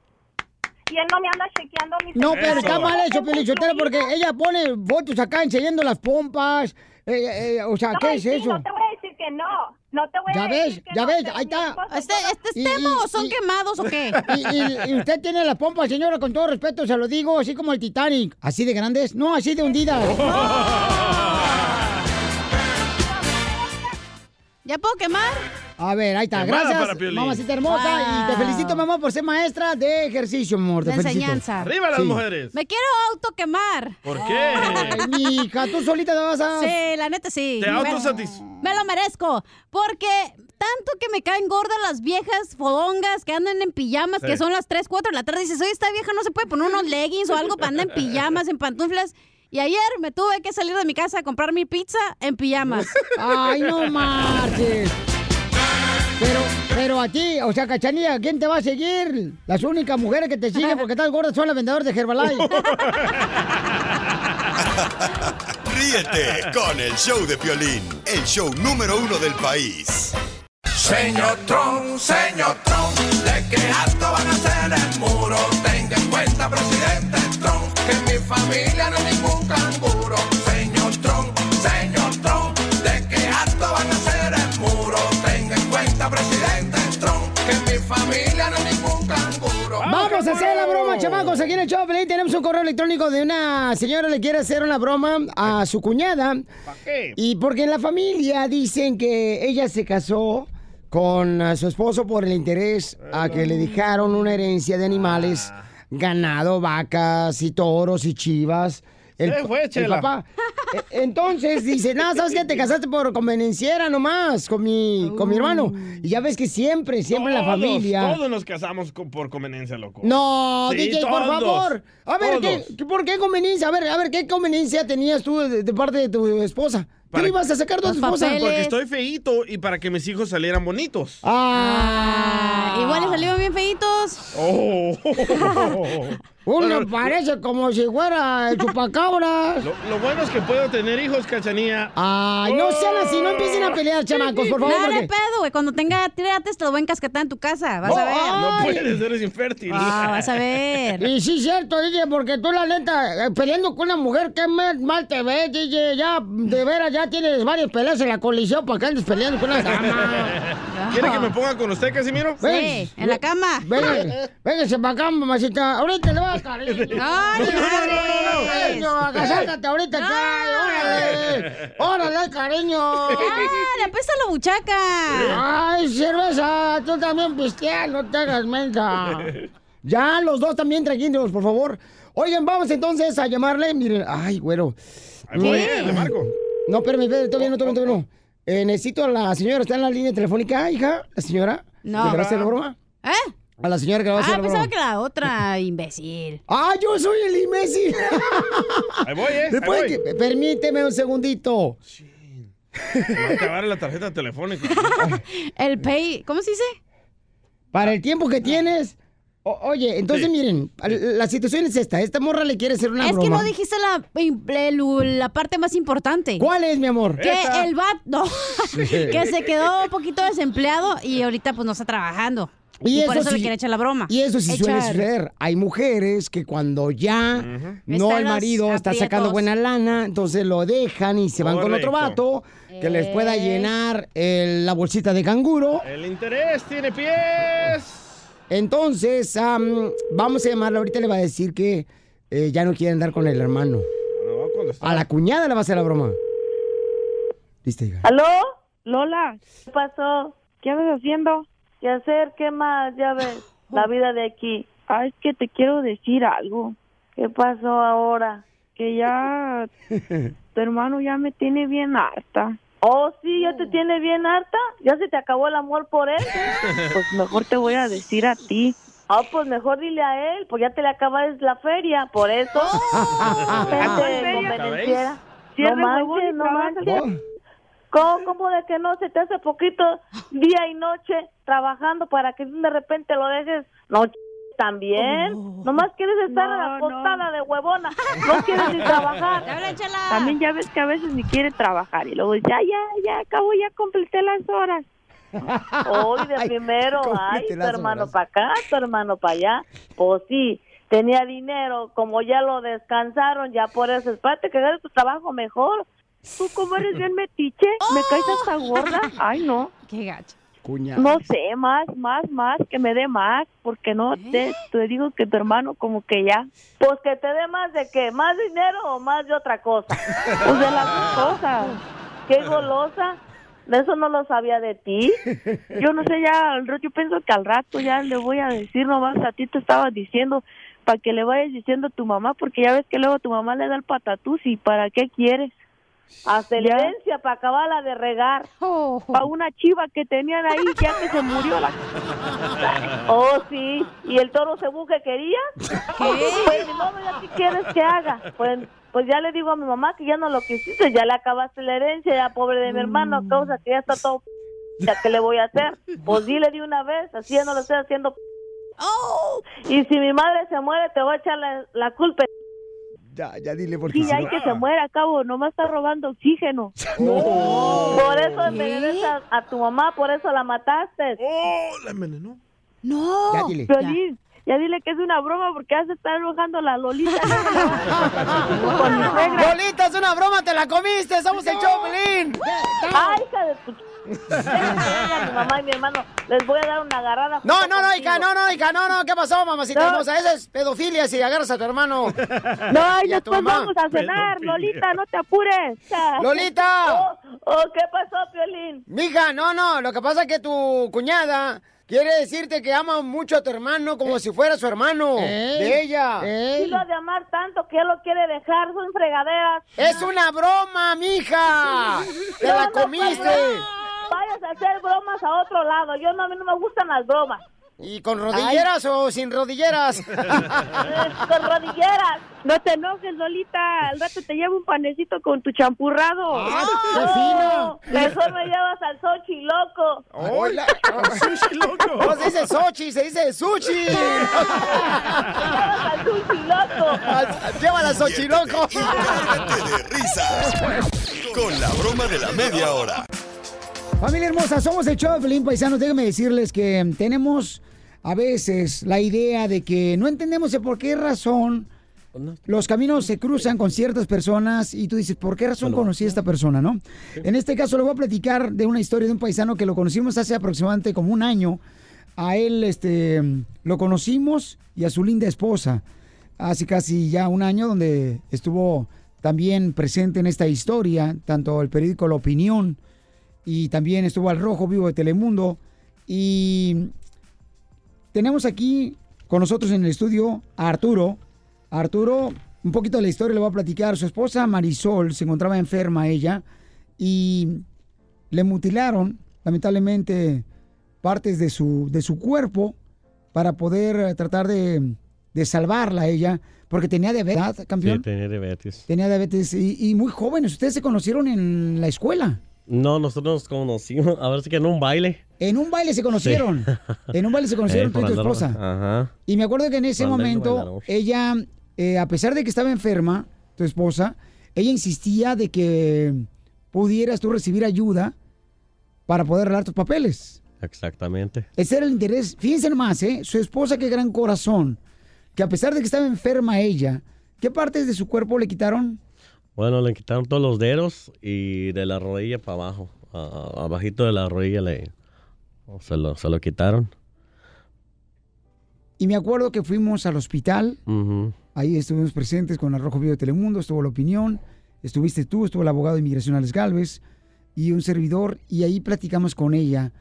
Y él no me anda chequeando mis... No, pero está mal hecho, Pelichotero, porque ella pone fotos acá enseñando las pompas. eh, eh, o sea, No, ¿qué es sí, eso? No te voy a decir que no. No te voy Ya a ves, decir que ya no, ves, ahí está. ¿Este, este es Y- tema o son y- quemados o qué? *laughs* Y, y- y usted tiene las pompas, señora, con todo respeto, se lo digo, así como el Titanic. ¿Así de grandes? No, así de hundidas. *laughs* *laughs* ¿Ya puedo quemar? A ver, ahí está. Quemada Gracias, mamacita hermosa. Y te Wow. felicito, mamá, por ser maestra de ejercicio, amor. Te De felicito. enseñanza. ¡Arriba las Sí. mujeres! Me quiero autoquemar. ¿Por qué? Ay, mi hija, tú solita te vas a... Sí, la neta sí. Te Me- autosatis... Me lo merezco. Porque tanto que me caen gordas las viejas fodongas que andan en pijamas, Sí. que son las 3, 4 de la tarde. Dices, oye, esta vieja no se puede poner unos leggings o algo para andar en pijamas, en pantuflas. Y ayer me tuve que salir de mi casa a comprar mi pizza en pijamas. Ay, no marches. Pero, pero a ti, o sea, Cachanilla, ¿quién te va a seguir? Las únicas mujeres que te siguen porque estás gorda son las vendedoras de Herbalife. *laughs* Ríete con el show de Piolín, el show número uno del país. Señor Trump, señor Trump, ¿de qué alto van a hacer el muro? Tenga en cuenta, presidente Trump, que mi familia no es ningún chamacos. Aquí en el show, tenemos un correo electrónico de una señora que le quiere hacer una broma a su cuñada. ¿Para qué? Y porque en la familia dicen que ella se casó con ah, su esposo por el interés a que le dejaron una herencia de animales, ganado, vacas y toros y chivas. El, Se fue, el Chela. papá. E- Entonces dice, nada, ¿sabes qué? Te *laughs* casaste por convenienciera nomás con mi, con mi hermano. Y ya ves que siempre, siempre en la familia... Todos nos casamos con- por conveniencia, loco. No, Sí, DJ, por favor. A ver, ¿qué, todos. qué- por qué conveniencia? A ver, a ver, ¿qué conveniencia tenías tú de, de parte de tu esposa? ¿Qué Para- ibas a sacar de tu esposa? Porque estoy feíto y para que mis hijos salieran bonitos. Ah, Igual le salieron bien feitos. Oh. *laughs* Uno parece como si fuera el chupacabras. Lo, lo bueno es que puedo tener hijos, cachanía. Ay, no sean así, no empiecen a pelear, chamacos, por favor. Nada de porque- pedo, güey. Cuando tenga tirates te lo voy a encasquetar en tu casa. Vas Oh, a ver. No puedes, eres infértil. Ah, vas a ver. Y sí, cierto, DJ, porque tú, la neta, eh, peleando con una mujer, qué mal, mal te ves, DJ. Ya, de veras, ya tienes varias peleas en la colisión para que andes peleando con una dama. *laughs* ¿Quiere que me ponga con usted, Casimiro? Sí, en la cama. Venga, véngase para acá, mamacita. Ahorita le voy a cariño. ¡Ay, madre! Cariño, agasátate ahorita, caray, órale. Órale, cariño. ¡Ah, le apesta la buchaca! Ay, cerveza, tú también pisteas, no te hagas mensa. Ya, los dos también tranquilos, por favor. Oigan, vamos entonces a llamarle. Miren, ay, güero. Ahí voy, le marco. No, espérame, espérame, todavía no, todavía no, todavía no. Eh, necesito a la señora, ¿está en la línea telefónica, hija? ¿La señora? No. ¿Que le va a hacer la broma? ¿Eh? A la señora que va a hacer Ah, la pensaba que la otra, imbécil. ¡Ah, yo soy el imbécil! *laughs* Ahí voy, eh. ¿Me ahí puede voy. que- permíteme un segundito. Me va a acabar la tarjeta telefónica. *laughs* El pay, ¿cómo se dice? Para el tiempo que tienes. O- oye, entonces Sí. miren, la situación es esta. Esta morra le quiere hacer una es broma. que no dijiste la, el- la parte más importante. ¿Cuál es, mi amor? Que Esta. el vato, no, *laughs* que se quedó un poquito desempleado y ahorita pues no está trabajando. Y, por eso le quiere echar la broma. Y eso sí suele Echar. suceder. Hay mujeres que cuando ya no Están el marido está sacando buena lana, entonces lo dejan y se van con otro vato que les pueda llenar el- la bolsita de canguro. El interés tiene pies. Entonces, am, vamos a llamarla. Ahorita le va a decir que eh, ya no quiere andar con el hermano. No a la cuñada le va a hacer la broma. Listo, hija. ¿Aló? Lola, ¿qué pasó? ¿Qué andas haciendo? ¿Qué hacer? ¿Qué más? Ya ves, la vida de aquí. Ah, es que te quiero decir algo. ¿Qué pasó ahora? Que ya *laughs* tu hermano ya me tiene bien harta. Oh, sí, ya te tiene bien harta. ¿Ya se te acabó el amor por él? *laughs* Pues mejor te voy a decir a ti. Ah, pues mejor dile a él, pues ya te le acabas la feria, por eso. *laughs* Convenenciera. Cierre No manches, no manches. ¿Cómo, cómo de que no? Se te hace poquito día y noche trabajando para que de repente lo dejes. No, también. Nomás quieres estar No, acostada de huevona. No quieres ni *laughs* trabajar. También ya ves que a veces ni quiere trabajar. Y luego dice, ya, ya, ya, acabo, ya completé las horas. *laughs* Hoy de primero, ay, tu hermano para acá, tu hermano para allá. Pues sí, tenía dinero, como ya lo descansaron, ya por eso, espérate que hagas tu trabajo mejor. Tú como eres bien metiche, me caes hasta gorda. *laughs* Ay, no. Qué gacho. Cuñada. No sé, más, más, más, que me dé más, porque no te, te digo que tu hermano como que ya. Pues que te dé más de qué, más dinero o más de otra cosa. Pues de las dos *laughs* cosas. Qué golosa. De eso no lo sabía de ti. Yo no sé, ya, yo pienso que al rato ya le voy a decir nomás, a ti te estaba diciendo, para que le vayas diciendo a tu mamá, porque ya ves que luego tu mamá le da el patatús y ¿para qué quieres? Hasta herencia para acabarla de regar. *laughs* Para una chiva que tenían ahí ya que se murió la... *laughs* Oh, sí. ¿Y el toro cebú que quería? Pues qué quieres que haga. Pues, pues ya le digo a mi mamá que ya no lo quisiste, ya le acabaste la herencia, ya pobre de mi hermano, a causa que ya está todo... *laughs* ¿Ya qué le voy a hacer? Pues dile de una vez, así ya no lo estoy haciendo... Y si mi madre se muere, te voy a echar la, la culpa. Ya, ya dile porque Sí, si ya hay no- que se muera, a cabo, nomás está robando oxígeno. *laughs* No. Por eso envenenas a, a tu mamá, por eso la mataste. ¡Oh, la envenenó! No, Ya dile. Ya. dile que es una broma porque ya se está enojando la Lolita. *laughs* Lolita, es una broma, te la comiste, somos el Choplin. Ay, hija de tu... a mi mamá y mi hermano les voy a dar una agarrada. No, no, no, hija, no, no, hija, no, no, ¿qué pasó, mamacita No. hermosa? Eso es pedofilia si agarras a tu hermano. No, y Y a tu después mamá. vamos a cenar, Lolita, no te apures. ¡Lolita! Oh, oh, ¿Qué pasó, Piolín? Mija, no, no, lo que pasa es que tu cuñada quiere decirte que ama mucho a tu hermano como si fuera su hermano de ella. Sí lo ha de amar tanto que él lo quiere dejar, son fregaderas. Es una broma, mija. *laughs* Te la no, comiste. Vayas a hacer bromas a otro lado. Yo no, a mí no me gustan las bromas. ¿Y con rodilleras o sin rodilleras? *laughs* con rodilleras. No te enojes, Lolita. Al rato te llevo un panecito con tu champurrado. ¡Ah, qué fino! Mejor me llevas al Sochi, loco. Hola. Sushi loco. No se dice Sochi, se dice sushi. al sushi loco. Llévala al Sochi loco. de risas con la broma de la media hora. Familia hermosa, somos el show de Pelín Paisanos. Déjenme decirles que tenemos a veces la idea de que no entendemos de por qué razón los caminos se cruzan con ciertas personas y tú dices, ¿por qué razón conocí a esta persona, no? En este caso le voy a platicar de una historia de un paisano que lo conocimos hace aproximadamente como un año. A él, este, lo conocimos y a su linda esposa. hace casi ya un año, donde estuvo también presente en esta historia, tanto el periódico La Opinión y también estuvo al Rojo Vivo de Telemundo. Y tenemos aquí con nosotros en el estudio a Arturo. Arturo, un poquito de la historia le voy a platicar. Su esposa Marisol se encontraba enferma ella y le mutilaron, lamentablemente, partes de su, de su cuerpo para poder tratar de, de salvarla a ella, porque tenía diabetes, Sí, campeón. tenía diabetes. Tenía diabetes y, y muy jóvenes. Ustedes se conocieron en la escuela. No, nosotros nos conocimos, a ver si que en un baile. En un baile se conocieron. *laughs* En un baile se conocieron Eh, tú y tu esposa. Ajá. Y me acuerdo que en ese momento ella, eh, a pesar de que estaba enferma, tu esposa, ella insistía de que pudieras tú recibir ayuda para poder arreglar tus papeles. Exactamente. Ese era el interés. Fíjense nomás, ¿eh? Su esposa, qué gran corazón. Que a pesar de que estaba enferma ella, ¿qué partes de su cuerpo le quitaron? Bueno, le quitaron todos los dedos y de la rodilla para abajo. a- abajito de la rodilla le se lo, se lo quitaron. Y me acuerdo que fuimos al hospital. Ahí estuvimos presentes con el Rojo Vivo de Telemundo, estuvo la opinión, estuviste tú, estuvo el abogado de inmigración Alex Galvez y un servidor, y ahí platicamos con ella.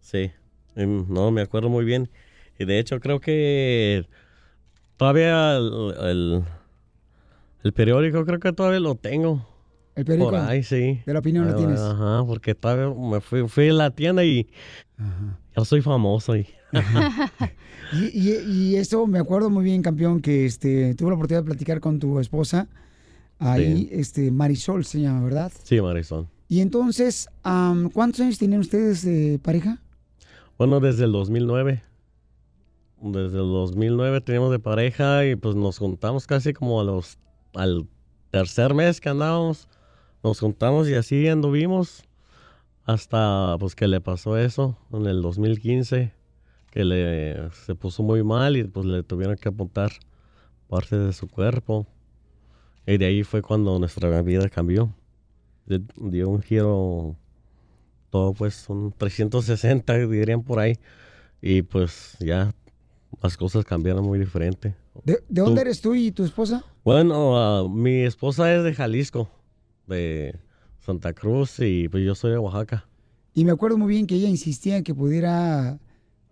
Sí, em, no, me acuerdo muy bien. Y de hecho creo que todavía el, el, el periódico creo que todavía lo tengo. El periódico Por ahí, sí. de la opinión lo Ah, tienes. Ajá, porque todavía me fui, fui a la tienda y ya soy famoso. Y, *laughs* Y, y- y eso me acuerdo muy bien, campeón, que este, tuve la oportunidad de platicar con tu esposa. Ahí, este, Marisol se llama, ¿verdad? sí, Marisol. Y entonces, ¿cuántos años tienen ustedes de pareja? Bueno, desde el 2009. Desde el 2009 teníamos de pareja y pues nos juntamos casi como a los, al tercer mes que andábamos. Nos juntamos y así anduvimos hasta pues que le pasó eso en el 2015, que le se puso muy mal y pues le tuvieron que apuntar parte de su cuerpo. Y de ahí fue cuando nuestra vida cambió. Di- Dio un giro todo pues un 360 dirían por ahí y pues ya las cosas cambiaron muy diferente. ¿De, de dónde Tú- eres tú y tu esposa? Bueno, ah, mi esposa es de Jalisco, de Santa Cruz y pues yo soy de Oaxaca. Y me acuerdo muy bien que ella insistía en que pudiera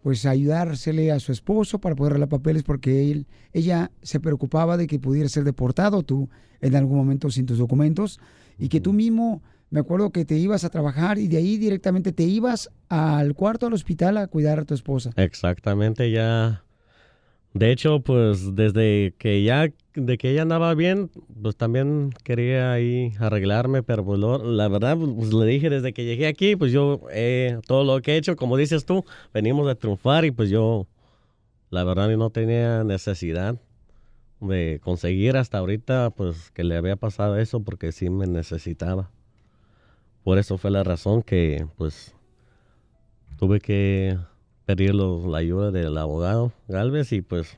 pues ayudársele a su esposo para poder arreglar papeles porque él, ella se preocupaba de que pudiera ser deportado tú en algún momento sin tus documentos y que tú mismo, me acuerdo que te ibas a trabajar y de ahí directamente te ibas al cuarto del hospital a cuidar a tu esposa. Exactamente, ya. De hecho, pues desde que ya, de que ella andaba bien, pues también quería ahí arreglarme, pero pues lo- la verdad, pues le dije desde que llegué aquí, pues yo eh, todo lo que he hecho, como dices tú, venimos a triunfar y pues yo, la verdad, no tenía necesidad de conseguir hasta ahorita, pues que le había pasado eso porque sí me necesitaba. Por eso fue la razón que, pues, tuve que pedir la ayuda del abogado Galvez y pues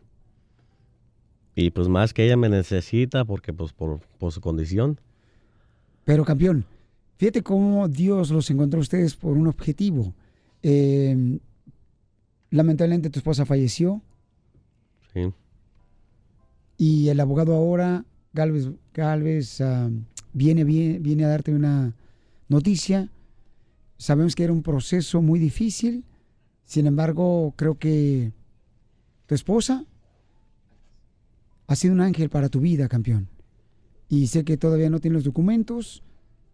y pues más que ella me necesita porque pues por, por su condición Pero campeón, fíjate cómo Dios los encontró a ustedes por un objetivo. Eh, lamentablemente tu esposa falleció sí y el abogado ahora, Galvez, Galvez ah, viene, viene, viene a darte una noticia. Sabemos que era un proceso muy difícil, sin embargo creo que tu esposa ha sido un ángel para tu vida, campeón. Y sé que todavía no tiene los documentos,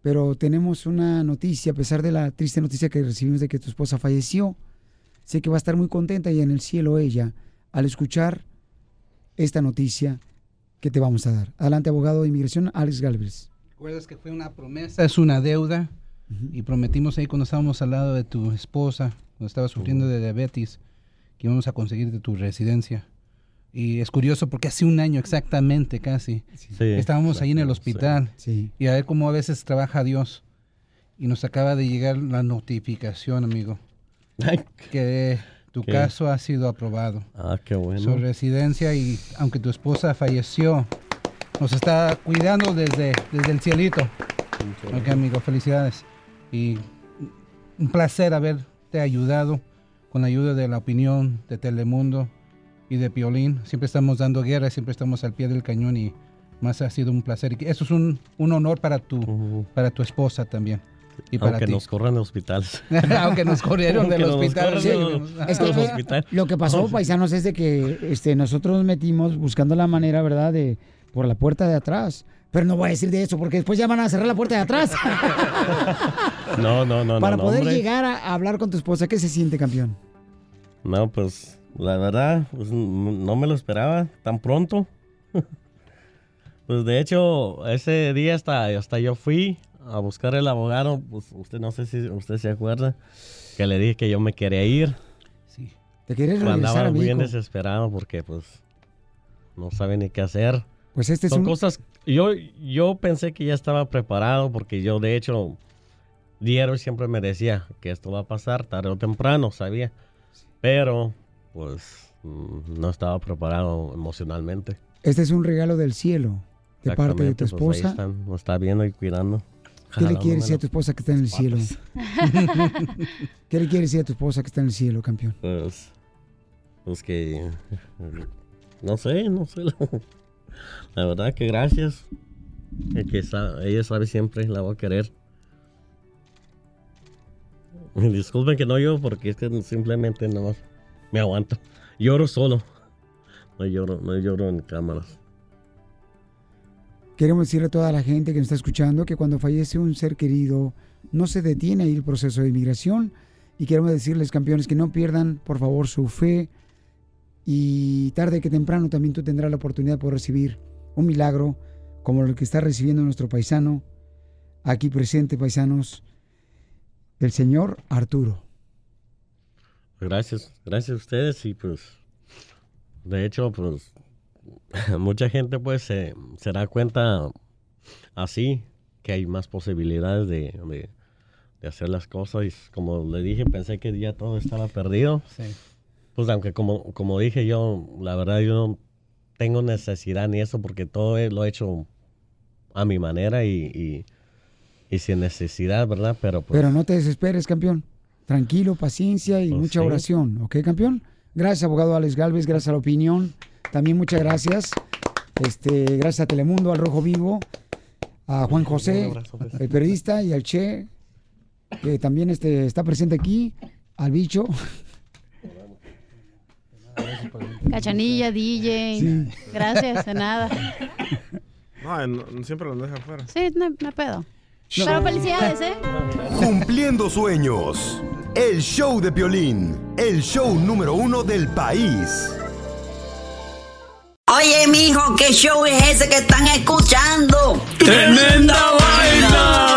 pero tenemos una noticia, a pesar de la triste noticia que recibimos de que tu esposa falleció. Sé que va a estar muy contenta y en el cielo ella al escuchar esta noticia que te vamos a dar. Adelante, abogado de inmigración, Alex Galvez. ¿Recuerdas que fue una promesa? Es una deuda. Y prometimos ahí cuando estábamos al lado de tu esposa, cuando estaba sufriendo de diabetes, que íbamos a conseguir de tu residencia. Y es curioso porque hace un año exactamente, casi, estábamos ahí en el hospital. Y a ver cómo a veces trabaja Dios. Y nos acaba de llegar la notificación, amigo, que tu ¿Qué? caso ha sido aprobado. ah qué bueno Su residencia y aunque tu esposa falleció, nos está cuidando desde, desde el cielito. Ok, amigo, felicidades. Y un placer haberte ayudado con la ayuda de la opinión de Telemundo y de Piolín. Siempre estamos dando guerra, siempre estamos al pie del cañón y más ha sido un placer. Eso es un, un honor para tu, para tu esposa también. Y para Aunque ti. nos corran de hospitales. *laughs* Aunque nos corrieron del hospital. sí. Es que, lo que pasó, paisanos, es de que este, nosotros nos metimos buscando la manera, ¿verdad?, de por la puerta de atrás. Pero no voy a decir de eso porque después ya van a cerrar la puerta de atrás. *laughs* No, no, no, Para no, poder hombre. llegar a, a hablar con tu esposa, ¿qué se siente, campeón? No, pues la verdad, pues, no me lo esperaba tan pronto. *laughs* pues de hecho, ese día hasta, hasta yo fui a buscar el abogado, pues usted no sé si usted se acuerda, que le dije que yo me quería ir. ¿Te quieres Andaba regresar a bien México? desesperado porque pues no sabe ni qué hacer. Pues este es Son un- cosas, yo, yo pensé que ya estaba preparado porque yo de hecho, Diero siempre me decía que esto va a pasar tarde o temprano, sabía. Pero pues mm, no estaba preparado emocionalmente. Este es un regalo del cielo de parte de tu Exactamente, pues, ahí esposa. están, nos está viendo y cuidando. ¿Qué le quieres decir a tu esposa que está en el cielo? *laughs* ¿Qué le quieres decir a tu esposa que está en el cielo, campeón? Pues, pues que, no sé, no sé. La verdad que gracias. Que, que sa- ella sabe siempre, la voy a querer. Disculpen que no lloro porque es que simplemente no me aguanto. Lloro solo. No lloro, no lloro en cámaras. Queremos decirle a toda la gente que nos está escuchando que cuando fallece un ser querido, no se detiene ahí el proceso de inmigración. Y queremos decirles, campeones, que no pierdan, por favor, su fe. Y tarde que temprano también tú tendrás la oportunidad por recibir un milagro como el que está recibiendo nuestro paisano, aquí presente, paisanos, el señor Arturo. Gracias, gracias a ustedes y pues, de hecho, pues, *laughs* mucha gente pues se, se da cuenta así que hay más posibilidades de, de- de hacer las cosas y como le dije, pensé que ya todo estaba perdido. Sí. Pues aunque como, como dije yo, la verdad yo no tengo necesidad ni eso porque todo lo he hecho a mi manera y, y, y sin necesidad, ¿verdad? Pero pues... Pero no te desesperes, campeón. Tranquilo, paciencia y Pues mucha sí. oración, ¿ok, campeón? Gracias, abogado Alex Galvez, gracias a la opinión. También muchas gracias. Este, gracias a Telemundo, al Rojo Vivo, a Juan José, el periodista, y al Che, que también este, está presente aquí, al bicho. Cachanilla, DJ. Sí. Gracias, de nada. *laughs* No, no- siempre lo deja afuera. Sí, no, no pedo. Pero felicidades, ¿eh? Cumpliendo sueños. El show de Piolín. El show número uno del país. Oye, mijo, ¿qué show es ese que están escuchando? ¡Tremenda vaina!